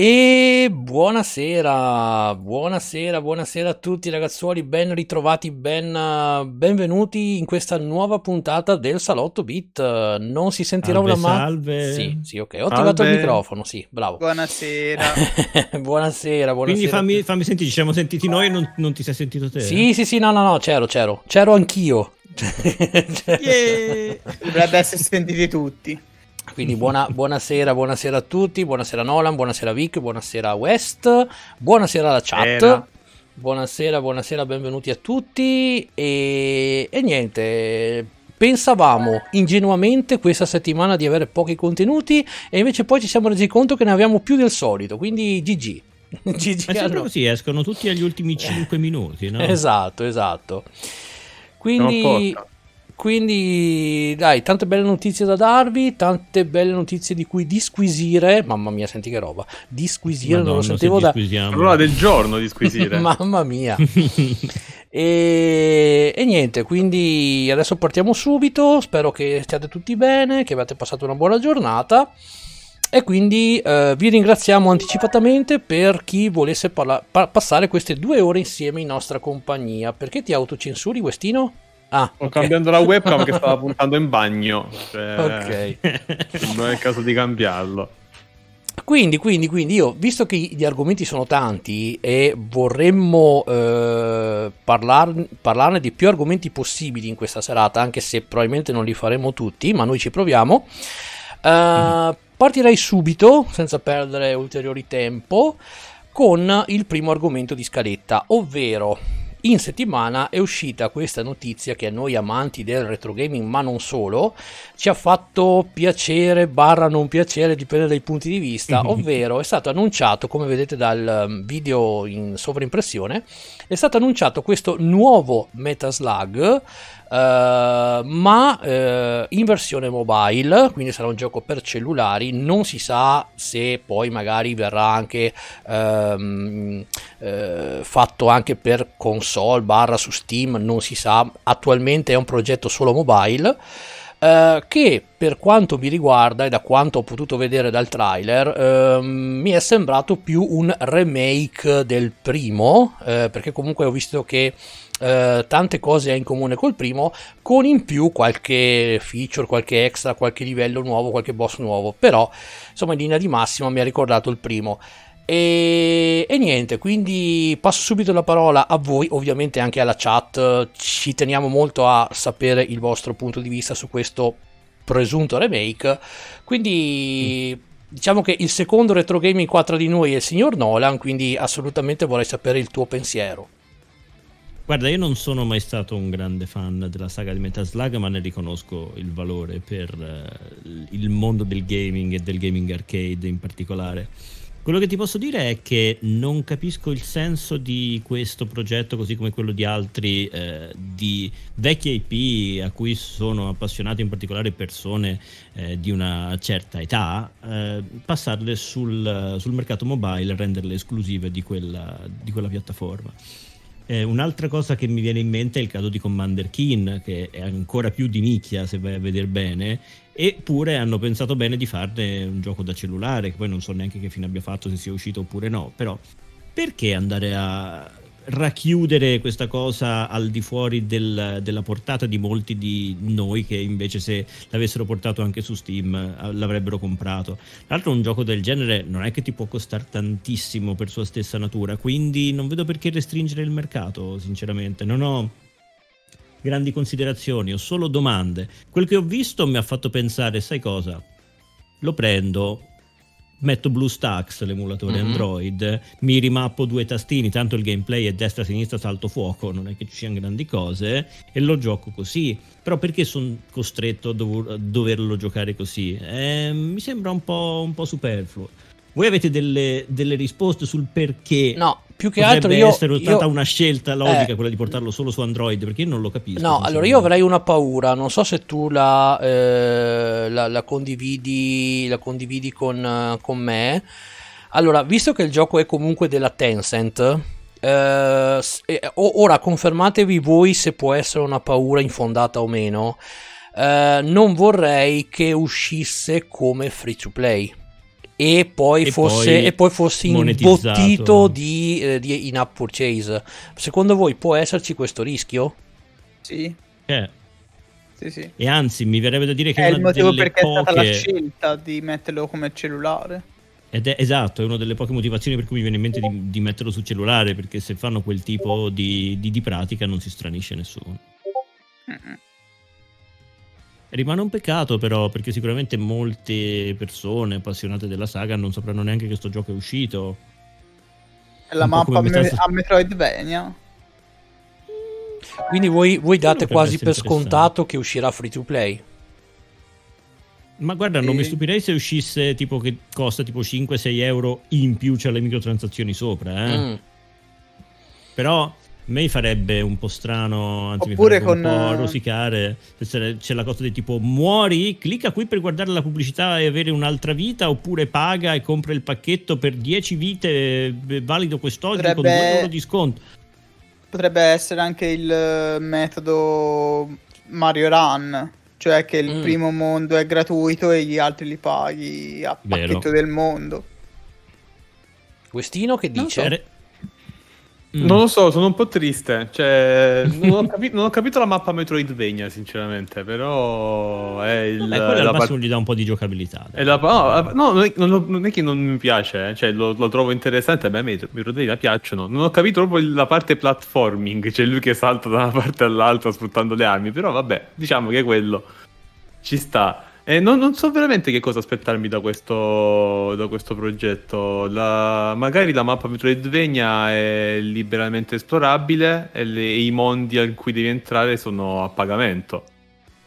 E buonasera, buonasera, buonasera a tutti ragazzuoli, ben ritrovati, ben, benvenuti in questa nuova puntata del Salotto Beat. Non si sentirà salve, una mano. Salve. Sì, sì, ok, ho attivato il microfono, sì, bravo. Buonasera. buonasera, buonasera. Quindi fammi, fammi sentire, ci siamo sentiti noi e non, non, ti sei sentito te? Sì, sì, sì, no, no, no, c'ero, c'ero, c'ero anch'io. Dovrebbe essere sentiti tutti. Quindi buona, buonasera, buonasera a tutti, buonasera Nolan, buonasera Vic, buonasera West, buonasera alla chat. Era. Buonasera, buonasera, benvenuti a tutti e, e niente, pensavamo ingenuamente questa settimana di avere pochi contenuti e invece poi ci siamo resi conto che ne abbiamo più del solito, quindi GG. GG Ma sempre così, escono tutti agli ultimi 5 minuti, no? Esatto, esatto. Quindi quindi, dai, tante belle notizie da darvi, tante belle notizie di cui disquisire. Mamma mia, senti che roba. Disquisire, Madonna, non lo sentivo da. L'ora del giorno disquisire. Mamma mia. e, e, niente, quindi adesso partiamo subito. Spero che stiate tutti bene, che abbiate passato una buona giornata. E quindi eh, vi ringraziamo anticipatamente per chi volesse parla- pa- passare queste due ore insieme in nostra compagnia. Perché ti autocensuri, Westino? Ah, Sto okay. cambiando la webcam che stava puntando in bagno. Cioè, ok. Non è il caso di cambiarlo. Quindi, quindi, quindi io, visto che gli argomenti sono tanti e vorremmo eh, parlar, parlarne di più argomenti possibili in questa serata, anche se probabilmente non li faremo tutti, ma noi ci proviamo, eh, mm. partirei subito, senza perdere ulteriori tempo, con il primo argomento di scaletta, ovvero in settimana è uscita questa notizia che a noi amanti del retro gaming, ma non solo, ci ha fatto piacere, barra non piacere, dipende dai punti di vista, ovvero è stato annunciato, come vedete dal um, video in sovraimpressione, è stato annunciato questo nuovo Metaslug Uh, ma uh, in versione mobile, quindi sarà un gioco per cellulari, non si sa se poi magari verrà anche uh, fatto anche per console barra su Steam, non si sa, attualmente è un progetto solo mobile. Uh, che per quanto mi riguarda e da quanto ho potuto vedere dal trailer uh, mi è sembrato più un remake del primo uh, perché comunque ho visto che Uh, tante cose ha in comune col primo, con in più qualche feature, qualche extra, qualche livello nuovo, qualche boss nuovo. Però, insomma, in linea di massima mi ha ricordato il primo. E, e, niente, quindi passo subito la parola a voi, ovviamente anche alla chat. Ci teniamo molto a sapere il vostro punto di vista su questo presunto remake. Quindi. Diciamo che il secondo retro gaming 4 di noi è il signor Nolan, quindi assolutamente vorrei sapere il tuo pensiero. Guarda, io non sono mai stato un grande fan della saga di Metal Slug, ma ne riconosco il valore per uh, il mondo del gaming e del gaming arcade in particolare. Quello che ti posso dire è che non capisco il senso di questo progetto, così come quello di altri, eh, di vecchie IP a cui sono appassionate in particolare persone eh, di una certa età, eh, passarle sul, sul mercato mobile e renderle esclusive di quella, di quella piattaforma. Eh, un'altra cosa che mi viene in mente è il caso di Commander Keen, che è ancora più di nicchia se vai a vedere bene, eppure hanno pensato bene di farne un gioco da cellulare, che poi non so neanche che fine abbia fatto, se sia uscito oppure no, però perché andare a racchiudere questa cosa al di fuori del, della portata di molti di noi che invece se l'avessero portato anche su Steam eh, l'avrebbero comprato. Tra l'altro un gioco del genere non è che ti può costare tantissimo per sua stessa natura, quindi non vedo perché restringere il mercato, sinceramente. Non ho grandi considerazioni, ho solo domande. Quel che ho visto mi ha fatto pensare, sai cosa? Lo prendo, metto BlueStacks, l'emulatore mm-hmm. Android, mi rimappo due tastini, tanto il gameplay è destra-sinistra salto fuoco, non è che ci siano grandi cose, e lo gioco così. Però perché sono costretto a, dov- a, doverlo giocare così? Eh, mi sembra un po', un po' superfluo. Voi avete delle, delle risposte sul perché? No, più che altro io, essere stata io, una scelta logica eh, quella di portarlo solo su Android perché io non lo capisco no allora io avrei una paura. Non so se tu la, eh, la, la condividi la condividi con, con, me. Allora visto che il gioco è comunque della Tencent eh, ora confermatevi voi se può essere una paura infondata o meno. Eh, non vorrei che uscisse come free to play e poi E fosse, poi e poi fosse imbottito di, eh, di in-app purchase. Secondo voi può esserci questo rischio? Sì, Eh, sì, sì. e anzi, mi verrebbe da dire che È il una motivo delle perché è stata la poche... scelta di metterlo come cellulare. Ed è esatto, è una delle poche motivazioni per cui mi viene in mente di, di metterlo sul cellulare, perché se fanno quel tipo di, di- di pratica non si stranisce nessuno. Mm-mm. Rimane un peccato però, perché sicuramente molte persone appassionate della saga non sapranno neanche che sto gioco è uscito. È la Un mappa me- a Metroidvania. Quindi voi, voi date quasi per scontato che uscirà free to play. Ma guarda, non Sì. mi stupirei se uscisse tipo che costa tipo 5-6 euro in più c'è le microtransazioni sopra, eh. Mm. Però me farebbe un po' strano, anzi Oppure mi farebbe un con, po' eh, rosicare. C'è la cosa di tipo muori, clicca qui per guardare la pubblicità e avere un'altra vita, oppure paga e compra il pacchetto per 10 vite eh, valido quest'oggi con Potrebbe- 2 euro di sconto. Potrebbe essere anche il eh, metodo Mario Run, cioè che il Mm. primo mondo è gratuito e gli altri li paghi a Vero. pacchetto del mondo. Questino che dice? Mm. Non lo so, sono un po' triste. Cioè, non ho, capi- non ho capito la mappa Metroidvania, sinceramente. Però è il. Vabbè, quello la al part- gli dà un po' di giocabilità. la- no, no, non, è, non è che non mi piace, eh, cioè, lo, lo trovo interessante. A me Metro- Metroidvania piacciono. Non ho capito proprio la parte platforming, cioè lui che salta da una parte all'altra sfruttando le armi. Però vabbè, diciamo che quello ci sta. E non, non so veramente che cosa aspettarmi da questo, da questo progetto. La- magari la mappa Metroidvania è liberamente esplorabile e, le- e i mondi in cui devi entrare sono a pagamento.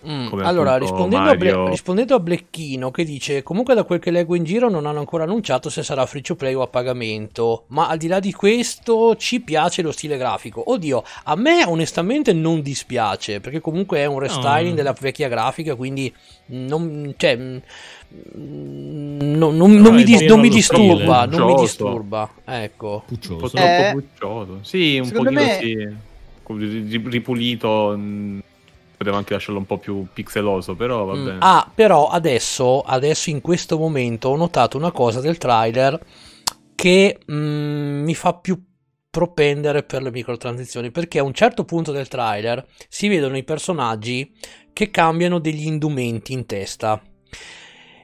Mm, come Allora, rispondendo a, Ble- rispondendo a Blecchino che dice comunque da quel che leggo in giro non hanno ancora annunciato se sarà free to play o a pagamento, ma al di là di questo ci piace lo stile grafico. Oddio, a me onestamente non dispiace perché comunque è un restyling No. della vecchia grafica, quindi non, cioè, mm, non- non- No, non mi, dis- non mi disturba, stile. non mi disturba. Ecco. Un po' Puccioso. troppo Eh, puccioso. Sì, un pochino me- sì. Ripulito. Mh, Potevo anche lasciarlo un po' più pixeloso, però va Mm, bene. Ah, però adesso, adesso in questo momento ho notato una cosa del trailer che mm, mi fa più propendere per le microtransizioni perché a un certo punto del trailer si vedono i personaggi che cambiano degli indumenti in testa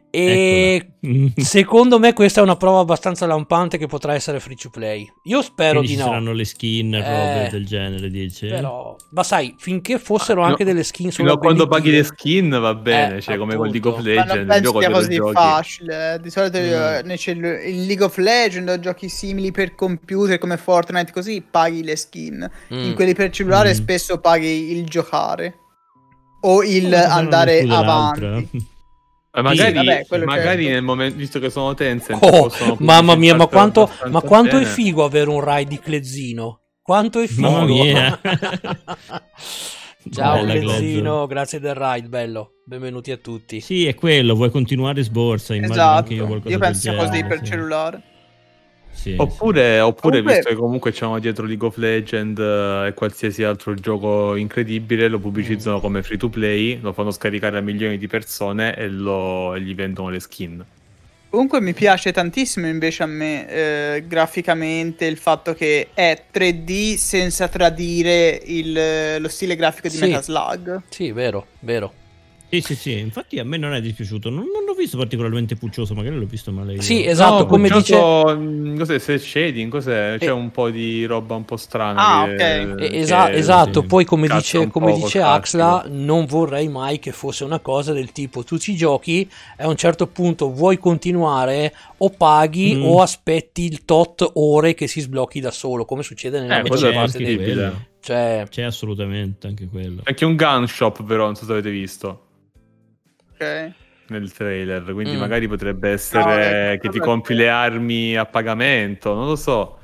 e Eccola. secondo me questa è una prova abbastanza lampante che potrà essere free to play io spero Quindi di ci no saranno le skin, Eh, robe del genere, dici? però ma sai finché fossero Ah, anche no, delle skin Fino a solo quando paghi le skin va bene, Eh, cioè come quel League of appunto. Legends, il gioco così giochi. facile. eh. Di solito eh, Mm. cellu- in League of Legends o giochi simili per computer come Fortnite, così paghi le skin. Mm. In quelli per cellulare Mm. spesso paghi il giocare o il andare avanti. Eh, magari vabbè, magari certo. nel momento, visto che sono Tencent, Oh, mamma mia, ma quanto, ma quanto è figo avere un ride di Clezzino. Quanto è figo. Mamma mia. Ciao Clezzino, grazie del ride, bello. Benvenuti a tutti. Sì, è quello, vuoi continuare sborsa, immagino Esatto, anche io qualcosa io penso sia così per sì. cellulare. Sì, Oppure, oppure Comunque- visto che comunque c'hanno dietro League of Legends eh, e qualsiasi altro gioco incredibile, lo Mm. pubblicizzano come free to play, lo fanno scaricare a milioni di persone e, lo- e gli vendono le skin. Comunque mi piace tantissimo invece a me eh, graficamente il fatto che è 3D senza tradire il- lo stile grafico di Sì. Metaslug. Sì, vero, vero. Sì, sì, sì, infatti a me non è dispiaciuto, non, non l'ho visto particolarmente puccioso, magari l'ho visto male io. Sì, esatto, No, come dice... puccioso, mh, Cos'è? Se shading, cos'è? C'è Eh. un po' di roba un po' strana. Ah, che- ok. Che- esa- esatto, sì, poi come dice, come dice Axla, non vorrei mai che fosse una cosa del tipo tu ci giochi e a un certo punto vuoi continuare o paghi Mm. o aspetti il tot ore che si sblocchi da solo, come succede nella Eh, maggior parte dei... Cioè, C'è assolutamente anche quello. Anche un gun shop, però, non so se avete visto Ok. nel trailer. Quindi Mm. magari potrebbe essere No, che ti compri le armi a pagamento, non lo so.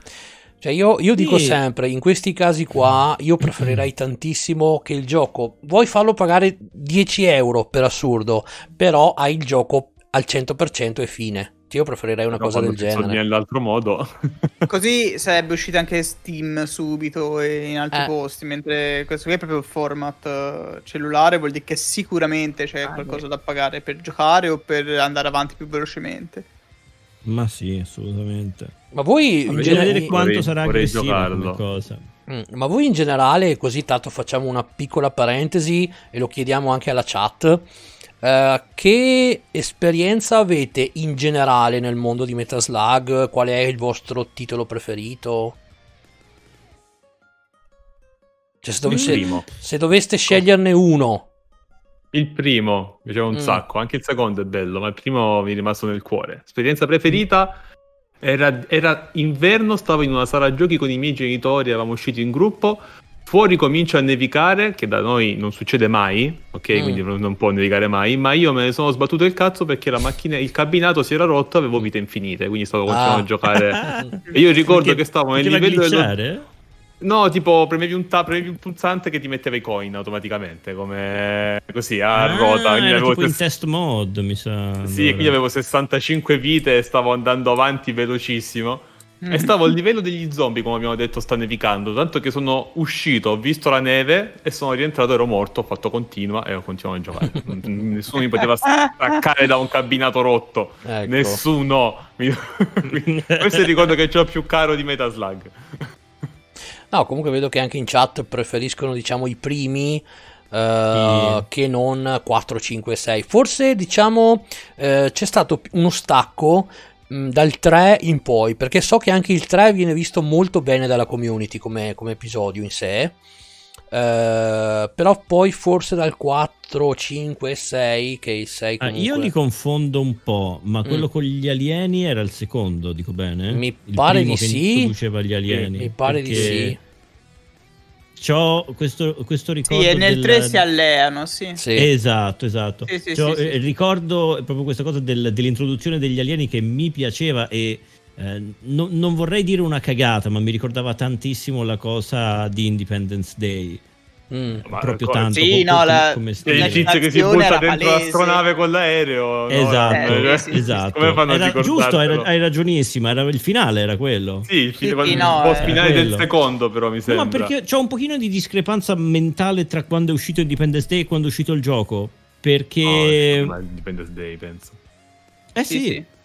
Cioè io, io dico Sì. sempre, in questi casi qua, io preferirei tantissimo che il gioco, vuoi farlo pagare 10 euro per assurdo, però hai il gioco al 100% e fine. Io preferirei una Però cosa del genere. nell'altro modo. Così sarebbe uscito anche Steam subito e in altri Eh. posti, mentre questo qui è proprio il format eh, cellulare, vuol dire che sicuramente c'è Ah, qualcosa da pagare per giocare o per andare avanti più velocemente. Ma sì, assolutamente. Ma voi in vedere quanto vorrei- sarà vorrei come cosa. Mm, Ma voi in generale, così tanto facciamo una piccola parentesi e lo chiediamo anche alla chat, eh, che esperienza avete in generale nel mondo di Metaslug? Qual è il vostro titolo preferito? Cioè, se, dovesse- primo. se doveste sceglierne uno, Il primo mi piaceva un Mm. sacco, anche il secondo è bello, ma il primo mi è rimasto nel cuore. Esperienza preferita era, era inverno, stavo in una sala giochi con i miei genitori, eravamo usciti in gruppo. Fuori comincia a nevicare, che da noi non succede mai, ok? Mm. Quindi non può nevicare mai. Ma io me ne sono sbattuto il cazzo perché la macchina, il cabinato si era rotto, avevo vite infinite, quindi stavo continuando Ah. a giocare. E io ricordo Perché che stavo nel livello glitchare? No, tipo premevi un, ta- premevi un pulsante che ti metteva i coin automaticamente, come così a Ah, ruota. Era tipo in ses- test mode, mi sa. Sì, allora. quindi avevo 65 vite e stavo andando avanti velocissimo. E stavo al livello degli zombie, come abbiamo detto, sta nevicando. Tanto che sono uscito, ho visto la neve e sono rientrato, ero morto, ho fatto continua e ho continuato a giocare. Nessuno mi poteva staccare da un cabinato rotto. Ecco. Nessuno. Questo è il ricordo che ho più caro di Metaslug. No, comunque vedo che anche in chat preferiscono, diciamo, i primi eh, Sì. che non 4, 5, 6. Forse, diciamo, eh, c'è stato uno stacco mh, dal 3 in poi, perché so che anche il 3 viene visto molto bene dalla community come, come episodio in sé. Eh, però poi forse dal 4, 5 e 6 che il 6 Ah, comunque... io li confondo un po', ma quello Mm. con gli alieni era il secondo, dico bene? Mi Il pare di sì. alieni. Mi pare di perché sì. C'ho questo, questo ricordo Sì, e nel del- 3 si alleano, sì. Sì. Esatto, esatto. Sì, sì, C'ho, sì, sì. eh, ricordo proprio questa cosa del- dell'introduzione degli alieni che mi piaceva e eh, no- non vorrei dire una cagata, ma mi ricordava tantissimo la cosa di Independence Day. Mm. Proprio tanto Sì, co- no, la- come E il tizio che si butta dentro l'astronave con l'aereo. no? Esatto, Eh, sì, sì. esatto. Come fanno a Era, giusto, hai, hai ragionissima, era, il finale era quello. Sì, il, Sì, il, no, boss eh. finale del Quello. secondo, però mi No, sembra. ma perché c'ho un pochino di discrepanza mentale tra quando è uscito Independence Day e quando è uscito il gioco. Perché... No, ma Independence Day, penso. eh Sì,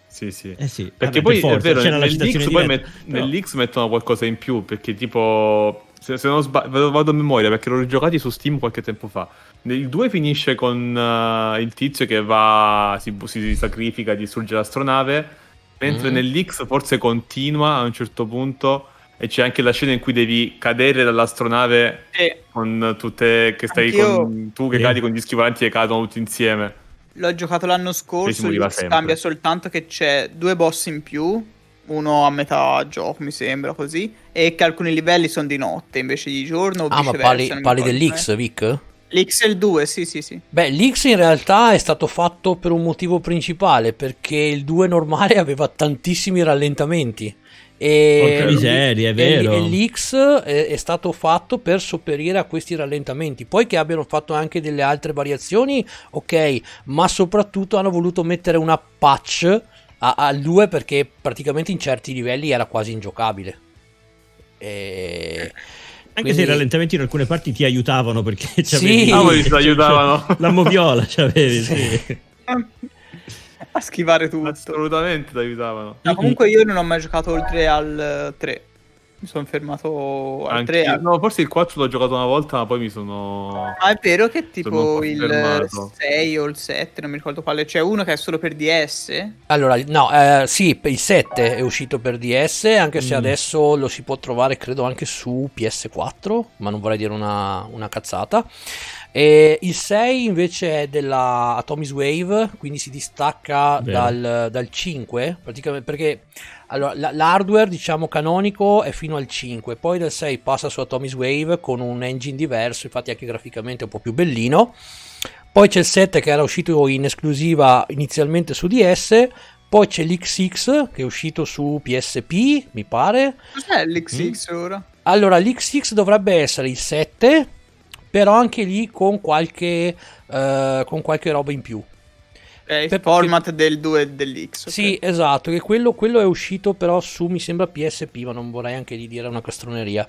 sì, sì. Sì, eh sì. Perché Vabbè, poi per è forza, vero, c'era la nell'X met- però- nell'X mettono qualcosa in più, perché tipo, se, se non sbaglio, vado, a memoria, perché l'ho giocati su Steam qualche tempo fa. Il 2 finisce con eh, il tizio che va, si, si sacrifica, distrugge l'astronave, mentre Mm. nell'X forse continua a un certo punto e c'è anche la scena in cui devi cadere dall'astronave Sì. con tutte, che stai Anch'io- con, tu che Sì. cadi con gli schivalanti che cadono tutti insieme. L'ho giocato l'anno scorso, cambia soltanto che c'è due boss in più, uno a metà gioco mi sembra così, e che alcuni livelli sono di notte invece di giorno o Ah, ma parli, parli dell'X, Vic? bene. L'X e il 2, sì sì sì. Beh, l'X in realtà è stato fatto per un motivo principale, perché il 2 normale aveva tantissimi rallentamenti. E, Porca miseria, è vero. E l'X è, è stato fatto per sopperire a questi rallentamenti. Poi che abbiano fatto anche delle altre variazioni, ok, ma soprattutto hanno voluto mettere una patch a- al 2 perché praticamente in certi livelli era quasi ingiocabile. E... Anche se i rallentamenti in alcune parti ti aiutavano perché c'avevi Sì. Ah, voi ti aiutavano. la moviola, c'avevi, sì. A schivare tutto. Assolutamente ti aiutavano. No, comunque io non ho mai giocato oltre al 3. Mi sono fermato al Anche 3. no, forse il 4 l'ho giocato una volta, ma poi mi sono. Ma è vero che tipo po' il fermato. 6 o il 7, non mi ricordo quale, c'è uno che è solo per DS. Allora, no, eh, sì, il 7 è uscito per DS, anche se Mm. adesso lo si può trovare, credo, anche su PS4, ma non vorrei dire una, una cazzata. E il 6 invece è della Atomic Wave, quindi si distacca dal, dal 5, praticamente perché allora, la- l'hardware, diciamo, canonico è fino al 5, poi dal 6 passa su Atomic Wave con un engine diverso, infatti anche graficamente un po' più bellino. Poi c'è il 7 che era uscito in esclusiva inizialmente su DS. Poi c'è l'XX che è uscito su PSP, mi pare. Cos'è l'XX ora? Allora, l'XX dovrebbe essere il 7, però anche lì con qualche, eh, con qualche roba in più. Il Per- format del 2 e dell'X. ok. Sì, esatto, che quello, quello è uscito però su, mi sembra, PSP, ma non vorrei anche di dire una castroneria.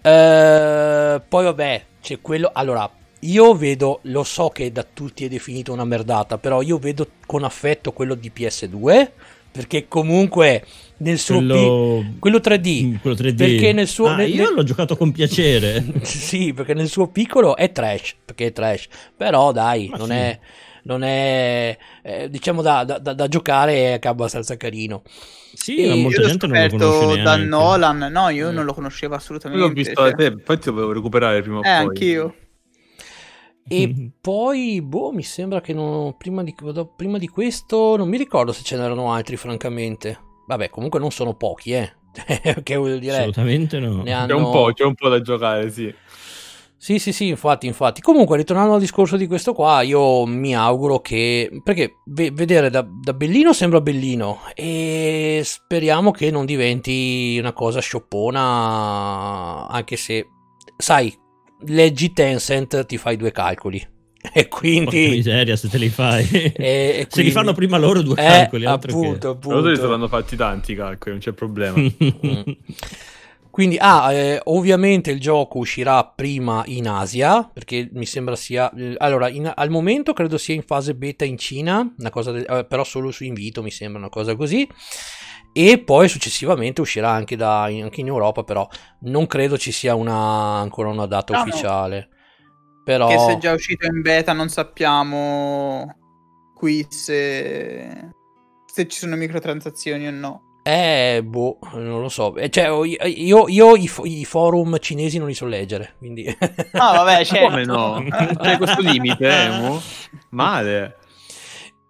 Eh, poi vabbè, c'è quello... Allora, io vedo, lo so che da tutti è definito una merdata, però io vedo con affetto quello di PS2, perché comunque nel suo quello, pi- quello 3D, mm, quello 3D. perché nel suo Ah, nel- io l'ho giocato con piacere. sì, perché nel suo piccolo è trash, perché è trash, però dai, Ma non sì. è non è eh, diciamo da, da- da- da giocare è abbastanza carino. Sì, E ma Io molta gente non lo conosce da. Nolan, no, io Mm. non lo conoscevo Io assolutamente. l'ho visto cioè. te, infatti lo volevo recuperare prima o Eh, poi. anch'io. E poi, boh, mi sembra che non- prima, di, prima di questo non mi ricordo se ce n'erano altri, francamente. Vabbè, comunque non sono pochi, eh. che vuol dire... Assolutamente no. Ne C'è hanno... un po', c'è un po' da giocare, sì. Sì, sì, sì, infatti, infatti. Comunque, ritornando al discorso di questo qua, io mi auguro che... Perché ve- vedere da, da bellino sembra bellino e speriamo che non diventi una cosa scioppona, anche se, sai, leggi Tencent, ti fai due calcoli. E Porca quindi... miseria se te li fai. e- e Se li quindi- fanno prima loro due Eh, calcoli, appunto, li appunto. saranno fatti tanti calcoli, non c'è problema. che... Quindi, ah, eh, ovviamente il gioco uscirà prima in Asia, perché mi sembra sia... eh, allora, in- al momento credo sia in fase beta in Cina, una cosa de- eh, però solo su invito, mi sembra una cosa così. E poi successivamente uscirà anche, da, in- anche in Europa, però non credo ci sia una, ancora una data No, no. Però... Che se è già uscito in beta non sappiamo qui se, se ci sono microtransazioni o no. Eh, boh, non lo so. Eh, Cioè, io, io i, fo- i forum cinesi non li so leggere, quindi... Ah, vabbè, certo. Come no? C'è questo limite, eh, mo? Male.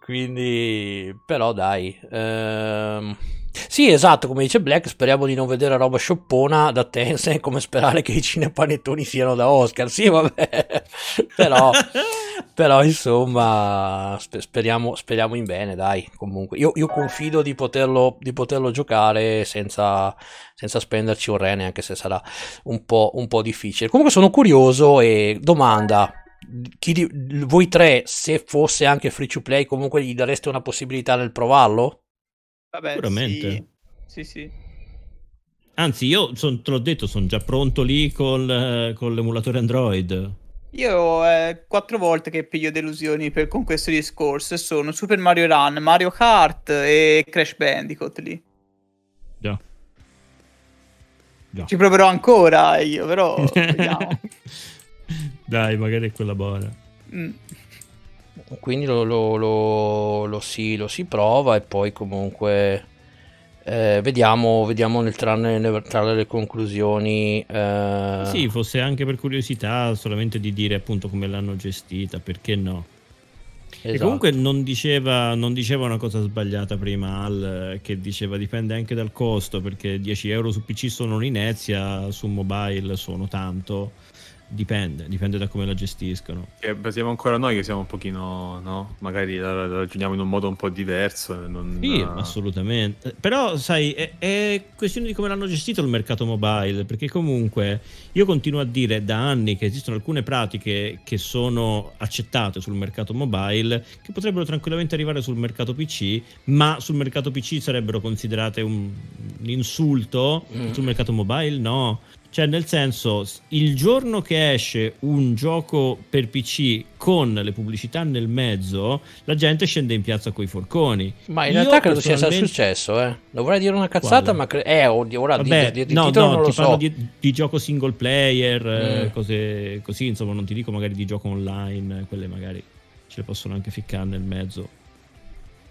Quindi, però dai. ehm, Sì, esatto, come dice Black, speriamo di non vedere roba scioppona da Tencent, come sperare che i cinepanettoni siano da Oscar. Sì, vabbè. però, però insomma, spe- speriamo, speriamo in bene, dai. Comunque, io, io confido di poterlo, di poterlo giocare senza, senza spenderci un rene, anche se sarà un po', un po' difficile. Comunque sono curioso e domanda. Chi di- voi tre, se fosse anche free to play, comunque gli dareste una possibilità nel provarlo? Vabbè, Sicuramente. Sì, sì. sì. Anzi, io son- te l'ho detto, sono già pronto lì col, eh, con l'emulatore Android. Io eh, quattro volte che piglio delusioni per- con questo discorso sono Super Mario Run, Mario Kart e Crash Bandicoot lì. Già. Già. Ci proverò ancora io, però vediamo. Dai, magari è quella buona. Mm. Quindi lo, lo- lo- lo si, lo si prova e poi comunque eh, vediamo, vediamo nel trarne, nel trarre le conclusioni. eh, Sì, fosse anche per curiosità, solamente di dire appunto come l'hanno gestita, perché no? E esatto. comunque non diceva, non diceva una cosa sbagliata prima Al, che diceva dipende anche dal costo, perché 10 euro su PC sono un'inezia, su mobile sono tanto. Dipende, dipende da come la gestiscono. Che siamo ancora noi che siamo un pochino, no? Magari la, la ragioniamo in un modo un po' diverso. Non, Sì, assolutamente. Però, sai, è, è questione di come l'hanno gestito il mercato mobile, perché comunque io continuo a dire da anni che esistono alcune pratiche che sono accettate sul mercato mobile che potrebbero tranquillamente arrivare sul mercato PC, ma sul mercato PC sarebbero considerate un, un insulto, Mm. sul mercato mobile no. Cioè, nel senso, il giorno che esce un gioco per PC con le pubblicità nel mezzo, la gente scende in piazza coi forconi. Ma in Io realtà credo sia personalmente- successo, eh. Dovrei dire una cazzata, Quale? ma cre- eh, oddio, ora di- Vabbè, di, di no, titolo no, non lo ti so. parlo di, di gioco single player, eh, Mm. cose così, insomma, non ti dico magari di gioco online, quelle magari ce le possono anche ficcare nel mezzo.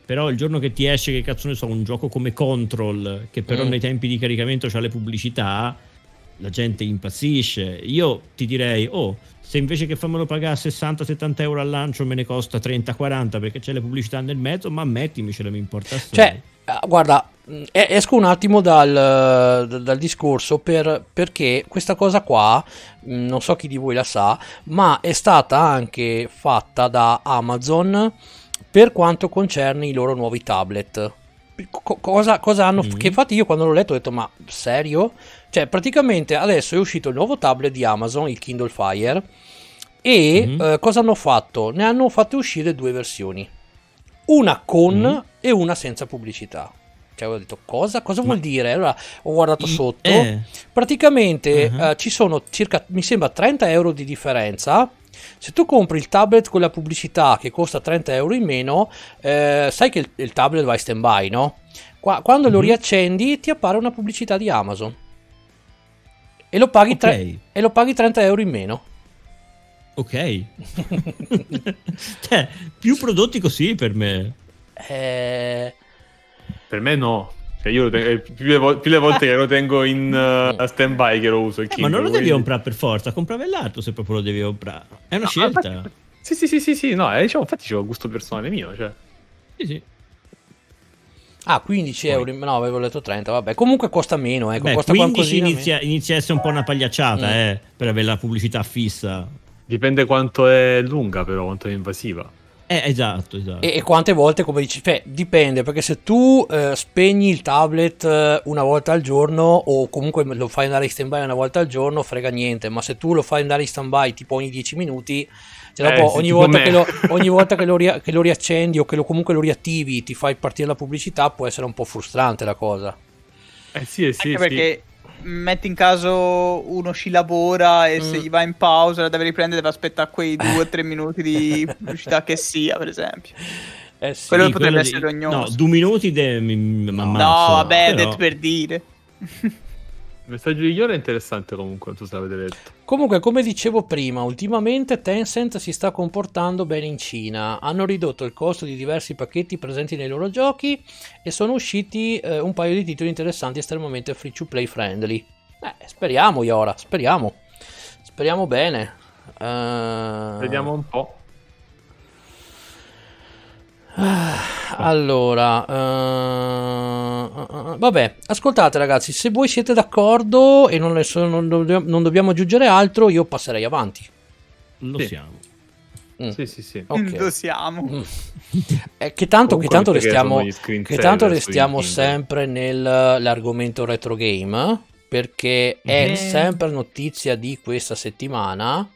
Però il giorno che ti esce, che cazzo ne so, un gioco come Control, che però Mm. nei tempi di caricamento ha le pubblicità, la gente impazzisce. Io ti direi, oh, se invece che farmelo pagare 60-70 euro al lancio me ne costa 30-40 perché c'è le pubblicità nel mezzo, ma mettimicele, mi importa. Cioè, eh, guarda, e- esco un attimo dal, dal- discorso per- perché questa cosa qua, mh, non so chi di voi la sa, ma è stata anche fatta da Amazon per quanto concerne i loro nuovi tablet. Co- cosa, cosa hanno? Mm. Che infatti io quando l'ho letto ho detto, ma serio? Cioè, praticamente adesso è uscito il nuovo tablet di Amazon, il Kindle Fire, e Mhm. eh, cosa hanno fatto? Ne hanno fatte uscire due versioni una con Mhm. e una senza pubblicità. Cioè, avevo detto cosa? Cosa vuol dire? Allora ho guardato sotto. eh. Praticamente Mhm. eh, ci sono circa, mi sembra, 30 euro di differenza Se tu compri il tablet con la pubblicità che costa 30 euro in meno, eh, sai che il, il, tablet va in stand by, no? Qua, quando mm-hmm. lo mhm. riaccendi ti appare una pubblicità di Amazon e lo paghi, okay. tre, e lo paghi 30 euro in meno. Ok. cioè, più prodotti così per me. Eh... Per me no. Cioè io tengo, più, le vo- più, le volte che lo tengo in uh, stand by che lo uso. Eh, ma non lo devi comprare per forza, compravi l'altro se proprio lo devi comprare. È una no, scelta. Infatti, sì, sì, sì, sì, sì, no, eh, diciamo, infatti c'è un gusto personale mio. Cioè. Sì, sì. Ah, 15 Poi. euro, no, avevo letto 30, vabbè. Comunque costa meno, ecco, Beh, costa 15 inizia, inizia, a essere un po' una pagliacciata, mm. eh, per avere la pubblicità fissa. Dipende quanto è lunga, però, quanto è invasiva. Eh, esatto, esatto. E, e, quante volte, come dici, cioè, dipende, perché se tu eh, spegni il tablet eh, una volta al giorno o comunque lo fai andare in stand-by una volta al giorno, frega niente, ma se tu lo fai andare in stand-by tipo ogni 10 minuti, cioè dopo, eh, ogni, volta lo, ogni, volta che lo, ria- che lo, riaccendi o che lo, comunque lo riattivi, ti fai partire la pubblicità, può essere un po' frustrante la cosa. Eh sì, eh sì, Anche perché metti in caso uno ci lavora e mm. se gli va in pausa la deve riprendere, deve aspettare quei due o tre minuti di pubblicità che sia, per esempio. Eh sì, quello potrebbe essere di... rognoso. No, due minuti de... mi no, vabbè, però... per dire. Messaggio di Iora è interessante comunque, non so se l'avete letto. Comunque, come dicevo prima, ultimamente Tencent si sta comportando bene in Cina. Hanno ridotto il costo di diversi pacchetti presenti nei loro giochi e sono usciti eh, un paio di titoli interessanti estremamente free to play friendly. Eh, speriamo Iora, speriamo. Speriamo bene. Uh... Vediamo un po'. Ah, allora, uh, vabbè, ascoltate ragazzi, se voi siete d'accordo e non, so, non, dobbiamo, non dobbiamo, aggiungere altro, io passerei avanti. Lo sì. siamo. Mm. Sì, sì, sì. Okay. Lo siamo. Mm. Eh, che tanto, che tanto restiamo, che tanto restiamo sempre nell'argomento retro game, perché è mm. sempre notizia di questa settimana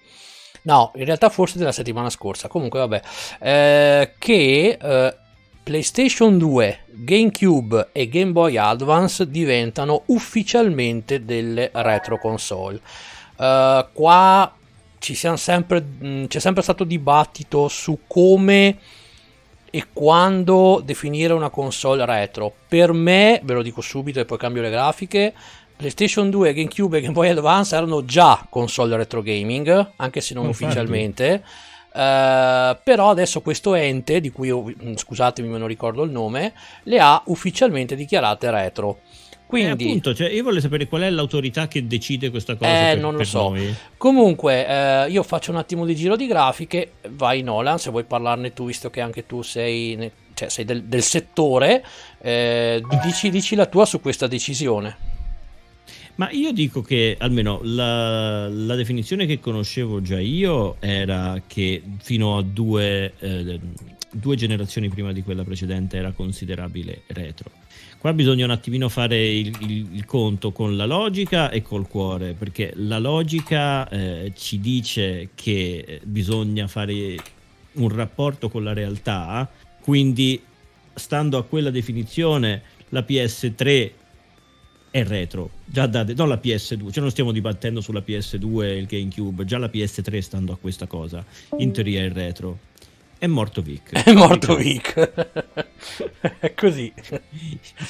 No, in realtà forse della settimana scorsa. Comunque, vabbè. Eh, che eh, PlayStation 2, GameCube e Game Boy Advance diventano ufficialmente delle retro console. Eh, qua sempre, mh, mm, c'è sempre stato dibattito su come e quando definire una console retro. Per me, ve lo dico subito e poi cambio le grafiche, PlayStation 2, GameCube e Game Boy Advance erano già console retro gaming, anche se non Infatti. ufficialmente. Uh, però adesso questo ente, di cui io, mm, scusatemi, non ricordo il nome, le ha ufficialmente dichiarate retro. Quindi, eh, appunto, cioè io voglio sapere qual è l'autorità che decide questa cosa. Eh, per, non lo so. Noi. Comunque, eh, io faccio un attimo di giro di grafiche. Vai, Nolan, se vuoi parlarne tu, visto che anche tu sei, ne, cioè, sei del, del, settore, eh, dici, dici la tua su questa decisione. Ma io dico che almeno la, la, definizione che conoscevo già io era che fino a due, eh, due, generazioni prima di quella precedente era considerabile retro. Qua bisogna un attimino fare il, il, il conto con la logica e col cuore, perché la logica eh, ci dice che bisogna fare un rapporto con la realtà, quindi stando a quella definizione la PS3 è retro, già da, non la PS2, cioè non stiamo dibattendo sulla PS2 e il GameCube, già la PS3 stando a questa cosa, in teoria è retro. È morto Vic. È morto Vic. è così.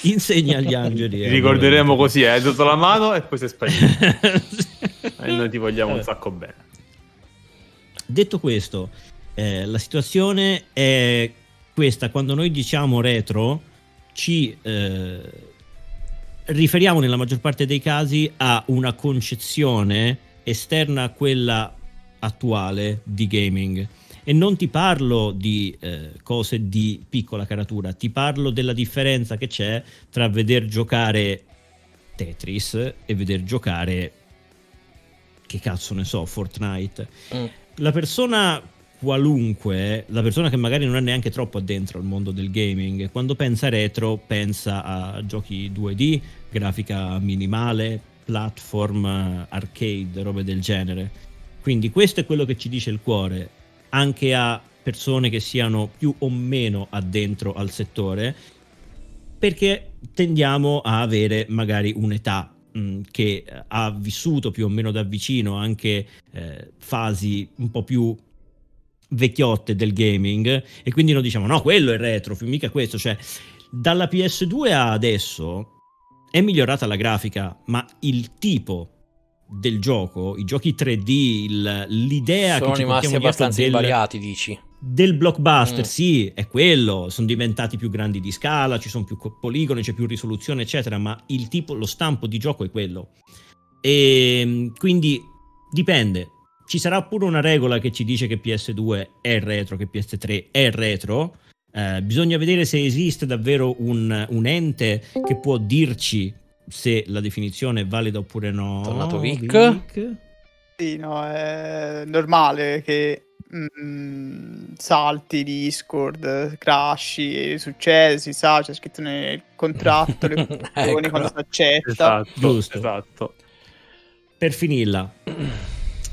Insegna agli angeli. Ti ricorderemo così, hai dato la mano e poi sei sparito. e noi ti vogliamo un sacco bene. Detto questo, eh, la situazione è questa, quando noi diciamo retro, ci... Riferiamo nella maggior parte dei casi a una concezione esterna a quella attuale di gaming. E non ti parlo di eh, cose di piccola caratura, ti parlo della differenza che c'è tra veder giocare Tetris e veder giocare, che cazzo ne so, Fortnite. Mm. La persona qualunque, la persona che magari non è neanche troppo addentro al mondo del gaming, quando pensa retro pensa a giochi 2D, grafica minimale, platform, arcade, robe del genere. Quindi questo è quello che ci dice il cuore, anche a persone che siano più o meno addentro al settore, perché tendiamo a avere magari un'età mh, che ha vissuto più o meno da vicino anche eh, fasi un po' più vecchiotte del gaming e quindi noi diciamo no, quello è retro, mica questo, cioè dalla PS2 a adesso è migliorata la grafica, ma il tipo del gioco, i giochi 3D, il, l'idea sono che ci rimasti abbastanza del, invariati, dici. Del blockbuster, Mm. sì, è quello, sono diventati più grandi di scala, ci sono più poligoni, c'è più risoluzione, eccetera, ma il tipo, lo stampo di gioco è quello. E quindi dipende. Ci sarà pure una regola che ci dice che PS2 è retro, che PS3 è retro. Eh, bisogna vedere se esiste davvero un, un ente che può dirci se la definizione è valida oppure no. Tornato Vic. Vic. Sì, no, è normale che mm, salti Discord, crashi, succede, si sa, c'è scritto nel contratto, le condizioni, Ecco. quando si accetta. Esatto, Giusto. esatto. Per finirla,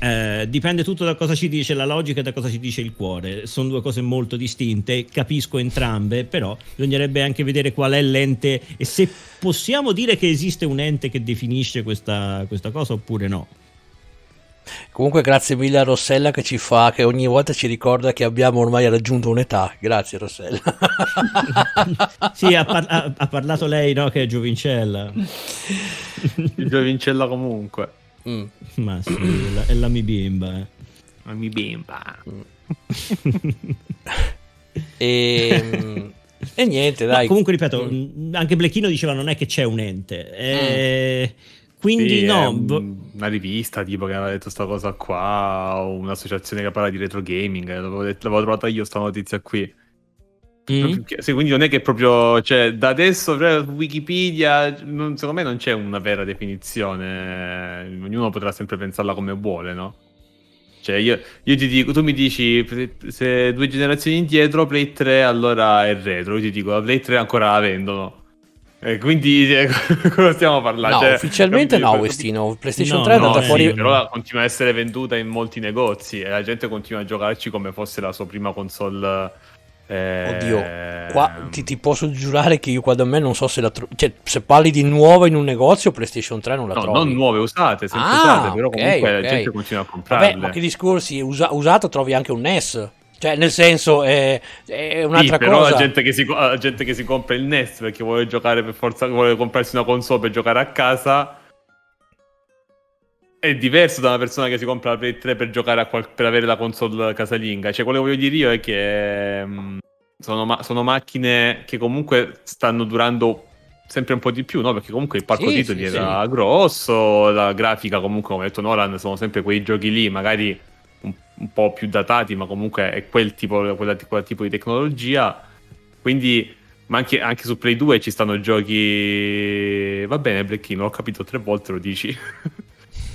eh, dipende tutto da cosa ci dice la logica e da cosa ci dice il cuore. Sono due cose molto distinte, capisco entrambe, però bisognerebbe anche vedere qual è l'ente e se possiamo dire che esiste un ente che definisce questa, questa cosa oppure no. Comunque grazie mille a Rossella che ci fa, che ogni volta ci ricorda che abbiamo ormai raggiunto un'età. Grazie Rossella. Sì, ha, par- ha- ha parlato lei, no? Che è Giovincella. Giovincella comunque. Mm. Ma sì, è la, è la mi bimba. eh. Ma mi bimba. E, mm, e niente, No, dai. comunque ripeto, Mm. anche Blechino diceva non è che c'è un ente. Eh, Quindi Sì, no, una rivista tipo che aveva detto sta cosa qua, o un'associazione che parla di retro gaming. eh, L'avevo, detto- l'avevo trovata io sta notizia qui. Mm? Sì, quindi non è che proprio, cioè, da adesso Wikipedia, non- secondo me non c'è una vera definizione, ognuno potrà sempre pensarla come vuole, no? Cioè, io, io ti dico, tu mi dici, se due generazioni indietro, Play 3 allora è retro, io ti dico, la Play 3 ancora la vendono. E quindi, eh, cosa stiamo parlando? No, Cioè, ufficialmente no, Westino. PlayStation No, 3 è no, andata eh, fuori. sì, però continua a essere venduta in molti negozi e la gente continua a giocarci come fosse la sua prima console. Eh, Oddio, qua ti, ti posso giurare che io qua da me non so se la trovo. Cioè, se parli di nuova in un negozio, PlayStation 3 non la No, trovi. non nuove, usate, sempre Ah, usate, però ok, comunque ok. la gente continua a comprarle. Vabbè, ma che discorsi? Usa- usato trovi anche un NES. Cioè, nel senso, è, è un'altra Sì, però cosa. la gente, che si, la gente che si compra il NES perché vuole giocare per forza, vuole comprarsi una console per giocare a casa è diverso da una persona che si compra la Play 3 per giocare a qual- per avere la console casalinga. Cioè, quello che voglio dire io è che mh, sono, ma- sono macchine che comunque stanno durando sempre un po' di più, no? Perché comunque il parco Sì, titoli sì, era grosso, la grafica comunque, come ha detto Nolan, sono sempre quei giochi lì, magari un, un po' più datati, ma comunque è quel tipo, quella- quel tipo di tecnologia. Quindi, ma anche, anche su Play 2 ci stanno giochi. Va bene, Blecchino, ho capito tre volte, lo dici.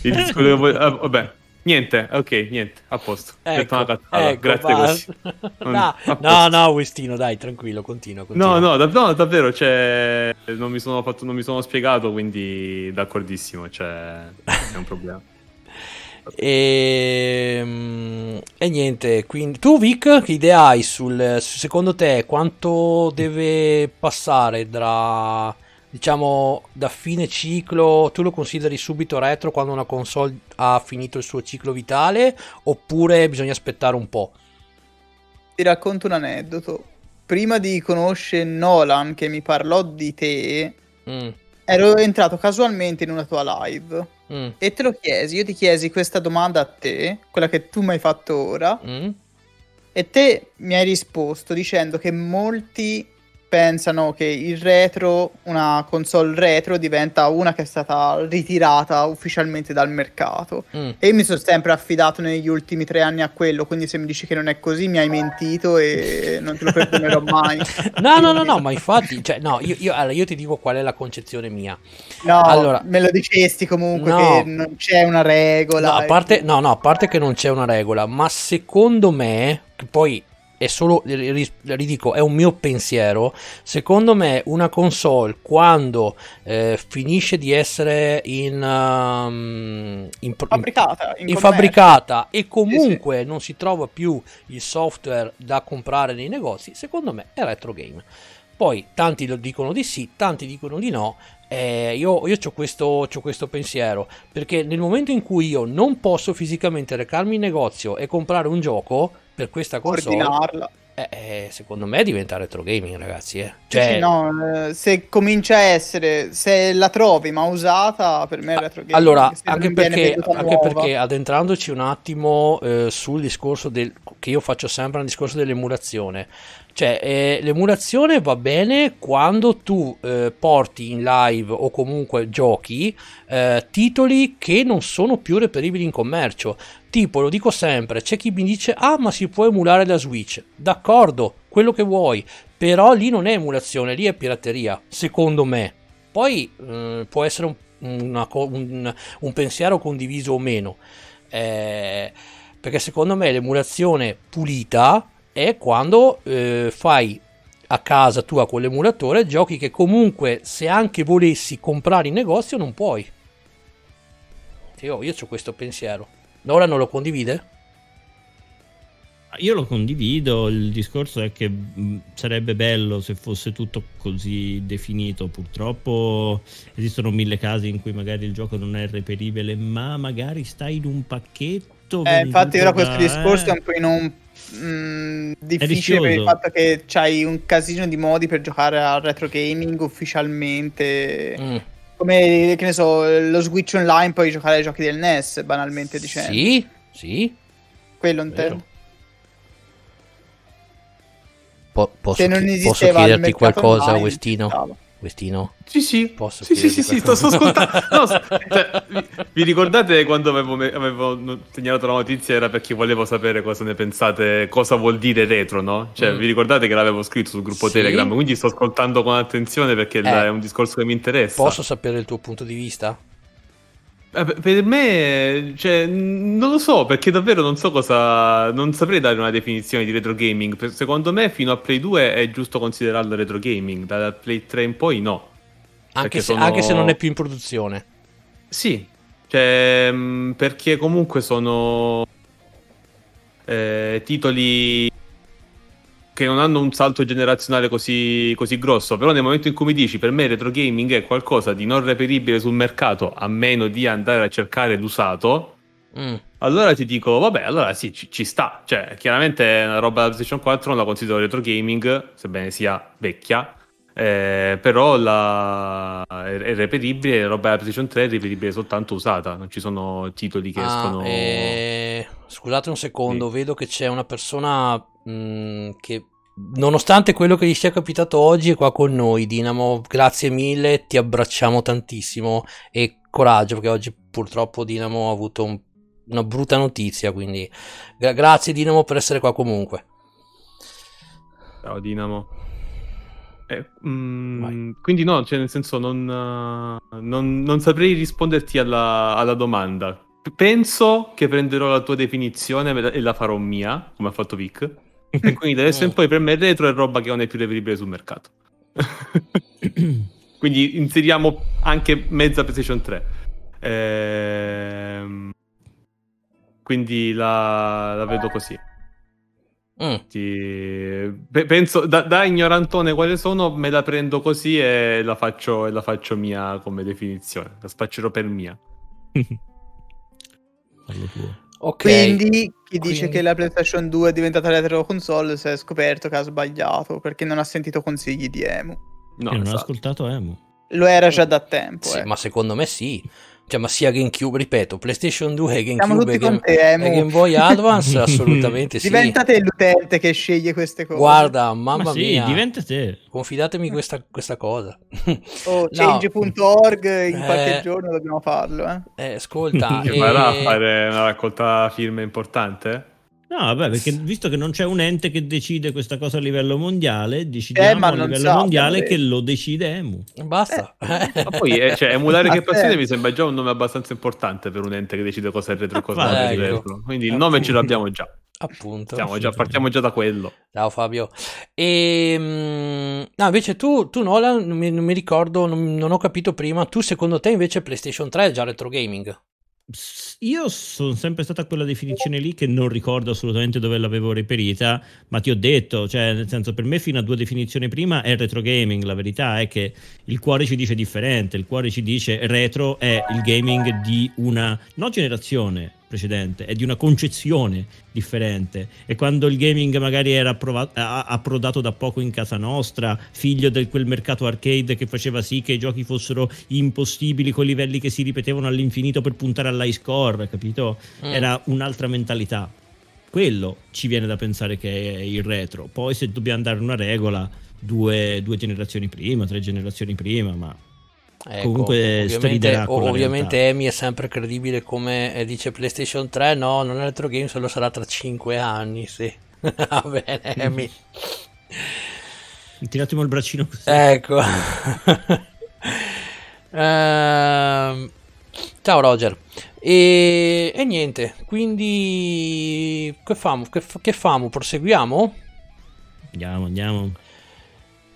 Il disco che vuoi- ah, vabbè, niente, ok, niente, a posto. Ecco, ecco, grazie basta. così. no, no, no, Westino, dai, tranquillo, continua. continua. No, no, da- no, davvero, cioè, non mi sono fatto, non mi sono spiegato, quindi d'accordissimo, cioè, è un problema. E, mm, e niente, quindi tu Vic, che idea hai sul secondo te quanto deve passare tra diciamo da fine ciclo, tu lo consideri subito retro quando una console ha finito il suo ciclo vitale oppure bisogna aspettare un po'? Ti racconto un aneddoto. Prima di conoscere Nolan che mi parlò di te, Mm, ero entrato casualmente in una tua live mm, e te lo chiesi. Io ti chiesi questa domanda a te, quella che tu mi hai fatto ora, mm. e te mi hai risposto dicendo che molti pensano che il retro, una console retro, diventa una che è stata ritirata ufficialmente dal mercato. Mm. E io mi sono sempre affidato negli ultimi tre anni a quello, quindi se mi dici che non è così mi hai mentito e non te lo perdonerò mai. No, no, no, no, ma infatti, cioè, no, io, io- allora, io ti dico qual è la concezione mia. No, Allora- me lo dicesti comunque No. che non c'è una regola. No, a e- parte, no, no, a parte che non c'è una regola, ma secondo me, poi è solo, ri- ridico, è un mio pensiero, secondo me una console quando eh, finisce di essere in, um, in, Fabbricata. In in fabbricata e comunque non si trova più il software da comprare nei negozi, secondo me è retro game. Poi tanti lo dicono di sì, tanti dicono di no. Eh, io io ho questo, questo pensiero perché nel momento in cui io non posso fisicamente recarmi in negozio e comprare un gioco per questa console, Ordinarla. eh, eh, secondo me diventa retro gaming, ragazzi. Eh. Cioè, sì, no, eh, se comincia a essere, se la trovi ma usata, per me è retro gaming. Allora, anche perché, anche perché addentrandoci un attimo eh, sul discorso del, che io faccio sempre, un discorso dell'emulazione. Cioè, eh, l'emulazione va bene quando tu eh, porti in live o comunque giochi eh, titoli che non sono più reperibili in commercio. Tipo, lo dico sempre, c'è chi mi dice, ah, ma si può emulare da Switch. D'accordo, quello che vuoi, però lì non è emulazione, lì è pirateria, secondo me. Poi eh, può essere un, una un- un pensiero condiviso o meno, eh, perché secondo me l'emulazione pulita è quando eh, fai a casa tua con l'emulatore giochi che comunque se anche volessi comprare in negozio non puoi. Io, io ho questo pensiero. Nora non lo condivide? Io lo condivido, il discorso è che mh, sarebbe bello se fosse tutto così definito, purtroppo esistono mille casi in cui magari il gioco non è reperibile, ma magari sta in un pacchetto. Eh, infatti ora questo discorso è un po' in un mm, difficile per il fatto che c'hai un casino di modi per giocare al retro gaming ufficialmente. Mm. Come che ne so, lo Switch Online puoi giocare ai giochi del NES, banalmente dicendo. Sì, sì. Quello intendo. Po- posso, Se non chi- esisteva posso chiederti qualcosa, online, Westino? stava. Westino? Sì, sì. Posso sì, sì, sì, sì, sto, sto ascoltando. No, cioè, vi, vi ricordate quando avevo, me- avevo segnalato la notizia? Era perché volevo sapere cosa ne pensate, cosa vuol dire retro, no? Cioè, Mm. vi ricordate che l'avevo scritto sul gruppo Sì. Telegram? Quindi sto ascoltando con attenzione perché Eh. è un discorso che mi interessa. Posso sapere il tuo punto di vista? Eh, per- me, cioè, non lo so, perché davvero non so cosa. Non saprei dare una definizione di retro gaming. Secondo me, fino a Play 2 è giusto considerarlo retro gaming, da Play 3 in poi no. Anche se, sono- anche se non è più in produzione. Sì, cioè, mh, perché comunque sono eh, titoli che non hanno un salto generazionale così, così grosso, però nel momento in cui mi dici per me retro gaming è qualcosa di non reperibile sul mercato a meno di andare a cercare l'usato, Mm. allora ti dico, vabbè, allora sì, ci, ci sta. Cioè, chiaramente una roba da PlayStation 4 non la considero retro gaming, sebbene sia vecchia, eh, però la... è, reperibile, la roba della PlayStation 3 è reperibile soltanto usata, non ci sono titoli che Ah, escono... eh, Scusate un secondo, vedo che c'è una persona mm, che nonostante quello che gli sia capitato oggi è qua con noi, Dinamo. Grazie mille, ti abbracciamo tantissimo e coraggio perché oggi purtroppo Dinamo ha avuto un- una brutta notizia, quindi gra- grazie Dinamo per essere qua comunque. Ciao Dinamo. Eh, mm, quindi no, cioè nel senso non, non- non saprei risponderti alla, alla domanda. Penso che prenderò la tua definizione e la farò mia, come ha fatto Vic. E quindi da adesso in poi per me il retro è roba che non è più reperibile sul mercato. quindi inseriamo anche mezza PlayStation 3. Ehm, quindi la, la vedo così. Mm, Ti- pe- penso da, da ignorantone quale sono, me la prendo così e la faccio, e la faccio mia come definizione. La spaccerò per mia. Fallo tuo. ok. Quindi chi dice Quindi- che la PlayStation 2 è diventata retro console si è scoperto che ha sbagliato perché non ha sentito consigli di Emu. No, non esatto. ascoltato Emu. Lo era già da tempo. Sì, eh. ma secondo me sì. Cioè, ma sia GameCube, ripeto, PlayStation 2 e Siamo GameCube e Game, con te, e Game Boy Advance, assolutamente sì. Diventa te l'utente che sceglie queste cose. Guarda, mamma ma sì, mia, diventa te. confidatemi questa, questa cosa. Oh, No. change.org in qualche Eh. giorno dobbiamo farlo. Eh. Eh, ascolta, Che eh, farà a fare una raccolta firme importante? No, vabbè, perché visto che non c'è un ente che decide questa cosa a livello mondiale, decidiamo Eh, a livello so, mondiale che lo decide Emu. basta. Ma poi, eh, cioè, emulare che passione mi sembra già un nome abbastanza importante per un ente che decide cosa è retro e cosa è Ecco. retro. Quindi il nome ce l'abbiamo già. Appunto. Stiamo già- partiamo già da quello. Ciao Fabio. E, mm, no, invece tu, tu Nolan, non mi, non mi ricordo, non, non ho capito prima, tu secondo te invece PlayStation 3 è già retro gaming? Io sono sempre stata quella definizione lì che non ricordo assolutamente dove l'avevo reperita, ma ti ho detto, cioè nel senso per me fino a due definizioni prima è retro gaming, la verità è che il cuore ci dice differente, il cuore ci dice retro è il gaming di una no generazione, precedente, è di una concezione differente. E quando il gaming magari era approvato, approdato da poco in casa nostra, figlio di quel mercato arcade che faceva sì che i giochi fossero impossibili con livelli che si ripetevano all'infinito per puntare all'high score, capito? Mm. Era un'altra mentalità. Quello ci viene da pensare che è il retro. Poi se dobbiamo dare una regola, due, due generazioni prima, tre generazioni prima, ma Ecco, Comunque ovviamente, ovviamente Emi è sempre credibile come eh, dice PlayStation 3, no, non è retro game, solo sarà tra 5 anni, sì. Va bene, Emi. Tira il braccino così. Ecco. ehm... Ciao Roger. E, e, niente, quindi che famo? Che, che famo? Proseguiamo? Andiamo, andiamo.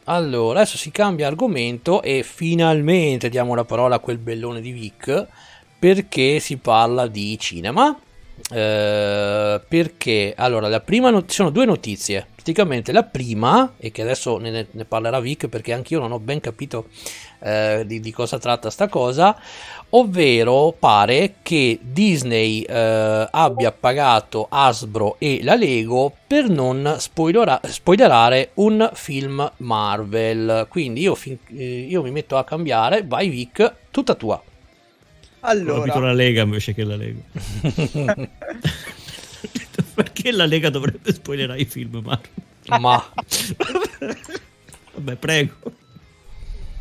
Allora, adesso si cambia argomento e finalmente diamo la parola a quel bellone di Vic perché si parla di cinema. Eh, perché allora la prima not- sono due notizie praticamente la prima e che adesso ne, ne parlerà Vic perché anche io non ho ben capito eh, di, di, cosa tratta sta cosa ovvero pare che Disney eh, abbia pagato Hasbro e la Lego per non spoilera- spoilerare un film Marvel. Quindi io, fin- eh, io, mi metto a cambiare, vai Vic, tutta tua. Allora. Ho capito la Lega invece che la Lego. Perché la Lega dovrebbe spoilerare i film Marvel? Ma... Vabbè, prego.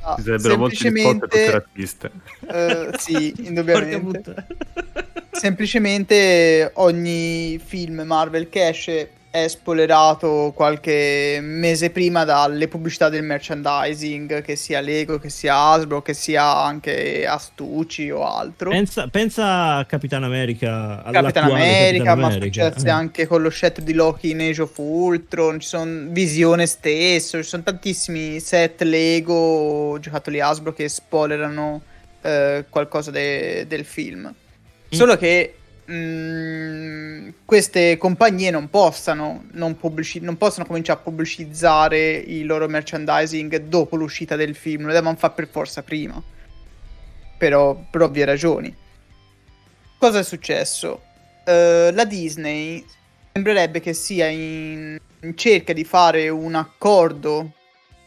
No, Ci sarebbero molti spot cortorattiste. Uh, sì, indubbiamente. semplicemente ogni film Marvel che esce è spoilerato qualche mese prima dalle pubblicità del merchandising, che sia Lego, che sia Hasbro, che sia anche Astucci o altro. Pensa, pensa a Capitan America, Capitan America, Capitan ma America. successe eh. anche con lo scettro di Loki in Age of Ultron, ci sono Visione stesso, ci sono tantissimi set Lego, giocattoli Hasbro che spoilerano eh, qualcosa de- del film. Mm. Solo che Mm, queste compagnie non possano, non, pubblici- non possono cominciare a pubblicizzare il loro merchandising dopo l'uscita del film, lo devono fare per forza prima, però, per ovvie ragioni. Cosa è successo? Uh, la Disney sembrerebbe che sia in, in cerca di fare un accordo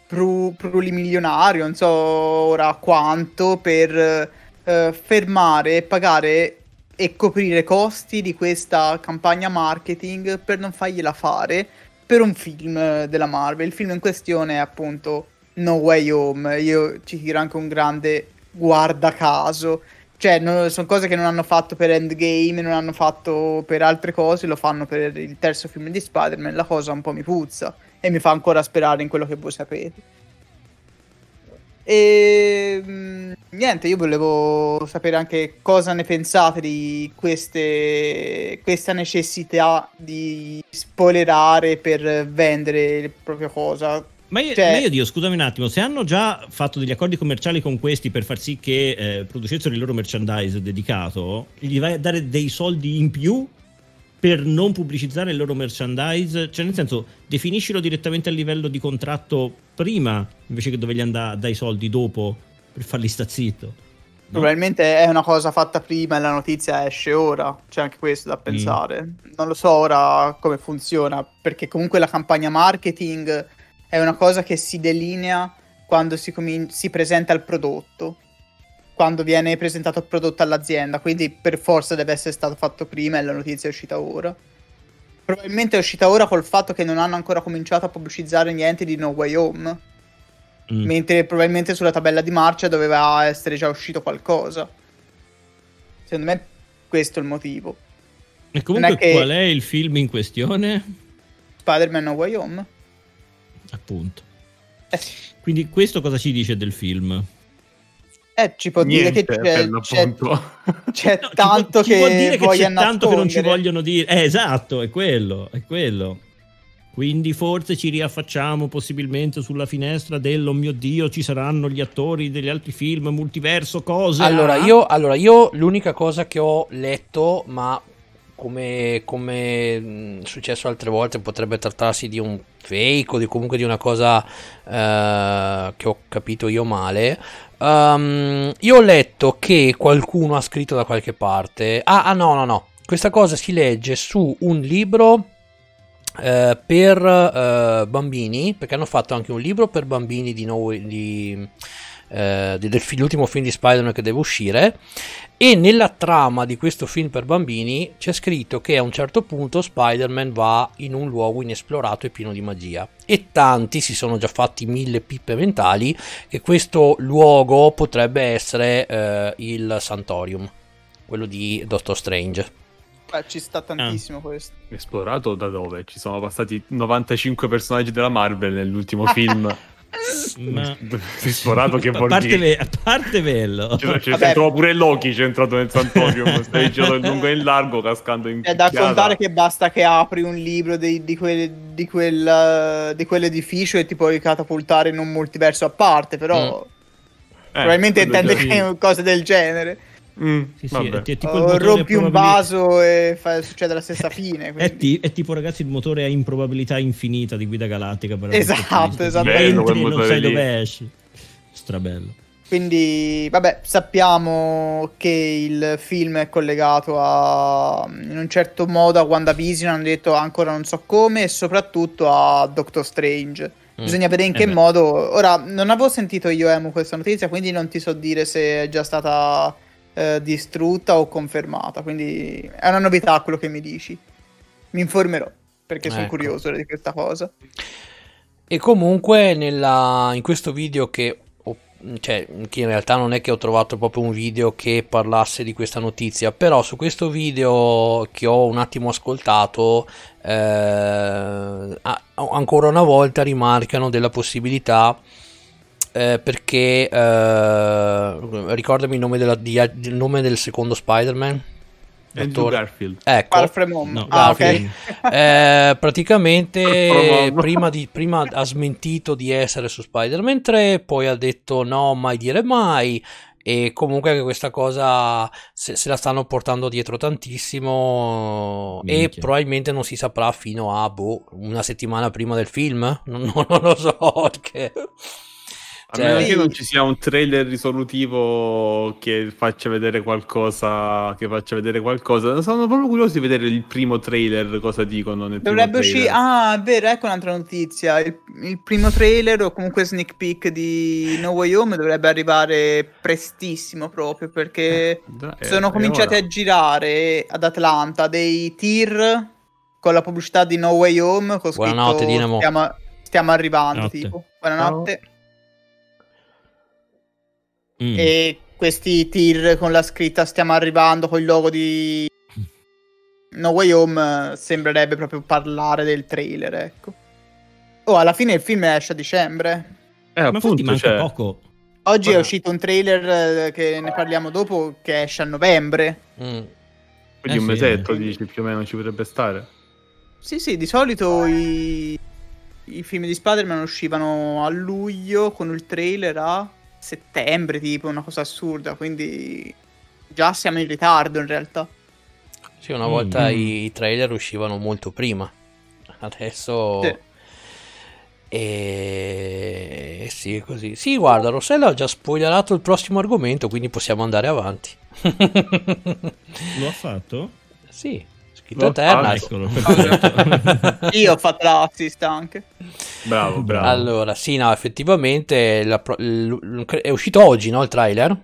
pru- plurimilionario, non so ora quanto, per uh, fermare e pagare e coprire costi di questa campagna marketing per non fargliela fare per un film della Marvel. Il film in questione è appunto No Way Home. Io ci tiro anche un grande guarda caso. Cioè, non, sono cose che non hanno fatto per Endgame, non hanno fatto per altre cose, lo fanno per il terzo film di Spider-Man. La cosa un po' mi puzza e mi fa ancora sperare in quello che voi sapete. E mm, niente, io volevo sapere anche cosa ne pensate di queste, questa necessità di spoilerare per vendere la propria cosa. Ma io, cioè... ma io, dico, scusami un attimo, se hanno già fatto degli accordi commerciali con questi per far sì che eh, producessero il loro merchandise dedicato, gli vai a dare dei soldi in più per non pubblicizzare il loro merchandise? Cioè, nel senso, definiscilo direttamente a livello di contratto prima, invece che dovergli andare dai soldi dopo per farli sta zitto. No? Probabilmente è una cosa fatta prima e la notizia esce ora, c'è anche questo da mm. pensare. Mm. Non lo so ora come funziona, perché comunque la campagna marketing è una cosa che si delinea quando si, comin- si presenta il prodotto quando viene presentato il prodotto all'azienda, quindi per forza deve essere stato fatto prima e la notizia è uscita ora. Probabilmente è uscita ora col fatto che non hanno ancora cominciato a pubblicizzare niente di No Way Home. Mm. Mentre probabilmente sulla tabella di marcia doveva essere già uscito qualcosa. Secondo me questo è il motivo. E comunque è qual è il film in questione? Spider-Man No Way Home. Appunto. Eh. Quindi questo cosa ci dice del film? Eh, ci può Niente, dire che c'è, c'è, c'è no, tanto ci può, ci che, può dire che c'è tanto che non ci vogliono dire. Eh, esatto, è quello, è quello. Quindi forse ci riaffacciamo possibilmente sulla finestra del oh mio dio, ci saranno gli attori degli altri film, multiverso, cose. Allora ah? io, allora, io l'unica cosa che ho letto, ma come, come è successo altre volte, potrebbe trattarsi di un fake o di, comunque di una cosa eh, che ho capito io male. Um, io ho letto che qualcuno ha scritto da qualche parte. Ah, ah no, no, no. Questa cosa si legge su un libro eh, per eh, bambini, perché hanno fatto anche un libro per bambini di, no, di, eh, del, dell'ultimo film di Spider-Man che deve uscire. E nella trama di questo film per bambini c'è scritto che a un certo punto Spider-Man va in un luogo inesplorato e pieno di magia. E tanti si sono già fatti mille pippe mentali che questo luogo potrebbe essere eh, il Santorium, quello di Doctor Strange. Beh, ci sta tantissimo ah. questo. Esplorato da dove? Ci sono passati 95 personaggi della Marvel nell'ultimo film. Ma... esplorato che vuol a parte, dire? a parte bello. C'è, c'è, c'è pure Loki c'è entrato nel Santorium stai girato in lungo e in largo cascando in è da contare che basta che apri un libro di, di, quel, di, quel, di quell'edificio e ti puoi catapultare in un multiverso a parte però mm. eh, probabilmente intende che cose del genere Mm, sì, sì, è, è tipo oh, rompi un vaso e fa, succede la stessa fine. È, ti, è, tipo, ragazzi, il motore a improbabilità infinita di guida galattica. esatto, esatto. Entri e non sai dove esci. Strabello. Quindi, vabbè, sappiamo che il film è collegato a, in un certo modo a WandaVision, hanno detto ancora non so come, e soprattutto a Doctor Strange. Mm. Bisogna vedere in che eh modo. Ora, non avevo sentito io Emu questa notizia, quindi non ti so dire se è già stata eh, distrutta o confermata. Quindi è una novità quello che mi dici. Mi informerò perché sono ecco. curioso di questa cosa. E comunque nella, in questo video che, cioè, che in realtà non è che ho trovato proprio un video che parlasse di questa notizia, però su questo video che ho un attimo ascoltato, eh, ancora una volta rimarcano della possibilità eh, perché eh, ricordami il nome, della, di, il nome del secondo Spider-Man. Andrew Garfield. Ecco. Alfred no, ah, okay. eh, praticamente prima, di, prima, ha smentito di essere su Spider-Man 3, poi ha detto no, mai dire mai. E comunque anche questa cosa se, se la stanno portando dietro tantissimo Minchia. e probabilmente non si saprà fino a boh, una settimana prima del film. Non, non lo so perché cioè, a meno che non ci sia un trailer risolutivo che faccia vedere qualcosa. Che faccia vedere qualcosa. Sono proprio curioso di vedere il primo trailer, cosa dicono. Nel Dovrebbe uscire. Ah, è vero, ecco un'altra notizia. Il, il, primo trailer o comunque sneak peek di No Way Home dovrebbe arrivare prestissimo proprio perché eh, sono cominciati a girare ad Atlanta dei tir con la pubblicità di No Way Home. Con Buonanotte, Dinamo. Stiamo, stiamo arrivando, Notte. tipo. Buonanotte. Ciao. Mm. E questi tir con la scritta stiamo arrivando con il logo di No Way Home eh, sembrerebbe proprio parlare del trailer, ecco. Oh, alla fine il film esce a dicembre. Eh, Ma appunto, manca cioè... poco. Oggi Ma... è uscito un trailer eh, che ne parliamo dopo che esce a novembre. Mm. Quindi eh un mesetto sì. dici più o meno ci potrebbe stare. Sì, sì, di solito i, i film di Spider-Man uscivano a luglio con il trailer a settembre, tipo, una cosa assurda, quindi già siamo in ritardo in realtà. Sì, una volta mm. i trailer uscivano molto prima, adesso... Sì. E sì, così. Sì, guarda, Rossella ha già spoilerato il prossimo argomento, quindi possiamo andare avanti. Lo ha fatto? Sì scritto Eternal. Ah, Io ho fatto l'assist anche. Bravo, bravo. Allora, sì, no, effettivamente la, l, è uscito oggi, no, il trailer?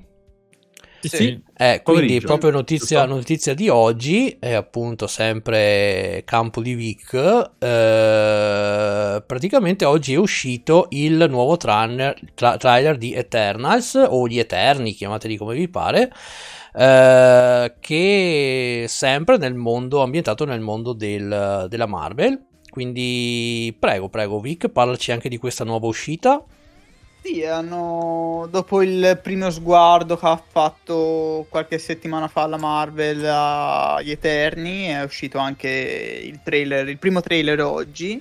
Sì. Eh, quindi proprio notizia, notizia, di oggi, è appunto sempre campo di Vic, eh, praticamente oggi è uscito il nuovo trailer, tra, trailer di Eternals o gli Eterni, chiamateli come vi pare, eh, che sempre nel mondo ambientato nel mondo del, della Marvel. Quindi prego, prego Vic, parlaci anche di questa nuova uscita. Sì, hanno dopo il primo sguardo che ha fatto qualche settimana fa la Marvel agli Eterni, è uscito anche il trailer, il primo trailer oggi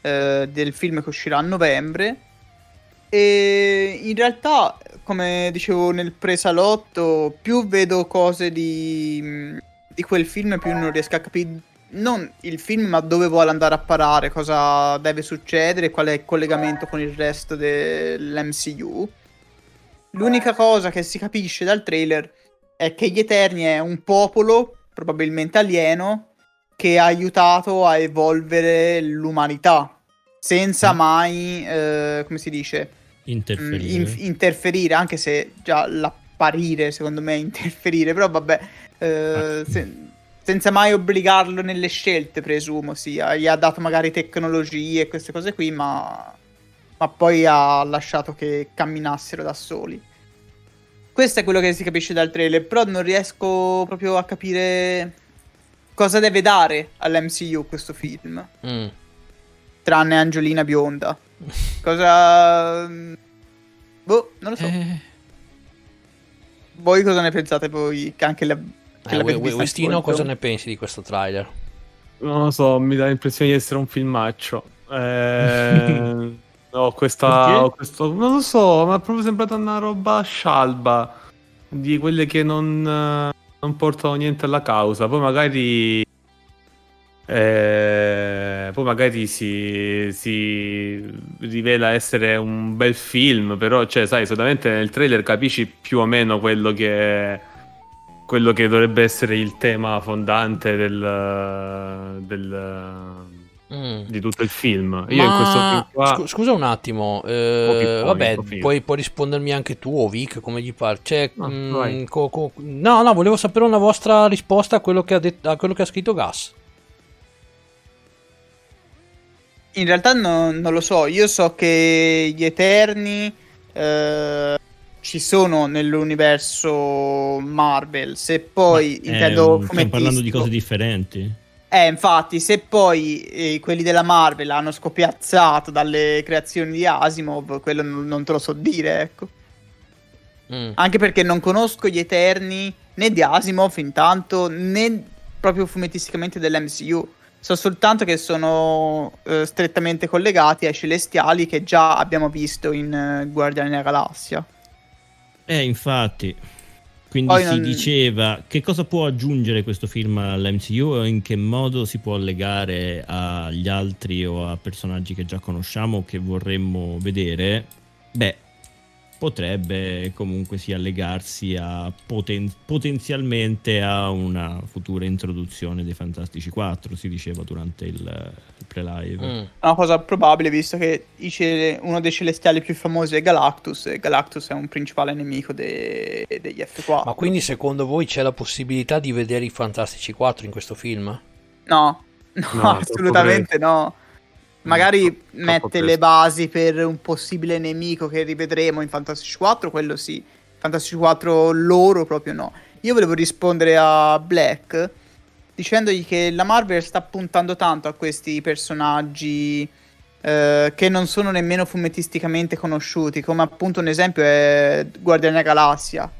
eh, del film che uscirà a novembre. E in realtà, come dicevo nel presalotto, più vedo cose di, di quel film, più non riesco a capire non il film, ma dove vuole andare a parare, cosa deve succedere, qual è il collegamento con il resto dell'MCU. L'unica cosa che si capisce dal trailer è che gli Eterni è un popolo, probabilmente alieno, che ha aiutato a evolvere l'umanità, senza mm. mai, eh, come si dice, interferire. In- interferire, anche se già l'apparire secondo me è interferire, però vabbè, eh, ah. se- senza mai obbligarlo nelle scelte, presumo, sì, gli ha dato magari tecnologie e queste cose qui, ma, ma poi ha lasciato che camminassero da soli. Questo è quello che si capisce dal trailer, però non riesco proprio a capire cosa deve dare all'MCU questo film. Mm. Tranne Angelina bionda. Cosa... Boh, non lo so. Eh... Voi cosa ne pensate voi? Che anche la... Eh, Westino, cosa ne pensi di questo trailer? Non lo so, mi dà l'impressione di essere un filmaccio. Eh... ho questa... Ho questo... Non lo so, ma è proprio sembrata una roba scialba. Di quelle che non, non portano niente alla causa. Poi magari eh, poi magari si, si, rivela essere un bel film, però, cioè, sai, solamente nel trailer capisci più o meno quello che, quello che dovrebbe essere il tema fondante del, del mm. di tutto il film. Io Ma... in questo film qua... Scusa un attimo, eh, vabbè, puoi, puoi, rispondermi anche tu o Vic, come gli pare. Cioè, no, mm, co- co- no, no, volevo sapere una vostra risposta a quello che ha, det- a quello che ha scritto Gas. In realtà no, non lo so, io so che gli Eterni eh, ci sono nell'universo Marvel, se poi Ma intendo... stiamo parlando di cose differenti. Eh, infatti, se poi eh, quelli della Marvel hanno scopiazzato dalle creazioni di Asimov, quello non, non te lo so dire, ecco. Mm. Anche perché non conosco gli Eterni né di Asimov intanto, né proprio fumettisticamente dell'MCU. So soltanto che sono eh, strettamente collegati ai celestiali che già abbiamo visto in eh, Guardiani della Galassia. Eh, infatti. Quindi Poi si non... diceva che cosa può aggiungere questo film all'MCU e in che modo si può legare agli altri o a personaggi che già conosciamo o che vorremmo vedere. Beh, potrebbe comunque sia legarsi a poten- potenzialmente a una futura introduzione dei Fantastici 4, si diceva durante il, il pre-live. Mm. Una cosa probabile, visto che uno dei celestiali più famosi è Galactus, e Galactus è un principale nemico de- degli F4. Ma quindi secondo voi c'è la possibilità di vedere i Fantastici 4 in questo film? No, no, no assolutamente no. Magari mm, mette le basi per un possibile nemico che rivedremo in Fantasy 4, quello sì. Fantasy 4 loro proprio no. Io volevo rispondere a Black dicendogli che la Marvel sta puntando tanto a questi personaggi eh, che non sono nemmeno fumettisticamente conosciuti, come appunto un esempio è Guardiani della Galassia,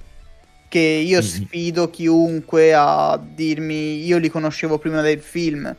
che io mm-hmm. sfido chiunque a dirmi io li conoscevo prima del film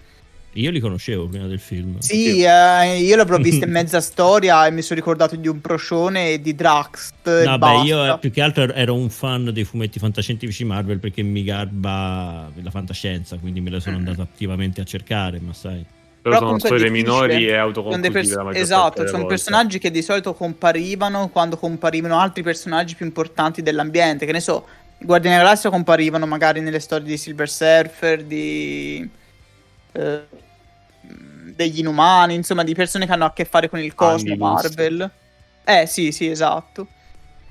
io li conoscevo prima del film. Sì, eh, io l'avrò vista in mezza storia e mi sono ricordato di un procione e di Drax. No, beh, io eh, più che altro ero un fan dei fumetti fantascientifici Marvel perché mi garba la fantascienza, quindi me la sono mm. andato attivamente a cercare, ma sai. Però, Però sono storie minori e autoconclusive pers- Esatto, sono personaggi che di solito comparivano quando comparivano altri personaggi più importanti dell'ambiente. Che ne so, Guardiani della Galassia comparivano magari nelle storie di Silver Surfer, di eh, degli inumani, insomma, di persone che hanno a che fare con il cosmo Marvel. Eh, sì, sì, esatto.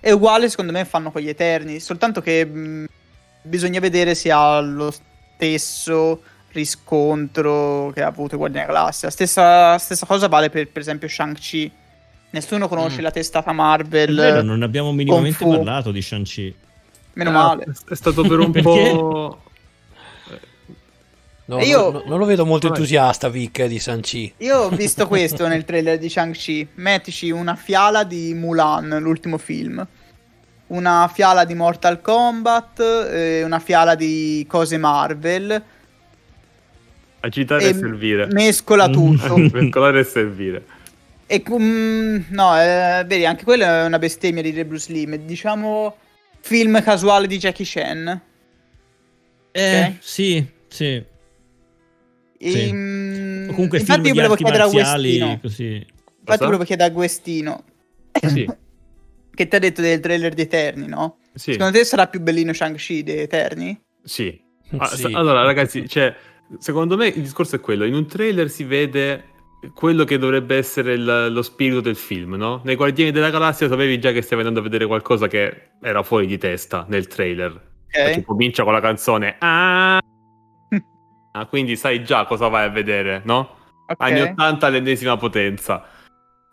È uguale, secondo me, fanno con gli Eterni, soltanto che mh, mm, bisogna vedere se ha lo stesso riscontro che ha avuto Guardiani della Galassia. Stessa, stessa cosa vale per, per esempio, Shang-Chi. Nessuno conosce mm. la testata Marvel. Vero, non abbiamo minimamente parlato di Shang-Chi. Meno ah, male. È stato per un po'. No, io, no, non lo vedo molto entusiasta Vic di Sanchi. Io ho visto questo nel trailer di Shang-Chi. Mettici una fiala di Mulan, l'ultimo film. Una fiala di Mortal Kombat, eh, una fiala di cose Marvel. Agitare e, servire. Mescola tutto. Mescolare e servire. E um, no, eh, vedi, anche quella è una bestemmia di Bruce Lee. Diciamo film casuale di Jackie Chan. Eh, okay? sì, sì. E, sì. Um, comunque infatti io volevo chiedere a Guestino. Così. Infatti volevo chiedere a Guestino. Sì. che ti ha detto del trailer di Eterni, no? Sì. Secondo te sarà più bellino Shang-Chi di Eterni? Sì. Ah, sì. Allora, ragazzi, cioè, secondo me il discorso è quello. In un trailer si vede quello che dovrebbe essere il, lo spirito del film, no? Nei Guardiani della Galassia sapevi già che stavi andando a vedere qualcosa che era fuori di testa nel trailer. Okay. Perché comincia con la canzone ah! Ah, quindi sai già cosa vai a vedere, no? Okay. Anni 80 all'ennesima potenza.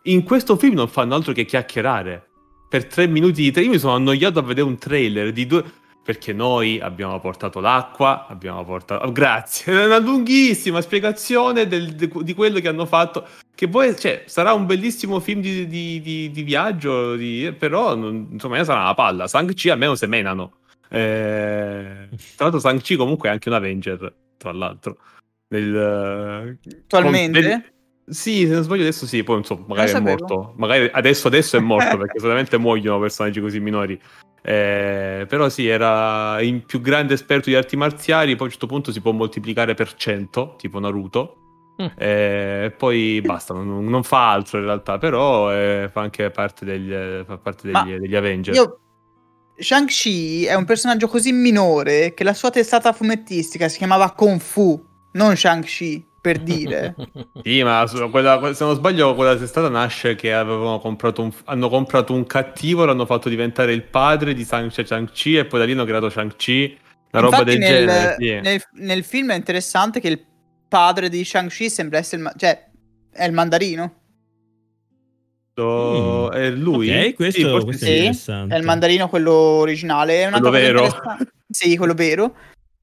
In questo film non fanno altro che chiacchierare. Per tre minuti di trailer, io mi sono annoiato a vedere un trailer di due perché noi abbiamo portato l'acqua, abbiamo portato... Oh, grazie, è una lunghissima spiegazione del, de, di quello che hanno fatto, che poi cioè, sarà un bellissimo film di, di, di, di viaggio, però insomma sarà una palla, Shang-Chi almeno se menano. Eh, tra l'altro Shang-Chi comunque è anche un Avenger, tra l'altro. Nel, Attualmente? Del, sì, se non sbaglio adesso sì, poi insomma, magari è morto. Magari adesso, adesso è morto perché solamente muoiono personaggi così minori. Eh, però sì, era il più grande esperto di arti marziali, poi a un certo punto si può moltiplicare per 100, tipo Naruto. Mm. E eh, poi basta, non, non, fa altro in realtà, però eh, fa anche parte degli, fa parte degli, degli Avenger. Io... Shang-Chi è un personaggio così minore che la sua testata fumettistica si chiamava Kung Fu, non Shang-Chi per dire. sì, ma quella, se non sbaglio, quella testata nasce che avevano comprato un, hanno comprato un cattivo, l'hanno fatto diventare il padre di Shang-Chi e poi da lì hanno creato Shang-Chi, una roba del nel, genere. Sì. Nel, nel, film è interessante che il padre di Shang-Chi sembra essere il, cioè, è il mandarino. Mm. È lui? Ok, questo, sì, questo è, sì, è il mandarino quello originale. È quello vero? Sì, quello vero.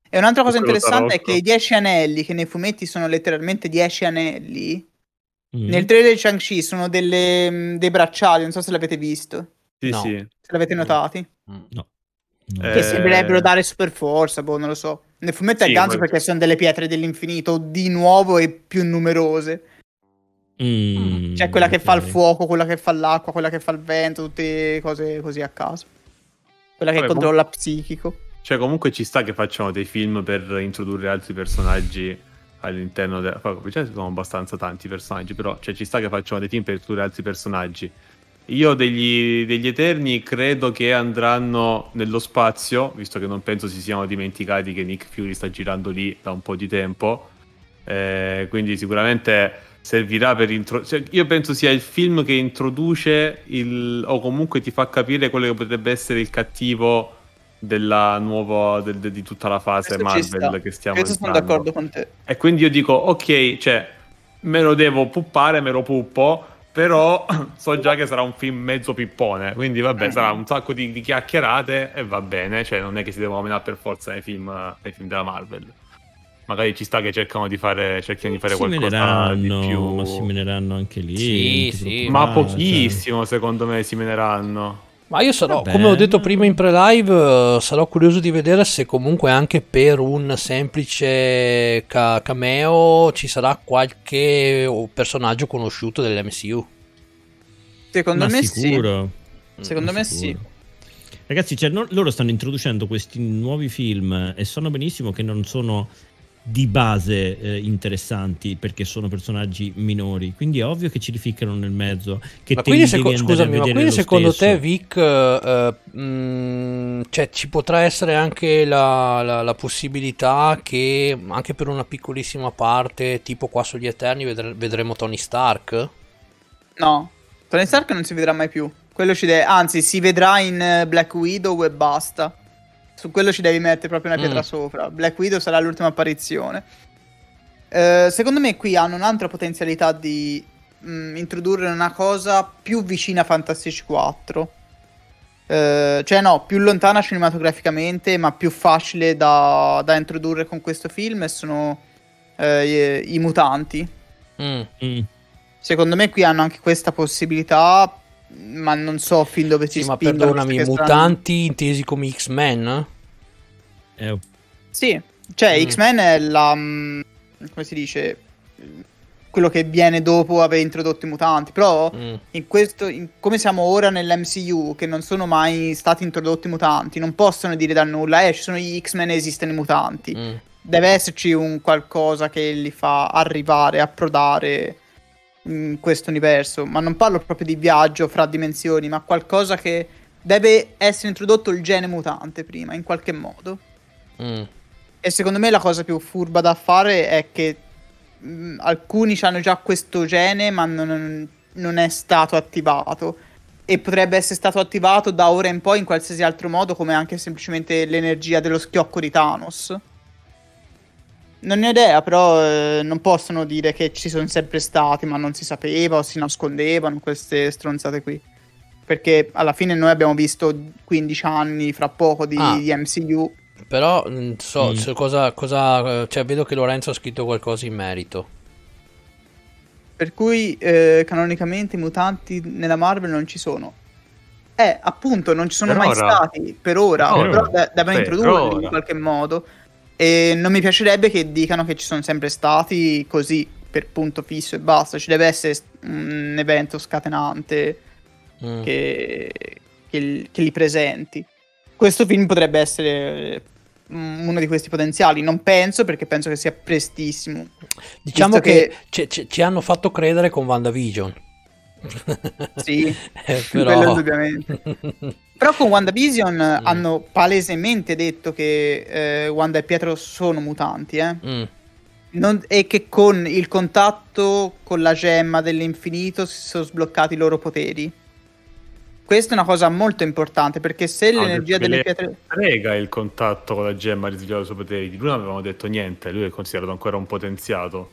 E un'altra cosa interessante è che i dieci anelli, che nei fumetti sono letteralmente dieci anelli, mm. nel trailer di Shang-Chi sono delle, mm, dei bracciali, non so se l'avete visto. Sì, no. sì. Se l'avete notati. Mm. No. no. Che eh... sembrerebbero dare super forza, boh, non lo so. Nel fumetto sì, è ganzo ma... perché sono delle pietre dell'infinito di nuovo e più numerose. Mm, C'è quella okay. che fa il fuoco, quella che fa l'acqua, quella che fa il vento, tutte cose così a caso. Quella che Vabbè, controlla com- psichico. Cioè, comunque ci sta che facciano dei film per introdurre altri personaggi all'interno del... Cioè, sono abbastanza tanti personaggi, però cioè, ci sta che facciano dei film per introdurre altri personaggi. Io degli, degli, Eterni credo che andranno nello spazio, visto che non penso si siano dimenticati che Nick Fury sta girando lì da un po' di tempo. Eh, quindi sicuramente servirà per introdurre... Cioè, io penso sia il film che introduce il... o comunque ti fa capire quello che potrebbe essere il cattivo della nuova del, de, di tutta la fase Questo Marvel che stiamo Questo sono d'accordo con te. E quindi io dico, ok, cioè, me lo devo puppare, me lo puppo, però so già che sarà un film mezzo pippone, quindi vabbè, sarà un sacco di, di, chiacchierate e va bene, cioè non è che si devono menare per forza nei film, nei film della Marvel. Magari ci sta che cercano di fare, cerchino di fare qualcosa di più. Ma si meneranno anche lì. Sì, sì. Ma pochissimo, cioè. secondo me, si meneranno. Ma io sarò, Vabbè. come ho detto prima in pre-live, sarò curioso di vedere se comunque anche per un semplice ca- cameo ci sarà qualche personaggio conosciuto dell'MCU. Secondo Ma me sicuro. sì. Secondo Ma me sicuro. sì. Ragazzi, cioè, no, loro stanno introducendo questi nuovi film e sanno benissimo che non sono di base eh, interessanti perché sono personaggi minori quindi è ovvio che ci rificcano nel mezzo che ma quindi, seco- scusami, ma quindi secondo stesso. te Vic uh, uh, mh, cioè, ci potrà essere anche la, la, la, possibilità che anche per una piccolissima parte tipo qua sugli Eterni vedre- vedremo Tony Stark? no Tony Stark non si vedrà mai più quello ci deve anzi si vedrà in Black Widow e basta su quello ci devi mettere proprio una pietra mm. sopra. Black Widow sarà l'ultima apparizione. Uh, secondo me qui hanno un'altra potenzialità di mh, mm, introdurre una cosa più vicina a Fantastic 4. Uh, eh, cioè no, più lontana cinematograficamente, ma più facile da, da introdurre con questo film e sono uh, i, i, mutanti. Mm. Mm. Secondo me qui hanno anche questa possibilità, ma non so fin dove ci sì, ma perdonami, mutanti saranno... intesi come X-Men? Eh. Sì, cioè mm. X-Men è la, mm, come si dice, quello che viene dopo aver introdotto i mutanti. Però Mm. in questo, in- come siamo ora nell'MCU, che non sono mai stati introdotti i mutanti, non possono dire da nulla, eh, ci sono gli X-Men e esistono i mutanti. Mm. Deve esserci un qualcosa che li fa arrivare, approdare in questo universo. Ma non parlo proprio di viaggio fra dimensioni, ma qualcosa che deve essere introdotto il gene mutante prima, in qualche modo. Mm. E secondo me la cosa più furba da fare è che mh, alcuni hanno già questo gene, ma non, non è stato attivato. E potrebbe essere stato attivato da ora in poi in qualsiasi altro modo, come anche semplicemente l'energia dello schiocco di Thanos. Non ne ho idea, però eh, non possono dire che ci sono sempre stati, ma non si sapeva o si nascondevano queste stronzate qui. Perché alla fine noi abbiamo visto 15 anni fra poco di, Ah. di MCU. Però mm, so, Mm. so cosa, cosa eh, cioè vedo che Lorenzo ha scritto qualcosa in merito. Per cui eh, canonicamente i mutanti nella Marvel non ci sono. Eh, appunto, non ci sono Per mai ora. stati per ora, Per però ora. de- devono introdurli in qualche modo. E non mi piacerebbe che dicano che ci sono sempre stati così, per punto fisso e basta. Ci deve essere un evento scatenante Mm. che, che- che li presenti. Questo film potrebbe essere mm, uno di questi potenziali. Non penso, perché penso che sia prestissimo. Diciamo che, che- ci- ci- hanno fatto credere con WandaVision. Sì, Eh, quello però... indubbiamente. Però con WandaVision Mm. hanno palesemente detto che eh, Wanda e Pietro sono mutanti, eh? Mm. Non- e che con il contatto con la gemma dell'infinito si sono sbloccati i loro poteri. Questa è una cosa molto importante perché se No, l'energia detto che delle le- pietre... Frega il contatto con la gemma ha risvegliato i suoi poteri. Di lui non avevamo detto niente, lui è considerato ancora un potenziato.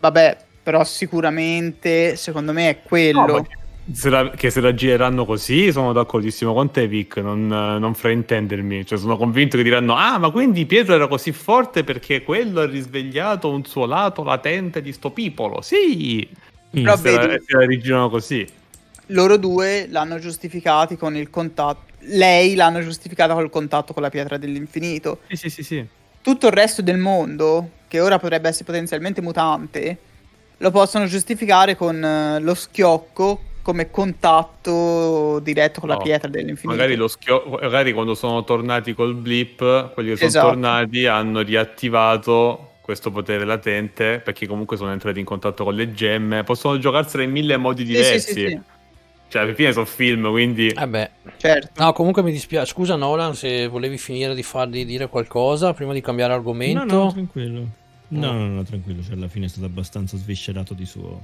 Vabbè, però sicuramente secondo me è quello. No, se la- che se la gireranno così sono d'accordissimo con te Vic non, non fraintendermi cioè sono convinto che diranno ah ma quindi Pietro era così forte perché quello ha risvegliato un suo lato latente di sto pipolo sì Mm. Però se la, vedi- se la rigirano così loro due l'hanno giustificati con il contatto. Lei l'hanno giustificata col contatto con la pietra dell'infinito. sì sì sì, sì. Tutto il resto del mondo, che ora potrebbe essere potenzialmente mutante, lo possono giustificare con eh, lo schiocco come contatto diretto con la No, pietra dell'infinito. magari, lo schio- magari quando sono tornati col blip quelli che sono Esatto. tornati hanno riattivato questo potere latente perché comunque sono entrati in contatto con le gemme possono giocarsela in mille modi diversi sì, sì, sì, cioè alla fine sono film quindi Eh beh. certo. No, comunque mi dispiace. Scusa Nolan, se volevi finire di fargli dire qualcosa prima di cambiare argomento. No, no, tranquillo. No, no, no, tranquillo. Cioè, alla fine è stato abbastanza sviscerato di suo.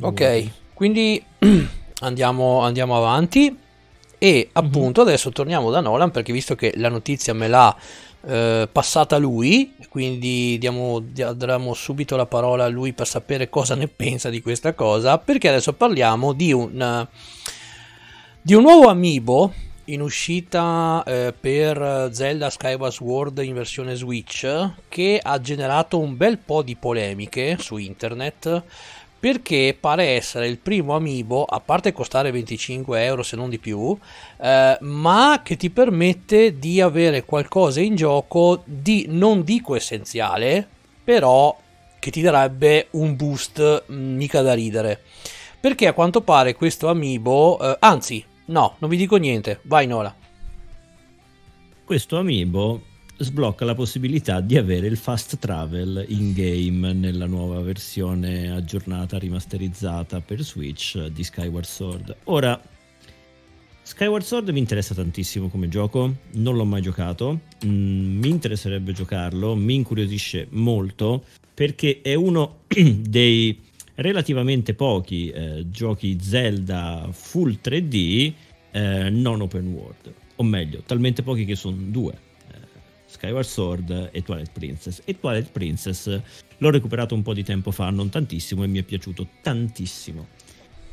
Ok, quindi andiamo, andiamo avanti. E appunto adesso torniamo da Nolan perché visto che la notizia me l'ha eh, passata lui, quindi diamo, dia- daremo subito la parola a lui per sapere cosa ne pensa di questa cosa, perché adesso parliamo di un, di un nuovo amiibo in uscita eh, per Zelda Skyward Sword in versione Switch che ha generato un bel po' di polemiche su internet perché pare essere il primo amiibo, a parte costare 25 euro se non di più, eh, ma che ti permette di avere qualcosa in gioco di non dico essenziale, però che ti darebbe un boost mh, mica da ridere. Perché a quanto pare questo amiibo, eh, anzi, no, non vi dico niente, vai Nola. Questo amiibo sblocca la possibilità di avere il fast travel in game nella nuova versione aggiornata, rimasterizzata per Switch di Skyward Sword. Ora, Skyward Sword mi interessa tantissimo come gioco, non l'ho mai giocato, mm, mi interesserebbe giocarlo, mi incuriosisce molto perché è uno dei relativamente pochi eh, giochi Zelda full 3D eh, non open world, o meglio, talmente pochi che sono due. Skyward Sword e Twilight Princess. E Twilight Princess l'ho recuperato un po' di tempo fa, non tantissimo, e mi è piaciuto tantissimo.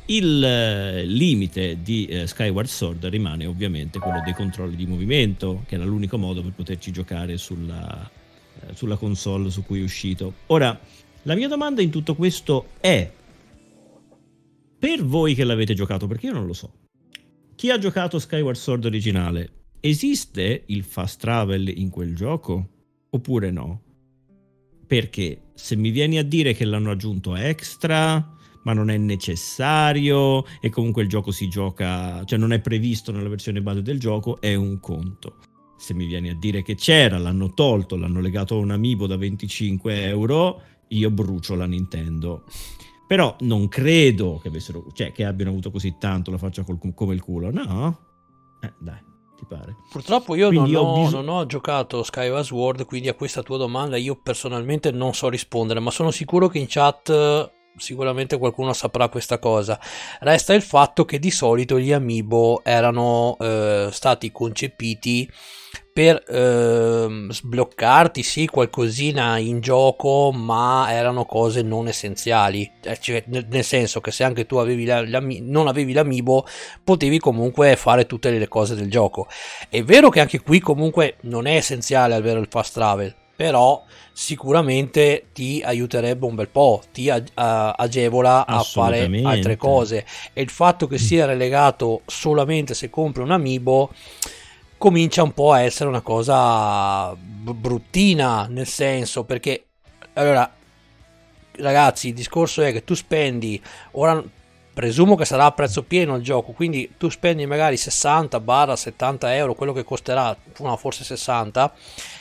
Il eh, limite di eh, Skyward Sword rimane ovviamente quello dei controlli di movimento, che era l'unico modo per poterci giocare sulla, eh, sulla console su cui è uscito. Ora, la mia domanda in tutto questo è, per voi che l'avete giocato, perché io non lo so, chi ha giocato Skyward Sword originale, esiste il fast travel in quel gioco? Oppure no? Perché se mi vieni a dire che l'hanno aggiunto extra, ma non è necessario e comunque il gioco si gioca, cioè non è previsto nella versione base del gioco, è un conto. Se mi vieni a dire che c'era, l'hanno tolto, l'hanno legato a un amiibo da 25 euro, io brucio la Nintendo. Però non credo che, avessero, cioè, che abbiano avuto così tanto la faccia col, come il culo, no? Eh, dai, ti pare. Purtroppo io, non, ho ho, non ho giocato Skyward Sword, quindi a questa tua domanda io personalmente non so rispondere, ma sono sicuro che in chat eh, sicuramente qualcuno saprà questa cosa. Resta il fatto che di solito gli amiibo erano eh, stati concepiti per ehm, sbloccarti sì qualcosina in gioco ma erano cose non essenziali. Eh, cioè, nel, senso che se anche tu avevi la- l'ami- non avevi l'amiibo potevi comunque fare tutte le cose del gioco. È vero che anche qui comunque non è essenziale avere il fast travel però sicuramente ti aiuterebbe un bel po', ti ag- agevola a fare altre cose. E il fatto che sia relegato solamente se compri un amiibo comincia un po' a essere una cosa bruttina nel senso perché allora ragazzi il discorso è che tu spendi ora presumo che sarà a prezzo pieno il gioco quindi tu spendi magari 60 barra 70 euro quello che costerà no, forse 60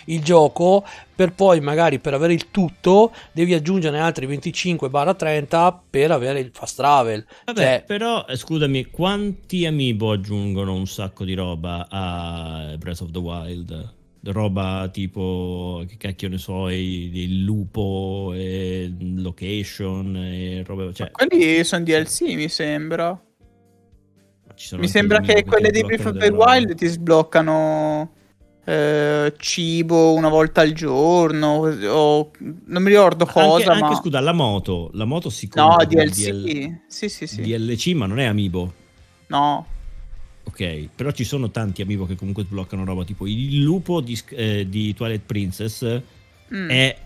il gioco per poi magari per avere il tutto devi aggiungere altri 25 barra 30 per avere il fast travel Vabbè, Cioè, però eh, scusami, quanti amiibo aggiungono un sacco di roba a Breath of the Wild? Roba tipo, che cacchio ne so, il, lupo, e location, e roba... Cioè, Quelli sono DLC, mi sembra. Mi sembra che quelle di Breath of the. Wild ti sbloccano eh, cibo una volta al giorno o non mi ricordo cosa, anche, ma anche, scusa, la moto, la moto si no, DLC. DL Sì, sì, sì. DLC, ma non è amiibo. No. Ok, però ci sono tanti amiibo che comunque sbloccano roba tipo il lupo di, eh, di Twilight Princess Mm. è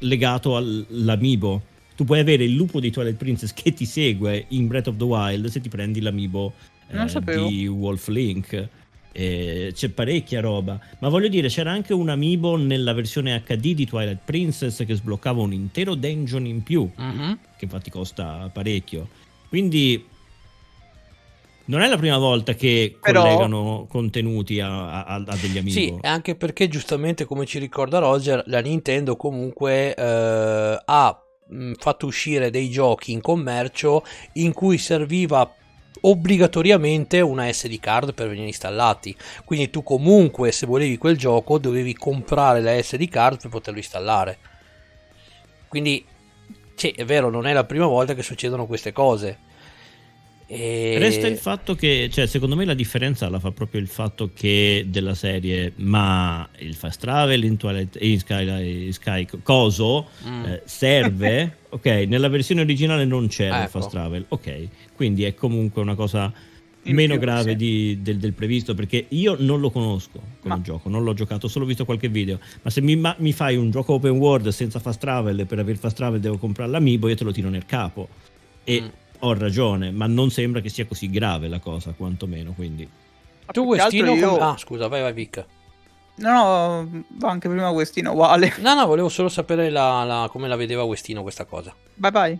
legato all'amiibo. Tu puoi avere il lupo di Twilight Princess che ti segue in Breath of the Wild se ti prendi l'amiibo eh, di Wolf Link. Eh, c'è parecchia roba, ma voglio dire, c'era anche un amiibo nella versione HD di Twilight Princess che sbloccava un intero dungeon in più mhm. che infatti costa parecchio. Quindi non è la prima volta che Però- collegano contenuti a, a- a degli amiibo. Sì, anche perché giustamente come ci ricorda Roger, la Nintendo comunque eh, ha mh, fatto uscire dei giochi in commercio in cui serviva obbligatoriamente una SD card per venire installati. Quindi tu comunque se volevi quel gioco dovevi comprare la SD card per poterlo installare. Quindi sì, è vero, non è la prima volta che succedono queste cose. E... Resta il fatto che, cioè, secondo me la differenza la fa proprio il fatto che della serie, ma il fast travel in Twilight in Sky, Sky Coso Mm. eh, serve, ok, nella versione originale non c'era il Ecco. fast travel, ok, quindi è comunque una cosa In meno più, grave sì. di- del, del previsto perché io non lo conosco come Ma- gioco, non l'ho giocato, ho solo visto qualche video, ma se mi, ma- mi fai un gioco open world senza fast travel e per avere fast travel devo comprare l'amiibo, io te lo tiro nel capo e Mm. Ho ragione, ma non sembra che sia così grave la cosa, quantomeno, quindi Ma Tu Westino... io- Ah, scusa, vai, vai, Vic. No, no, va anche prima Westino uguale. No, no, volevo solo sapere la- la- come la vedeva Westino questa cosa. Bye bye.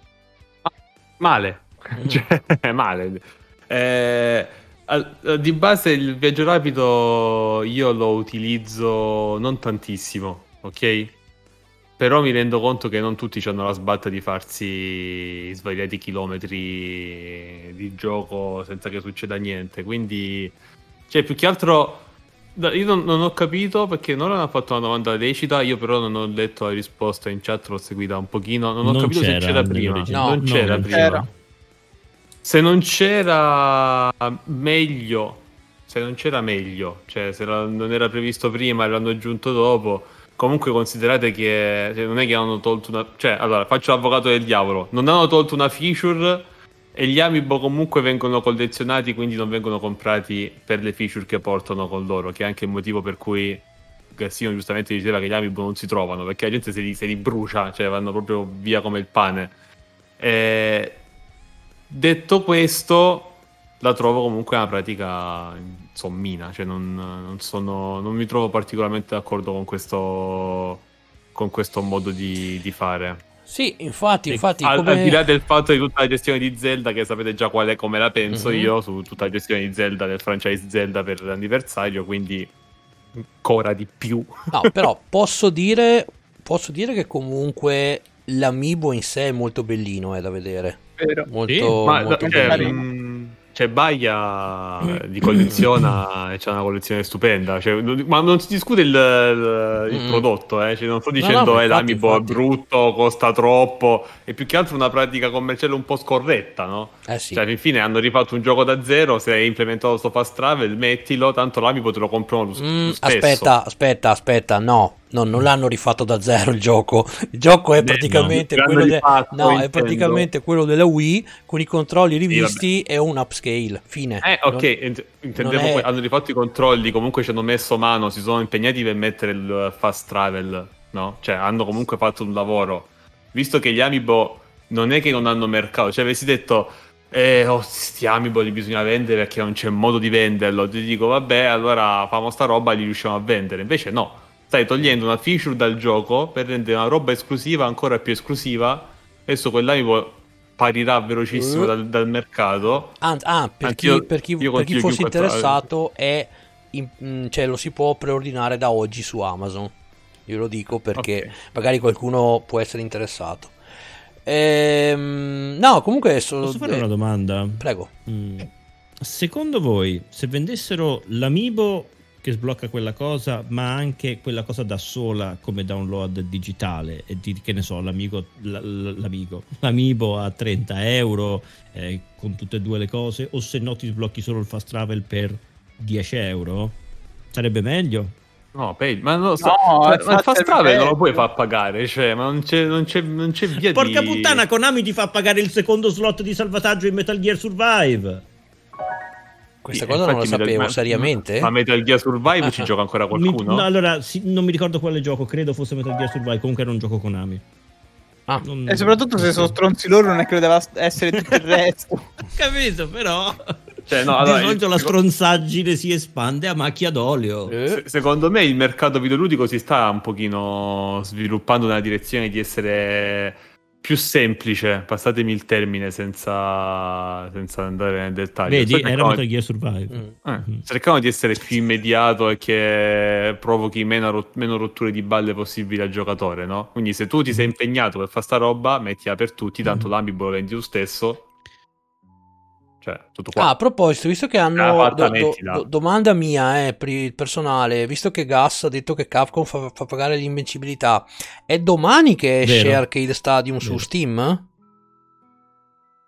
Male. Mm. Cioè, male. Eh, al- di base il viaggio rapido io lo utilizzo non tantissimo, ok? Però mi rendo conto che non tutti hanno la sbatta di farsi svariati chilometri di gioco senza che succeda niente. Quindi, cioè, più che altro, io non, non ho capito perché non hanno fatto una domanda lecita. Io, però, non ho letto la risposta in chat, l'ho seguita un pochino. Non ho Non capito se c'era c'era prima. No, non no, c'era non prima. c'era. Se non c'era meglio, se non c'era meglio, cioè se non era previsto prima e l'hanno aggiunto dopo, comunque considerate che cioè, non è che hanno tolto una... Cioè, allora, faccio l'avvocato del diavolo, non hanno tolto una feature e gli amiibo comunque vengono collezionati, quindi non vengono comprati per le feature che portano con loro, che è anche il motivo per cui Gassino giustamente diceva che gli amiibo non si trovano, perché la gente se li, se li brucia, cioè vanno proprio via come il pane. Eh, detto questo, la trovo comunque una pratica insommina, cioè non, non sono, non mi trovo particolarmente d'accordo con questo, con questo modo di, di fare. Sì, infatti, infatti al, come... al, di là del fatto di tutta la gestione di Zelda, che sapete già qual è come la penso Mhm. io su tutta la gestione di Zelda, del franchise Zelda per l'anniversario, quindi ancora di più. No, però posso dire, posso dire che comunque l'amiibo in sé è molto bellino, è da vedere. Vero. Molto, Sì, molto cioè, carino. mh, cioè, Baia li colleziona e c'ha una collezione stupenda. Cioè, ma non si discute il, il- Mm. prodotto, eh. Cioè, non sto No, dicendo no, eh, infatti, l'amiibo è brutto, costa troppo. È più che altro una pratica commerciale un po' scorretta, no? Eh sì. Cioè, alla fine hanno rifatto un gioco da zero. Se hai implementato sto fast travel, mettilo. Tanto l'amiibo te lo comprano lo, Mm, lo aspetta, aspetta, aspetta, no, no, non l'hanno rifatto da zero il gioco. Il gioco è Beh, praticamente no, quello, de- no, è praticamente quello della Wii con i controlli rivisti e un upscale. Fine. Eh, ok, Non- int- intendevo non è- hanno rifatto i controlli, comunque ci hanno messo mano, si sono impegnati per mettere il fast travel, no? Cioè, hanno comunque fatto un lavoro. Visto che gli Amiibo non è che non hanno mercato, cioè avessi detto, eh, oh, sti Amiibo li bisogna vendere perché non c'è modo di venderlo, ti dico, vabbè, allora famo sta roba e li riusciamo a vendere. Invece no, stai togliendo una feature dal gioco per rendere una roba esclusiva ancora più esclusiva. Adesso quell'Amiibo parirà velocissimo Eh. dal, dal mercato. Anzi, ah, per chi, per chi- io per chi fosse interessato, è in- mm, cioè, lo si può preordinare da oggi su Amazon. Io lo dico perché Ok. magari qualcuno può essere interessato. Ehm, no, comunque. so- Posso fare eh, una domanda? Prego. Mm. Secondo voi, se vendessero l'amiibo che sblocca quella cosa, ma anche quella cosa da sola come download digitale, e di che ne so, l'amico, l'amico, l'amiibo a 30 euro eh, con tutte e due le cose, o se no ti sblocchi solo il fast travel per 10 euro, sarebbe meglio. No, pay, ma non lo so. No, cioè, è ma il fast travel non lo puoi far pagare, cioè, ma non c'è, non c'è, non c'è via Porca di... puttana, Konami ti fa pagare il secondo slot di salvataggio in Metal Gear Survive. Questa cosa non la sapevo, seriamente? Ma Metal Gear Survive Ah, ci ah. gioca ancora Mi- qualcuno? no, allora, sì, non mi ricordo quale gioco, credo fosse Metal Gear Survive, comunque era un gioco Konami. Ah. Non- E soprattutto se sono stronzi loro non è che lo deve essere tutto il resto. Capito, però. Cioè, no, allora, di solito la stronzaggine si espande a macchia d'olio. Eh, Se- secondo me il mercato videoludico si sta un pochino sviluppando nella direzione di essere più semplice, passatemi il termine senza, senza andare nel dettaglio. Vedi, era Metal Gear Survive. mm. Eh, Mhm. cercando di essere più immediato e che provochi meno, rot- meno rotture di balle possibili al giocatore, no? Quindi se tu ti sei impegnato per fare sta roba, mettila per tutti, tanto Mhm. l'amiibo lo vendi tu stesso. Cioè, tutto qua. Ah, a proposito, visto che hanno do- do- domanda mia eh, per il personale, visto che Gas ha detto che Capcom fa, fa pagare l'invincibilità, è domani che esce Vero. Arcade Stadium su Vero. Steam?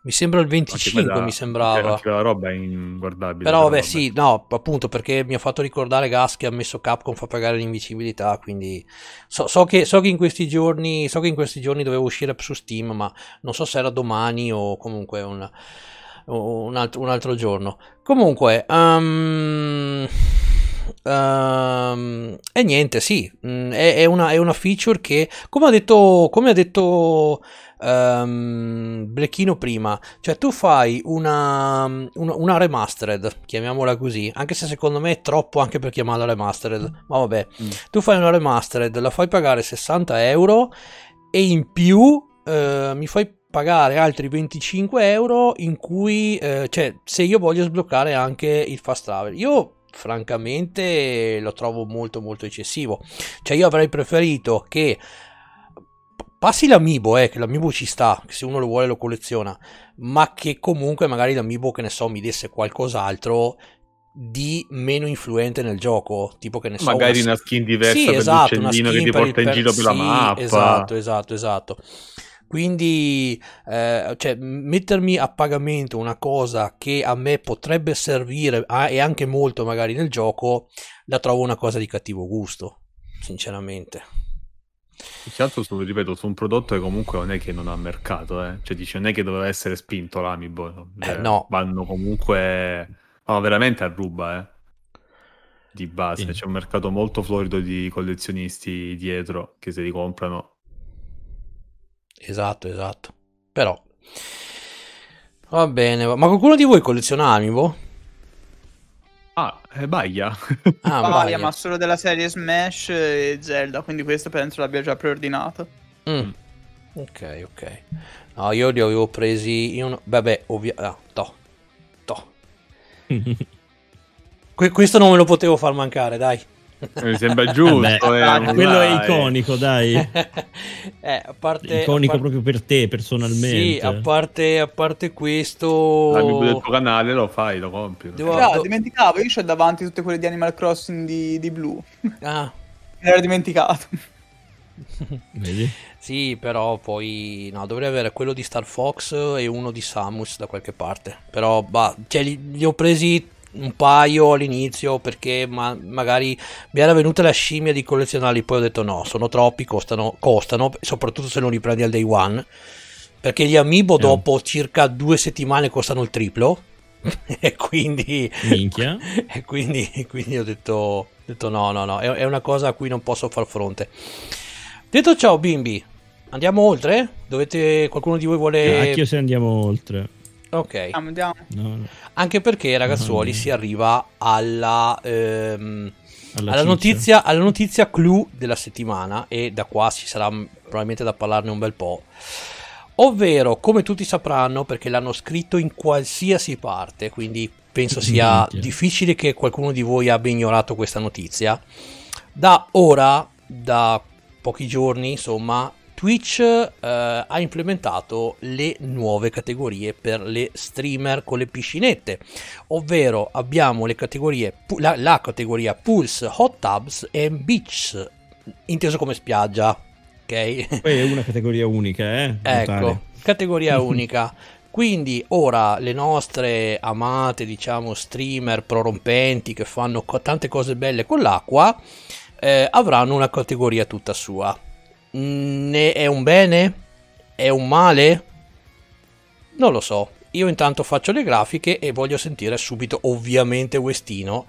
Mi sembra il Anche 25, quella- mi sembrava. Anche la roba è inguardabile. Però vabbè, sì, no, appunto perché mi ha fatto ricordare Gas che ha messo Capcom fa pagare l'invincibilità, quindi so, so che, so che in questi giorni so che in questi giorni doveva uscire su Steam, ma non so se era domani o comunque un, un, altro, un altro giorno. Comunque, ehm, ehm, e niente, sì, mm, è, è una, è una feature che, come ha detto, come ha detto ehm, Blechino prima, cioè tu fai una, una, una remastered, chiamiamola così, anche se secondo me è troppo anche per chiamarla remastered, ma vabbè, Mm. tu fai una remastered, la fai pagare 60 euro e in più eh, mi fai pagare altri 25 euro in cui, eh, cioè se io voglio sbloccare anche il fast travel, io francamente lo trovo molto molto eccessivo, cioè io avrei preferito che passi l'amiibo, eh, che l'amiibo ci sta, che se uno lo vuole lo colleziona, ma che comunque magari l'amiibo, che ne so, mi desse qualcos'altro di meno influente nel gioco, tipo che ne so, Magari una- una skin diversa sì, per esatto, l'uccellino che ti per porta in per- giro per la sì, mappa. Esatto, esatto, esatto. Quindi, eh, cioè, mettermi a pagamento una cosa che a me potrebbe servire ah, e anche molto magari nel gioco, la trovo una cosa di cattivo gusto, sinceramente. Più che altro, su, ripeto, su un prodotto che comunque non è che non ha mercato, eh. Cioè, dice, non è che doveva essere spinto l'Amiibo. no? Cioè, Eh, no. Vanno comunque... No, veramente a ruba, eh. Di base. Sì. C'è un mercato molto florido di collezionisti dietro che se li comprano. Esatto, esatto. Però, va bene, ma qualcuno di voi colleziona Amiibo? Ah, è Baia. Ah, Varia, Baia. ma solo della serie Smash e Zelda, quindi questo penso l'abbia già preordinato. Mm. Ok, ok. No, io li avevo presi. Io no- Vabbè, ovvio. Ah, to. To. Que- questo non me lo potevo far mancare, dai. Mi sembra giusto. Vabbè, eh, quello è dai. iconico, dai. eh, a parte. iconico a par- proprio per te, personalmente. Sì, a parte, a parte questo. L'amico del tuo canale lo fai, lo compri. Devo- Ah, do- dimenticavo, io ho davanti tutte quelle di Animal Crossing di, di Blue. Ah, Me l'ero dimenticato. Vedi? sì, però poi. No, dovrei avere quello di Star Fox e uno di Samus da qualche parte. Però, bah, cioè, li, li ho presi un paio all'inizio perché ma- magari mi era venuta la scimmia di collezionarli. Poi ho detto no, sono troppi, costano, costano soprattutto se non li prendi al day one. Perché gli amiibo Eh. dopo circa due settimane costano il triplo. e quindi. Minchia. E quindi, quindi ho detto, detto no, no, no, è, è una cosa a cui non posso far fronte. Detto ciò, bimbi, andiamo oltre? Dovete, qualcuno di voi vuole... Cacchio se andiamo oltre. Ok, Andiamo, andiamo. No, no. anche perché ragazzuoli no. si arriva alla, ehm, Alla alla, notizia, alla notizia clou della settimana e da qua ci sarà probabilmente da parlarne un bel po'. Ovvero, come tutti sapranno, perché l'hanno scritto in qualsiasi parte, quindi penso sia Minchia. difficile che qualcuno di voi abbia ignorato questa notizia. Da ora, da pochi giorni, insomma, Twitch eh, ha implementato le nuove categorie per le streamer con le piscinette, ovvero abbiamo le categorie, la, la categoria Pulse, Hot Tubs e Beach, inteso come spiaggia, ok? Poi è una categoria unica, eh? Ecco, Notare. categoria unica. Quindi ora le nostre amate, diciamo, streamer prorompenti che fanno tante cose belle con l'acqua eh, avranno una categoria tutta sua. Ne è un bene? È un male? Non lo so. Io intanto faccio le grafiche e voglio sentire subito, ovviamente, Westino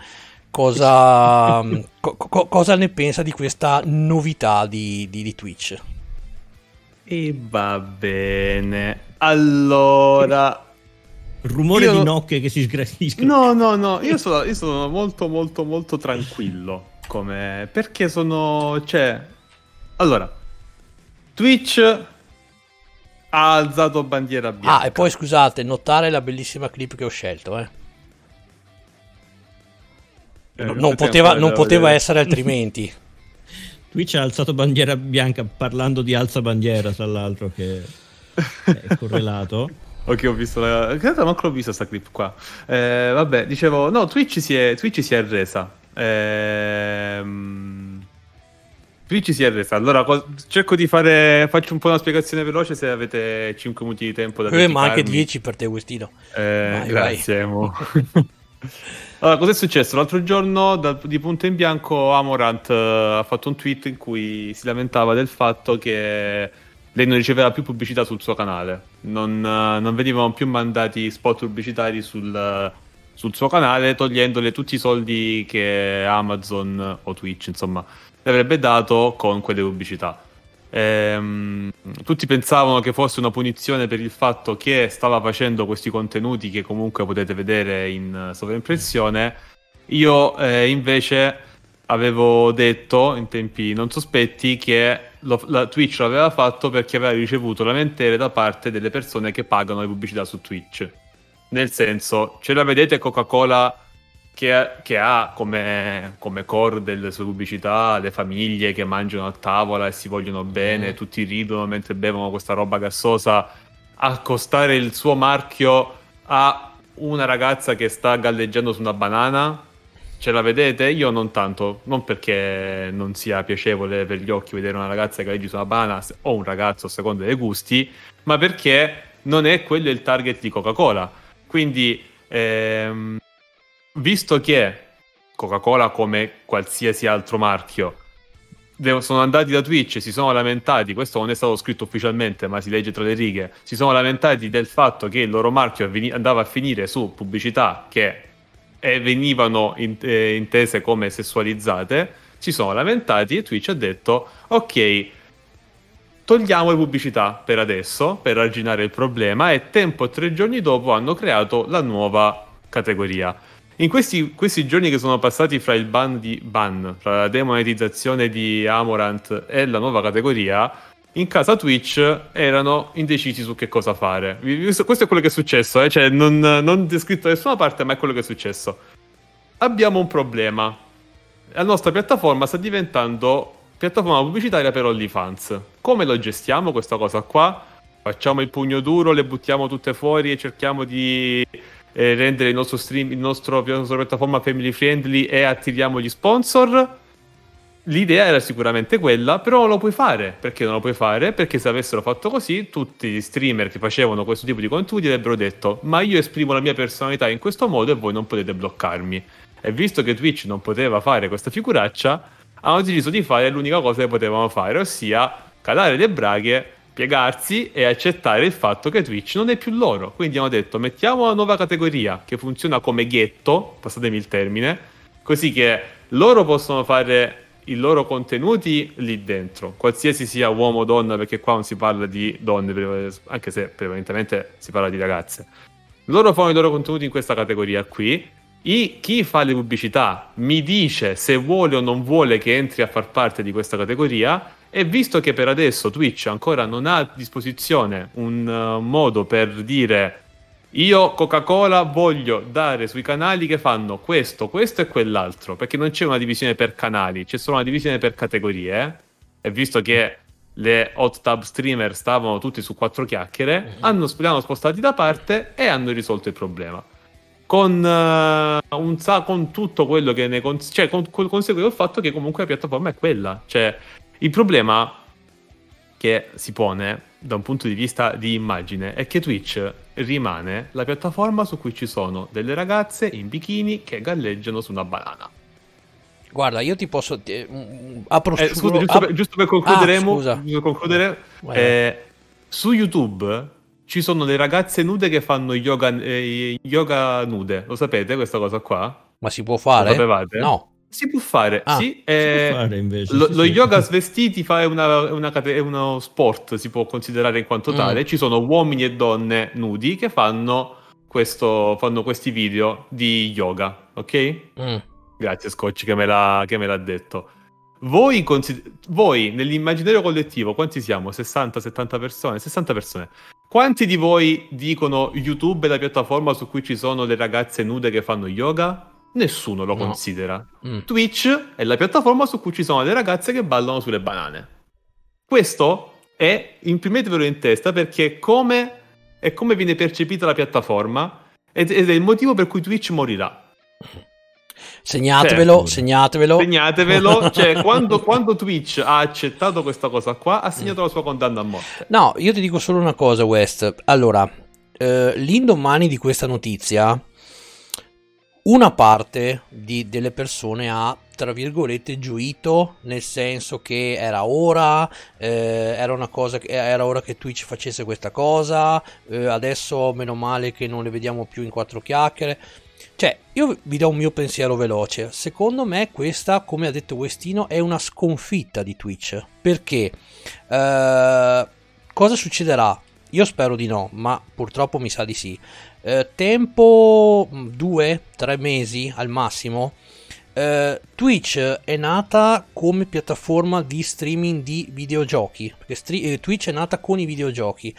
cosa, co- co- cosa ne pensa di questa novità di, di- di Twitch. E va bene. Allora, Rumore Io- di nocche che si sgraniscono. No, no, no, io sono, io sono molto, molto, molto tranquillo. Come... Perché sono... Cioè... Allora, Twitch ha alzato bandiera bianca. Ah, e poi scusate, notare la bellissima clip che ho scelto. Eh. Eh, non, poteva, non poteva essere altrimenti. Twitch ha alzato bandiera bianca parlando di alza bandiera, tra l'altro, che è correlato. Ok, ho visto la... Credo manco l'ho vista sta clip qua. Eh, vabbè, dicevo... No, Twitch si è, Twitch si è resa. Ehm... Twitch si è resa. Allora, co- cerco di fare... Faccio un po' una spiegazione veloce se avete 5 minuti di tempo da Eh, ma anche dedicarmi. 10 per te, Westino. Eh, Vai, grazie, Mo. allora, cos'è successo? L'altro giorno, da- di punto in bianco, Amorant eh, ha fatto un tweet in cui si lamentava del fatto che lei non riceveva più pubblicità sul suo canale. Non, eh, non venivano più mandati spot pubblicitari sul, sul suo canale, togliendole tutti i soldi che Amazon o Twitch, insomma, le avrebbe dato con quelle pubblicità. Ehm, tutti pensavano che fosse una punizione per il fatto che stava facendo questi contenuti che comunque potete vedere in sovraimpressione. Io eh, invece avevo detto in tempi non sospetti che lo- la Twitch lo aveva fatto perché aveva ricevuto lamentele da parte delle persone che pagano le pubblicità su Twitch. Nel senso, ce la vedete Coca-Cola che, che ha come, come core delle sue pubblicità le famiglie che mangiano a tavola e si vogliono bene, Mm. tutti ridono mentre bevono questa roba gassosa, accostare il suo marchio a una ragazza che sta galleggiando su una banana. Ce la vedete? Io non tanto, non perché non sia piacevole per gli occhi vedere una ragazza che galleggia su una banana o un ragazzo a seconda dei gusti, ma perché non è quello il target di Coca-Cola. Quindi, ehm, visto che Coca-Cola, come qualsiasi altro marchio, sono andati da Twitch e si sono lamentati, questo non è stato scritto ufficialmente, ma si legge tra le righe, si sono lamentati del fatto che il loro marchio andava a finire su pubblicità che eh, venivano eh, intese come sessualizzate, si sono lamentati e Twitch ha detto ok, togliamo le pubblicità per adesso, per arginare il problema e tempo tre giorni dopo hanno creato la nuova categoria. In questi, questi, giorni che sono passati fra il ban di ban, fra la demonetizzazione di Amorant e la nuova categoria, in casa Twitch erano indecisi su che cosa fare. Questo è quello che è successo, eh? cioè non, non descritto da nessuna parte, ma è quello che è successo. Abbiamo un problema. La nostra piattaforma sta diventando piattaforma pubblicitaria per OnlyFans. Come lo gestiamo questa cosa qua? Facciamo il pugno duro, le buttiamo tutte fuori e cerchiamo di eh, rendere il nostro stream, il nostro, la nostra piattaforma family friendly e attiriamo gli sponsor? L'idea era sicuramente quella, però non lo puoi fare. Perché non lo puoi fare? Perché se avessero fatto così, tutti gli streamer che facevano questo tipo di contenuti avrebbero detto: Ma io esprimo la mia personalità in questo modo e voi non potete bloccarmi. E visto che Twitch non poteva fare questa figuraccia, hanno deciso di fare l'unica cosa che potevano fare, ossia calare le braghe, piegarsi e accettare il fatto che Twitch non è più loro. Quindi hanno detto: mettiamo una nuova categoria che funziona come ghetto, passatemi il termine, così che loro possono fare i loro contenuti lì dentro, qualsiasi sia uomo o donna, perché qua non si parla di donne, anche se prevalentemente si parla di ragazze. Loro fanno i loro contenuti in questa categoria qui. I, chi fa le pubblicità mi dice se vuole o non vuole che entri a far parte di questa categoria e visto che per adesso Twitch ancora non ha a disposizione un uh, modo per dire io Coca-Cola voglio dare sui canali che fanno questo, questo e quell'altro, perché non c'è una divisione per canali, c'è solo una divisione per categorie. Eh? E visto che le hot tub streamer stavano tutti su quattro chiacchiere, mm-hmm. hanno, li hanno spostati da parte e hanno risolto il problema. Con, uh, un, con tutto quello che ne cons- cioè con, con, consegue il fatto che comunque la piattaforma è quella. Cioè, il problema che si pone da un punto di vista di immagine è che Twitch rimane la piattaforma su cui ci sono delle ragazze in bikini che galleggiano su una banana. Guarda, io ti posso. Eh, apro eh, scusa, giusto, ap- per, giusto per concluderemo, ah, giusto concludere, eh, su YouTube ci sono le ragazze nude che fanno yoga, eh, yoga nude. Lo sapete questa cosa qua? Ma si può fare? Lo sapevate? No. Si può fare, ah, sì. Eh, può fare invece, lo, sì, lo yoga svestiti fa è, una, una, è, uno sport, si può considerare in quanto mm. tale. Ci sono uomini e donne nudi che fanno, questo, fanno questi video di yoga, ok? Mm. Grazie Scotch che me l'ha, che me l'ha detto. Voi, consider- voi, nell'immaginario collettivo, quanti siamo? 60-70 persone? 60 persone. Quanti di voi dicono YouTube è la piattaforma su cui ci sono le ragazze nude che fanno yoga? Nessuno lo no. considera. Mm. Twitch è la piattaforma su cui ci sono le ragazze che ballano sulle banane. Questo è, imprimetevelo in testa perché è come, è come viene percepita la piattaforma ed, ed è il motivo per cui Twitch morirà. Segnatevelo, certo. segnatevelo. Segnatevelo, cioè quando, quando, Twitch ha accettato questa cosa qua, ha segnato mm. la sua condanna a morte. No, io ti dico solo una cosa, West. Allora, eh, l'indomani di questa notizia una parte di, delle persone ha tra virgolette gioito nel senso che era ora eh, era una cosa che era ora che Twitch facesse questa cosa eh, adesso meno male che non le vediamo più in quattro chiacchiere. Cioè io vi do un mio pensiero veloce. Secondo me questa come ha detto Westino è una sconfitta di Twitch. Perché eh, cosa succederà? Io spero di no ma purtroppo mi sa di sì eh, tempo mm, due, tre mesi al massimo. Eh, Twitch è nata come piattaforma di streaming di videogiochi. Perché stri- eh, Twitch è nata con i videogiochi.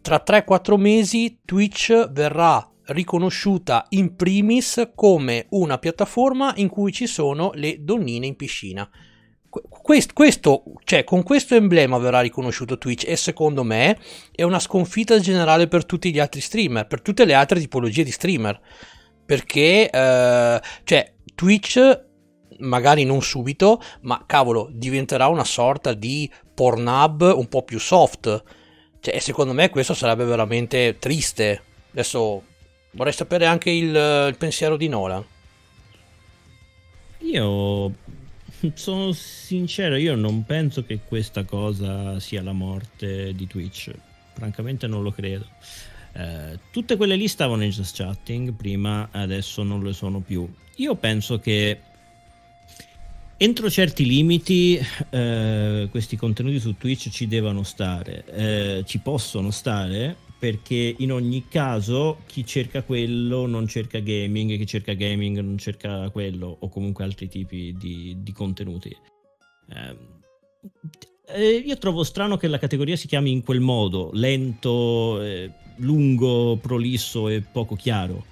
Tra 3-4 mesi Twitch verrà riconosciuta in primis come una piattaforma in cui ci sono le donnine in piscina questo, questo, cioè, con questo emblema verrà riconosciuto Twitch e secondo me è una sconfitta generale per tutti gli altri streamer, per tutte le altre tipologie di streamer. Perché, eh, cioè, Twitch magari non subito, ma cavolo, diventerà una sorta di Pornhub un po' più soft. Cioè, secondo me questo sarebbe veramente triste. Adesso vorrei sapere anche il, il pensiero di Nola. Io sono sincero, io non penso che questa cosa sia la morte di Twitch. Francamente non lo credo. Eh, tutte quelle lì stavano in just chatting prima, adesso non lo sono più. Io penso che entro certi limiti eh, questi contenuti su Twitch ci devono stare, eh, ci possono stare perché in ogni caso chi cerca quello non cerca gaming, chi cerca gaming non cerca quello o comunque altri tipi di, di contenuti. Eh, io trovo strano che la categoria si chiami in quel modo, lento, eh, lungo, prolisso e poco chiaro.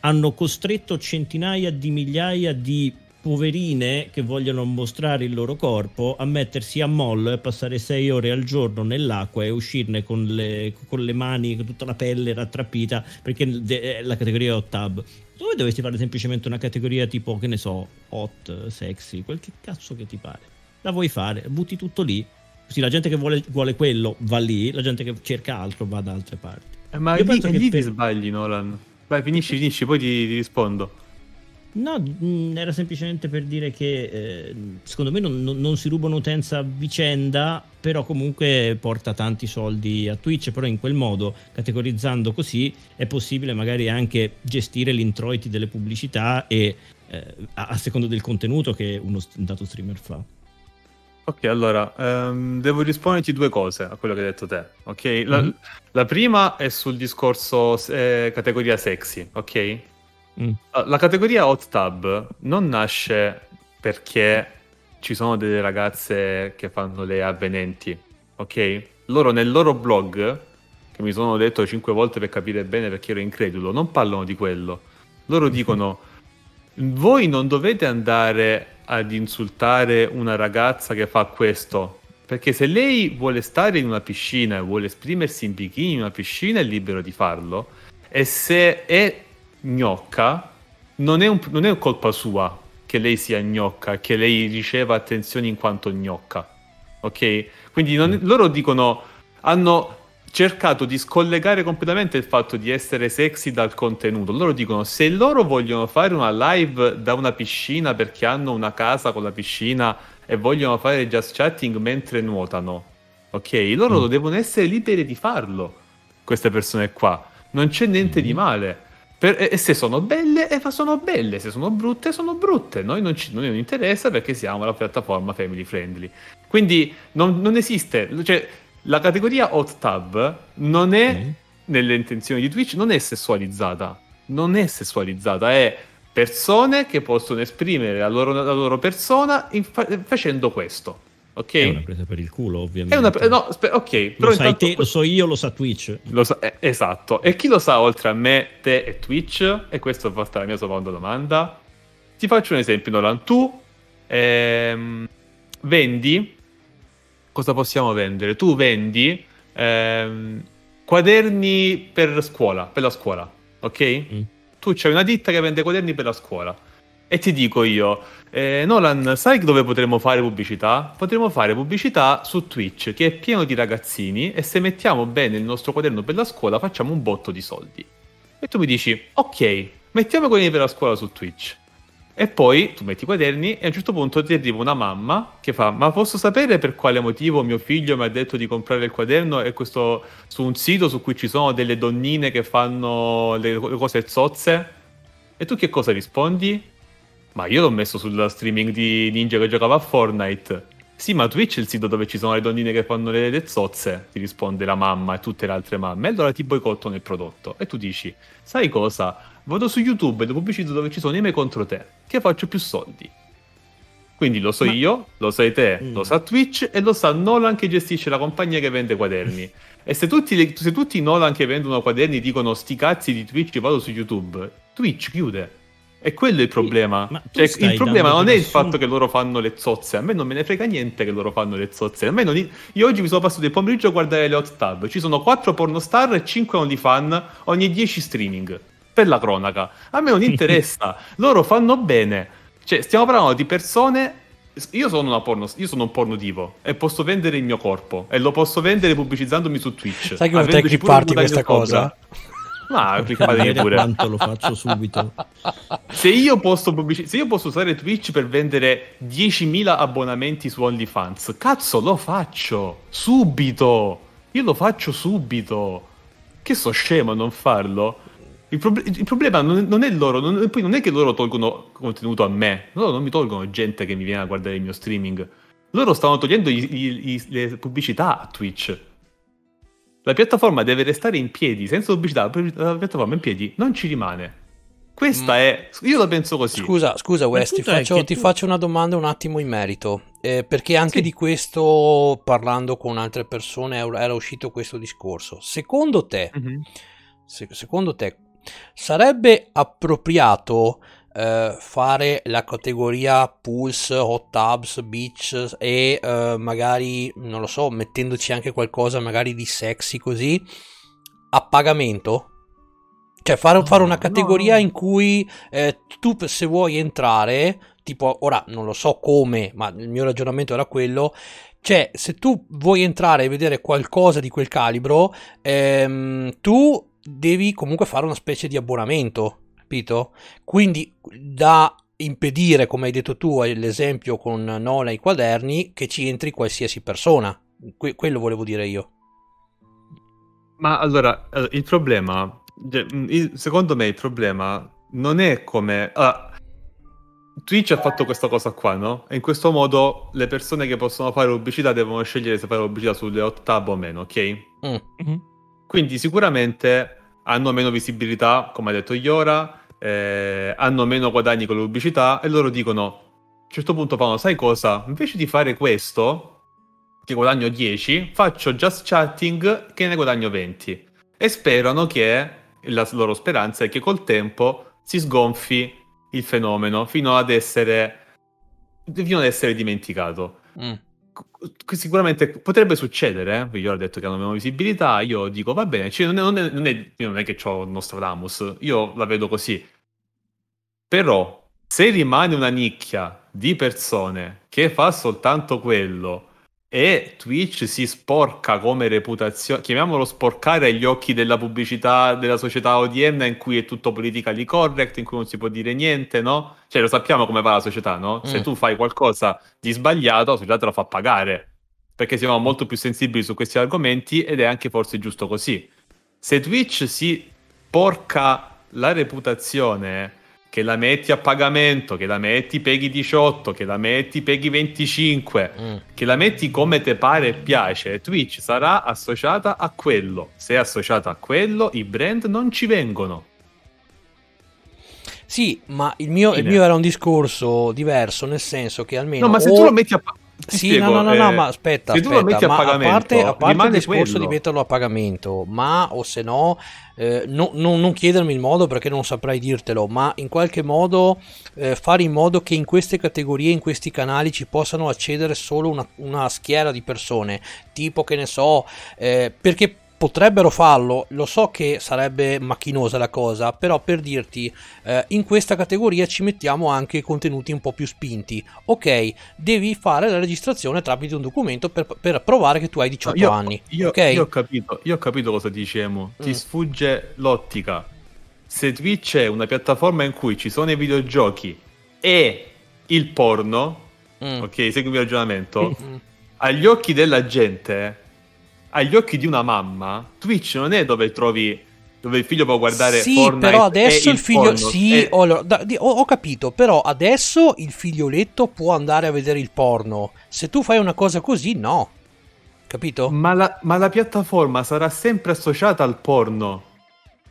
Hanno costretto centinaia di migliaia di poverine che vogliono mostrare il loro corpo a mettersi a mollo e passare sei ore al giorno nell'acqua e uscirne con le, con le mani, con tutta la pelle rattrappita perché è la categoria hot tub. Dove dovresti fare semplicemente una categoria tipo, che ne so, hot, sexy, quel che cazzo che ti pare. La vuoi fare, butti tutto lì, così la gente che vuole, vuole quello va lì, la gente che cerca altro va da altre parti. Eh, ma Io lì, penso che lì per- ti sbagli, Nolan. Vai, finisci, finisci, poi ti, ti rispondo. No, mh, era semplicemente per dire che eh, secondo me non, non- si rubano utenza a vicenda, però comunque porta tanti soldi a Twitch, però in quel modo, categorizzando così, è possibile magari anche gestire l'introiti delle pubblicità e eh, a, a secondo del contenuto che uno st- dato streamer fa. Ok, allora, ehm, devo risponderti due cose a quello che hai detto te, ok? La, Mhm. la prima è sul discorso eh, categoria sexy, ok? Mm. La- La categoria hot tub non nasce perché ci sono delle ragazze che fanno le avvenenti, ok? Loro nel loro blog, che mi sono detto cinque volte per capire bene perché ero incredulo, non parlano di quello. Loro dicono, voi non dovete andare ad insultare una ragazza che fa questo, perché se lei vuole stare in una piscina e vuole esprimersi in bikini in una piscina è libero di farlo, e se è gnocca, non è, un- non è colpa sua che lei sia gnocca, che lei riceva attenzioni in quanto gnocca. Ok? Quindi non- loro dicono, hanno cercato di scollegare completamente il fatto di essere sexy dal contenuto. Loro dicono, se loro vogliono fare una live da una piscina perché hanno una casa con la piscina e vogliono fare just chatting mentre nuotano, ok? Loro Mm. devono essere liberi di farlo, queste persone qua. Non c'è niente di male. Per- e, e se sono belle, e sono belle. Se sono brutte, sono brutte. Noi non ci non interessa perché siamo la piattaforma family friendly. Quindi non, non esiste. Cioè, la categoria hot tub non è Ok. nelle intenzioni di Twitch, non è sessualizzata. Non è sessualizzata, è persone che possono esprimere la loro, la loro persona in fa- facendo questo. Ok? È una presa per il culo, ovviamente. È una- no, spe- ok, però lo sai intanto- te, lo so io, lo sa Twitch. lo sa- eh, esatto. E chi lo sa oltre a me, te e Twitch? E questa è la mia seconda domanda. Ti faccio un esempio, Nolan. Tu ehm, vendi... Cosa possiamo vendere? Tu vendi ehm, quaderni per scuola, per la scuola, ok? Mm. Tu c'hai una ditta che vende quaderni per la scuola. E ti dico io, eh, Nolan, sai dove potremmo fare pubblicità? Potremmo fare pubblicità su Twitch, che è pieno di ragazzini, e se mettiamo bene il nostro quaderno per la scuola facciamo un botto di soldi. E tu mi dici, ok, mettiamo i quaderni per la scuola su Twitch. E poi tu metti i quaderni e a un certo punto ti arriva una mamma che fa: Ma posso sapere per quale motivo mio figlio mi ha detto di comprare il quaderno e questo su un sito su cui ci sono delle donnine che fanno le cose zozze? E tu che cosa rispondi? Ma io l'ho messo sul streaming di Ninja che giocava a Fortnite. Sì, ma Twitch è il sito dove ci sono le donnine che fanno le, le zozze, ti risponde la mamma e tutte le altre mamme. E allora ti boicottano il prodotto. E tu dici, sai cosa? Vado su YouTube e lo pubblicizzo dove ci sono i miei contro te, che faccio più soldi. Quindi lo so Ma- io, lo sai te, Mm. lo sa Twitch e lo sa Nolan che gestisce la compagnia che vende quaderni. e se tutti, le- se tutti i Nolan che vendono quaderni dicono sti cazzi di Twitch vado su YouTube, Twitch chiude. E quello è il problema. ma tu Cioè, il problema non è il fatto che loro fanno le zozze. A me non me ne frega niente che loro fanno le zozze. A me non- Io oggi mi sono passato il pomeriggio a guardare le hot tab. Ci sono 4 pornostar e 5 OnlyFan ogni 10 streaming. Per la cronaca. A me non interessa. loro fanno bene. Cioè, stiamo parlando di persone. Io sono, una porno, io sono un porno divo e posso vendere il mio corpo e lo posso vendere pubblicizzandomi su Twitch. Sai che pure clipparti questa cosa? sopra. Ma vedere pure. quanto lo faccio subito. Se io, posso pubblici- se io posso usare Twitch per vendere 10.000 abbonamenti su OnlyFans, cazzo lo faccio subito. Io lo faccio subito. Che so scemo a non farlo. Il, prob- il problema non, non è loro, non, poi non è che loro tolgono contenuto a me, loro non mi tolgono gente che mi viene a guardare il mio streaming. Loro stanno togliendo i- i- i- le pubblicità a Twitch. La piattaforma deve restare in piedi, senza pubblicità, la piattaforma in piedi non ci rimane. Questa Mm. è. Io la penso così. Scusa, scusa Wes, ti, faccio, ti tu- faccio una domanda un attimo in merito, eh, perché anche Sì. di questo, parlando con altre persone, era uscito questo discorso. Secondo te, Mhm. se- secondo te, sarebbe appropriato eh, fare la categoria Pulse, Hot Tubs, Beach e eh, magari, non lo so, mettendoci anche qualcosa magari di sexy così, a pagamento? Cioè fare, No, fare una categoria no. in cui eh, tu se vuoi entrare, tipo ora non lo so come, ma il mio ragionamento era quello, cioè se tu vuoi entrare e vedere qualcosa di quel calibro, ehm, tu devi comunque fare una specie di abbonamento, capito? Quindi da impedire, come hai detto tu, l'esempio con Nola e i quaderni, che ci entri qualsiasi persona. Que- quello volevo dire io. Ma allora, eh, il problema, mm, secondo me il problema non è come... ah, Twitch ha fatto questa cosa qua, no? E in questo modo le persone che possono fare pubblicità devono scegliere se fare pubblicità sulle hot tab o meno, ok? Mm. Mhm. Quindi sicuramente hanno meno visibilità, come ha detto Iora, eh, hanno meno guadagni con le pubblicità e loro dicono, a un certo punto fanno, sai cosa? Invece di fare questo, che guadagno 10, faccio just chatting che ne guadagno 20. E sperano che, la loro speranza è che col tempo si sgonfi il fenomeno fino ad essere, fino ad essere dimenticato Mm. C- sicuramente potrebbe succedere. eh. Io ho detto che hanno meno visibilità. Io dico va bene. cioè, non, è, non, è, non, è, non è che ho Nostradamus, io la vedo così. Però, se rimane una nicchia di persone che fa soltanto quello e Twitch si sporca come reputazione, chiamiamolo sporcare agli occhi della pubblicità della società odierna in cui è tutto politically correct, in cui non si può dire niente, no? Cioè lo sappiamo come va la società, no? Se Mm. tu fai qualcosa di sbagliato, la società te lo fa pagare, perché siamo molto più sensibili su questi argomenti ed è anche forse giusto così. Se Twitch si porca la reputazione che la metti a pagamento, che la metti peghi 18, che la metti peghi 25, Mm. che la metti come te pare e piace, Twitch sarà associata a quello. Se è associata a quello, i brand non ci vengono. Sì, ma il mio, il mio era un discorso diverso, nel senso che almeno... No, ma se o- tu lo metti a pa- ti Sì, spiego, no, no, no, no, eh, ma aspetta, se tu lo aspetta, metti a ma pagamento, a parte, a parte il discorso quello. di metterlo a pagamento, ma o se no, eh, no- no- non chiedermi il modo perché non saprei dirtelo, ma in qualche modo eh, fare in modo che in queste categorie, in questi canali ci possano accedere solo una, una schiera di persone, tipo che ne so, eh, perché potrebbero farlo, lo so che sarebbe macchinosa la cosa, però per dirti, eh, in questa categoria ci mettiamo anche contenuti un po' più spinti. Ok, devi fare la registrazione tramite un documento per, per provare che tu hai 18 io, anni. Io, ok? io ho capito, io ho capito cosa diciamo. Ti Mm. sfugge l'ottica. Se Twitch è una piattaforma in cui ci sono i videogiochi e il porno, Mm. ok, segui il mio ragionamento, Mm. agli occhi della gente, agli occhi di una mamma, Twitch non è dove trovi dove il figlio può guardare sì, Fortnite però adesso e il figlio. porno. Sì, E- ho, allora, da- di- ho- ho capito. Però adesso il figlioletto può andare a vedere il porno. Se tu fai una cosa così, no. Capito? Ma la, ma la piattaforma sarà sempre associata al porno.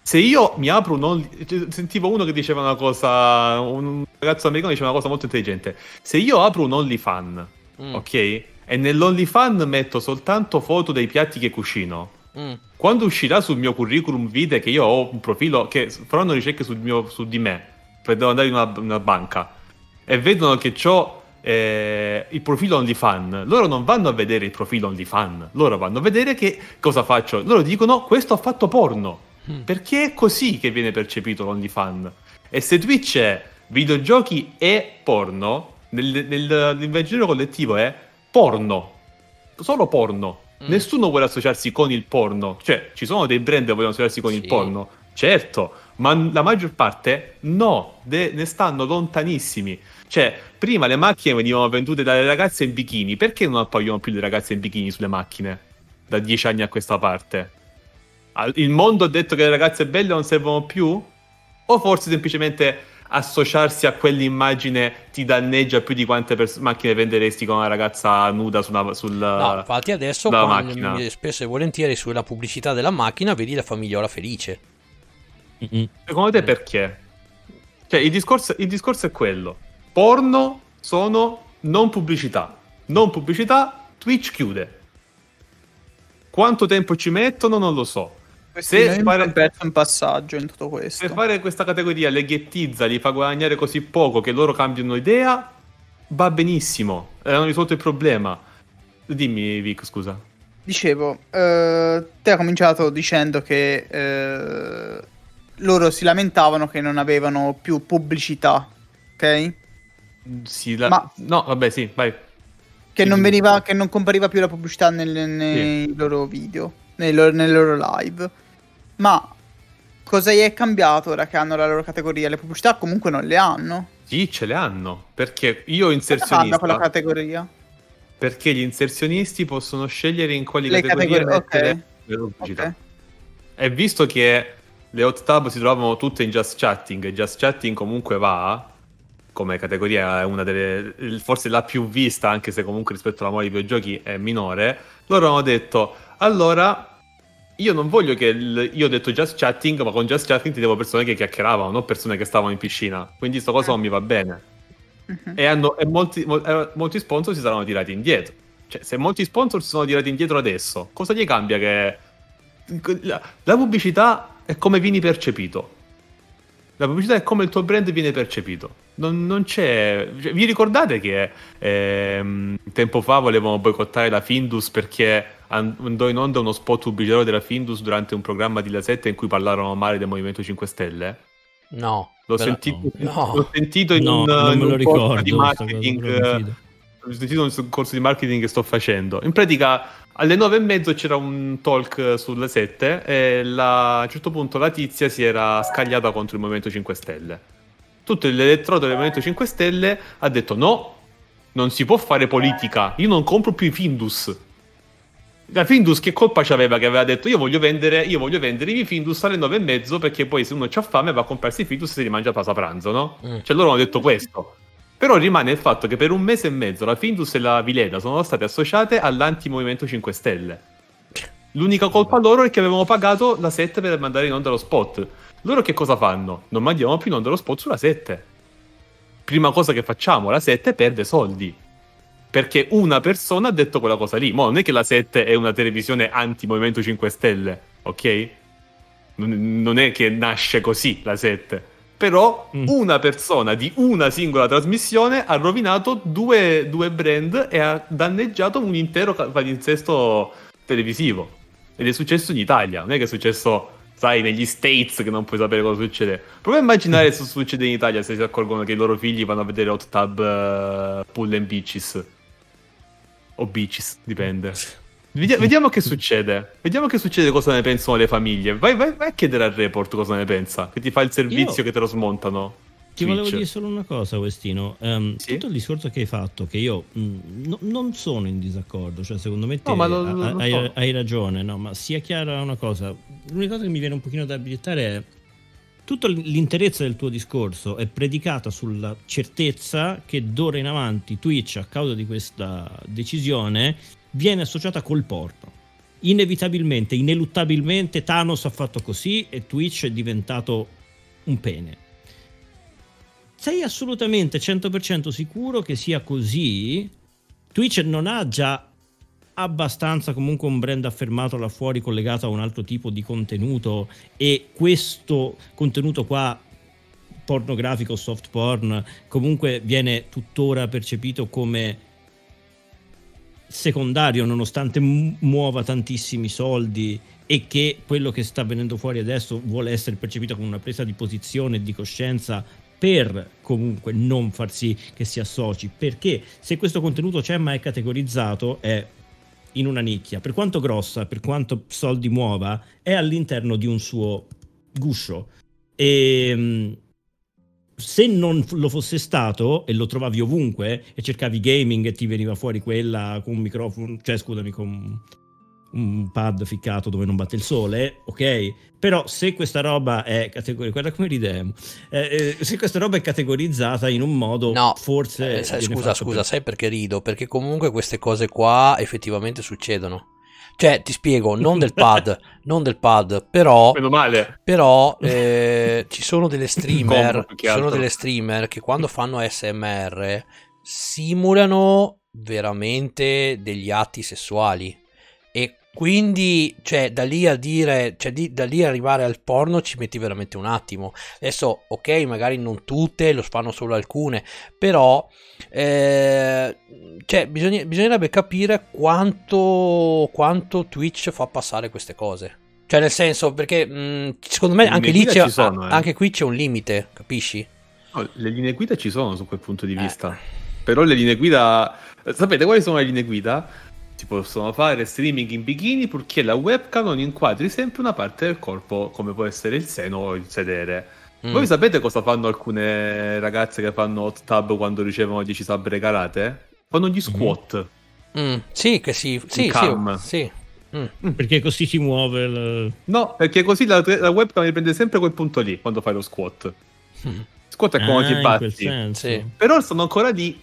Se io mi apro un only... cioè, Sentivo uno che diceva una cosa... Un ragazzo americano diceva una cosa molto intelligente. Se io apro un OnlyFan, Mm, ok? E nell'OnlyFan metto soltanto foto dei piatti che cucino. mm, Quando uscirà sul mio curriculum vitae che io ho un profilo... Che faranno ricerche mio, su di me. Per devo andare in una, una banca. E vedono che ho il profilo OnlyFan, loro non vanno a vedere il profilo OnlyFan, loro vanno a vedere che cosa faccio. Loro dicono questo ha fatto porno, mm. perché è così che viene percepito l'OnlyFan. E se Twitch è videogiochi e porno, nel, nel l'immaginario collettivo è porno, solo porno. Mm. Nessuno vuole associarsi con il porno, cioè ci sono dei brand che vogliono associarsi con Sì. il porno, certo, ma la maggior parte no, de- ne stanno lontanissimi. Cioè, prima le macchine venivano vendute dalle ragazze in bikini, perché non appaiono più le ragazze in bikini sulle macchine? Da dieci anni a questa parte. Al- Il mondo ha detto che le ragazze belle non servono più? O forse semplicemente associarsi a quell'immagine ti danneggia più di quante pers- macchine venderesti con una ragazza nuda su una, sul, No, infatti adesso sulla macchina. spesso e volentieri sulla pubblicità della macchina vedi la famigliola felice. Mm-mm. Secondo te perché? Cioè, il discorso, il discorso è quello. Porno sono non pubblicità. Non pubblicità, Twitch chiude. Quanto tempo ci mettono non lo so. Se fare- perso un passaggio in tutto questo. Se fare questa categoria le ghettizza li fa guadagnare così poco che loro cambiano idea, va benissimo. E hanno risolto il problema. Dimmi, Vic, scusa. Dicevo, eh, te hai cominciato dicendo che eh, loro si lamentavano che non avevano più pubblicità, ok? Sì, la- Ma- No, vabbè, sì, vai. Che Sì, non, sì. veniva, che non compariva più la pubblicità nel- nei loro video, nei loro, nelle loro live. Ma cosa gli è cambiato ora che hanno la loro categoria? Le pubblicità comunque non le hanno. Sì, ce le hanno. Perché io Cosa fanno inserzionista... quella categoria? Perché gli inserzionisti possono scegliere in quali Le categorie categorie, mettere ok. le pubblicità. Ok. E visto che le hot tab si trovano tutte in Just Chatting e Just Chatting comunque va come categoria è una delle forse la più vista anche se comunque rispetto alla mole dei videogiochi è minore loro hanno detto allora io non voglio che il- io ho detto Just Chatting ma con Just Chatting ti devo persone che chiacchieravano non persone che stavano in piscina quindi sta cosa non mi va bene Mhm. e, hanno- e molti, mol- eh, molti sponsor si saranno tirati indietro. Cioè, se molti sponsor si sono tirati indietro adesso, cosa gli cambia che la, la pubblicità è come vieni percepito? La pubblicità è come il tuo brand viene percepito. Non, non c'è. cioè, vi ricordate che ehm, tempo fa volevano boicottare la Findus perché andò in onda uno spot pubblicitario della Findus durante un programma di La 7 in cui parlarono male del Movimento 5 Stelle? No. L'ho, Però- sentito, no. l'ho sentito in No, un, non in me lo ricordo. di marketing. però mi eh, fido. Ho sentito un corso di marketing che sto facendo. In pratica, alle nove e mezzo c'era un talk sulle 7 e la- a un certo punto la tizia si era scagliata contro il Movimento 5 Stelle. Tutto l'elettrodo del Movimento 5 Stelle ha detto no, non si può fare politica, io non compro più i Findus. La Findus che colpa c'aveva che aveva detto io voglio vendere, io voglio vendere i miei Findus alle nove e mezzo perché poi se uno ha fame va a comprarsi i Findus e si li mangia a pausa pranzo, no? Mm. Cioè loro hanno detto questo. Però rimane il fatto che per un mese e mezzo la Findus e la Vileda sono state associate all'anti-Movimento 5 Stelle. L'unica colpa loro è che avevano pagato la 7 per mandare in onda lo spot. Loro che cosa fanno? Non mandiamo più in onda lo spot sulla 7. Prima cosa che facciamo, la 7 perde soldi. Perché una persona ha detto quella cosa lì. Ma non è che la 7 è una televisione anti-Movimento 5 Stelle, ok? Non, è che nasce così la 7. Però Mm. una persona di una singola trasmissione ha rovinato due, due brand e ha danneggiato un intero palinsesto televisivo. Ed è successo in Italia, non è che è successo, sai, negli States che non puoi sapere cosa succede. Prova a immaginare se succede in Italia se si accorgono che i loro figli vanno a vedere Hot Tub eh, Pull and Beaches. O Beaches, dipende. Vedi- Vediamo che succede. Vediamo che succede, cosa ne pensano le famiglie. Vai, vai, vai a chiedere al report cosa ne pensa. Che ti fa il servizio Io- che te lo smontano. Ti Twitch. volevo dire solo una cosa, Westino. Ehm, Sì? Tutto il discorso che hai fatto, che io mh, no- non sono in disaccordo, cioè secondo me te No, ma lo- lo hai, so. hai ragione, no? ma sia chiara una cosa, l'unica cosa che mi viene un pochino da abilitare è tutta l- l'interezza del tuo discorso è predicata sulla certezza che d'ora in avanti Twitch, a causa di questa decisione, viene associata col porno. Inevitabilmente, ineluttabilmente, Thanos ha fatto così e Twitch è diventato un pene. Sei assolutamente 100% sicuro che sia così? Twitch non ha già abbastanza comunque un brand affermato là fuori collegato a un altro tipo di contenuto e questo contenuto qua pornografico, soft porn, comunque viene tuttora percepito come secondario nonostante mu- muova tantissimi soldi e che quello che sta venendo fuori adesso vuole essere percepito come una presa di posizione e di coscienza per comunque non far sì che si associ. Perché se questo contenuto c'è ma è categorizzato è in una nicchia. Per quanto grossa per quanto soldi muova è all'interno di un suo guscio. E mh, se non lo fosse stato e lo trovavi ovunque e cercavi gaming e ti veniva fuori quella con un microfono, cioè scusami, con un pad ficcato dove non batte il sole, ok? Però se questa roba è categorizzata, guarda come ridemo, eh, eh, se questa roba è categorizzata in un modo, No, forse... Eh, sai, scusa, scusa, per- sai perché rido? Perché comunque queste cose qua effettivamente succedono. Cioè, ti spiego, non del pad, non del pad, però, Meno male. però eh, ci sono delle streamer, ci sono delle streamer che quando fanno ASMR simulano veramente degli atti sessuali e quindi, cioè, da lì a dire, cioè, di- da lì a arrivare al porno ci metti veramente un attimo. Adesso, ok, magari non tutte, lo fanno solo alcune, però eh, cioè, bisogna- bisognerebbe capire quanto, quanto Twitch fa passare queste cose. Cioè, nel senso, perché mh, secondo me anche lì c'è, sono, eh. anche qui c'è un limite, capisci? No, le linee guida ci sono su quel punto di Eh. vista. Però le linee guida. Sapete quali sono le linee guida? Si possono fare streaming in bikini purché la webcam non inquadri sempre una parte del corpo, come può essere il seno o il sedere. Mm. Voi sapete cosa fanno alcune ragazze che fanno hot tub quando ricevono 10 sabre regalate? Fanno gli squat. Mm, sì, che sì, sì, cam. sì, sì. Mm. Perché così si muove il... No, perché così la, la webcam riprende sempre quel punto lì quando fai lo squat. Mm. Squat è quando Ah, ti batti. Però sono ancora lì,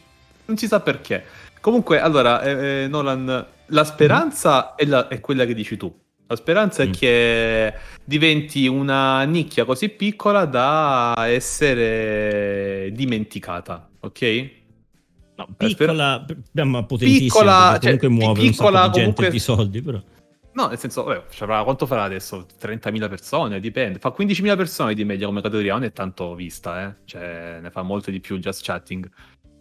non si sa perché. Comunque, allora, eh, eh, Nolan, la speranza è, la- è quella che dici tu. La speranza Mm. è che diventi una nicchia così piccola da essere dimenticata, ok? No, piccola, beh, ma potentissima, Piccola, perché comunque cioè, muove piccola un di gente comunque- e di soldi, però. No, nel senso, vabbè, farà- quanto farà adesso? 30.000 persone, dipende. Fa 15.000 persone di media come categoria, non è tanto vista, eh? Cioè, ne fa molte di più just chatting.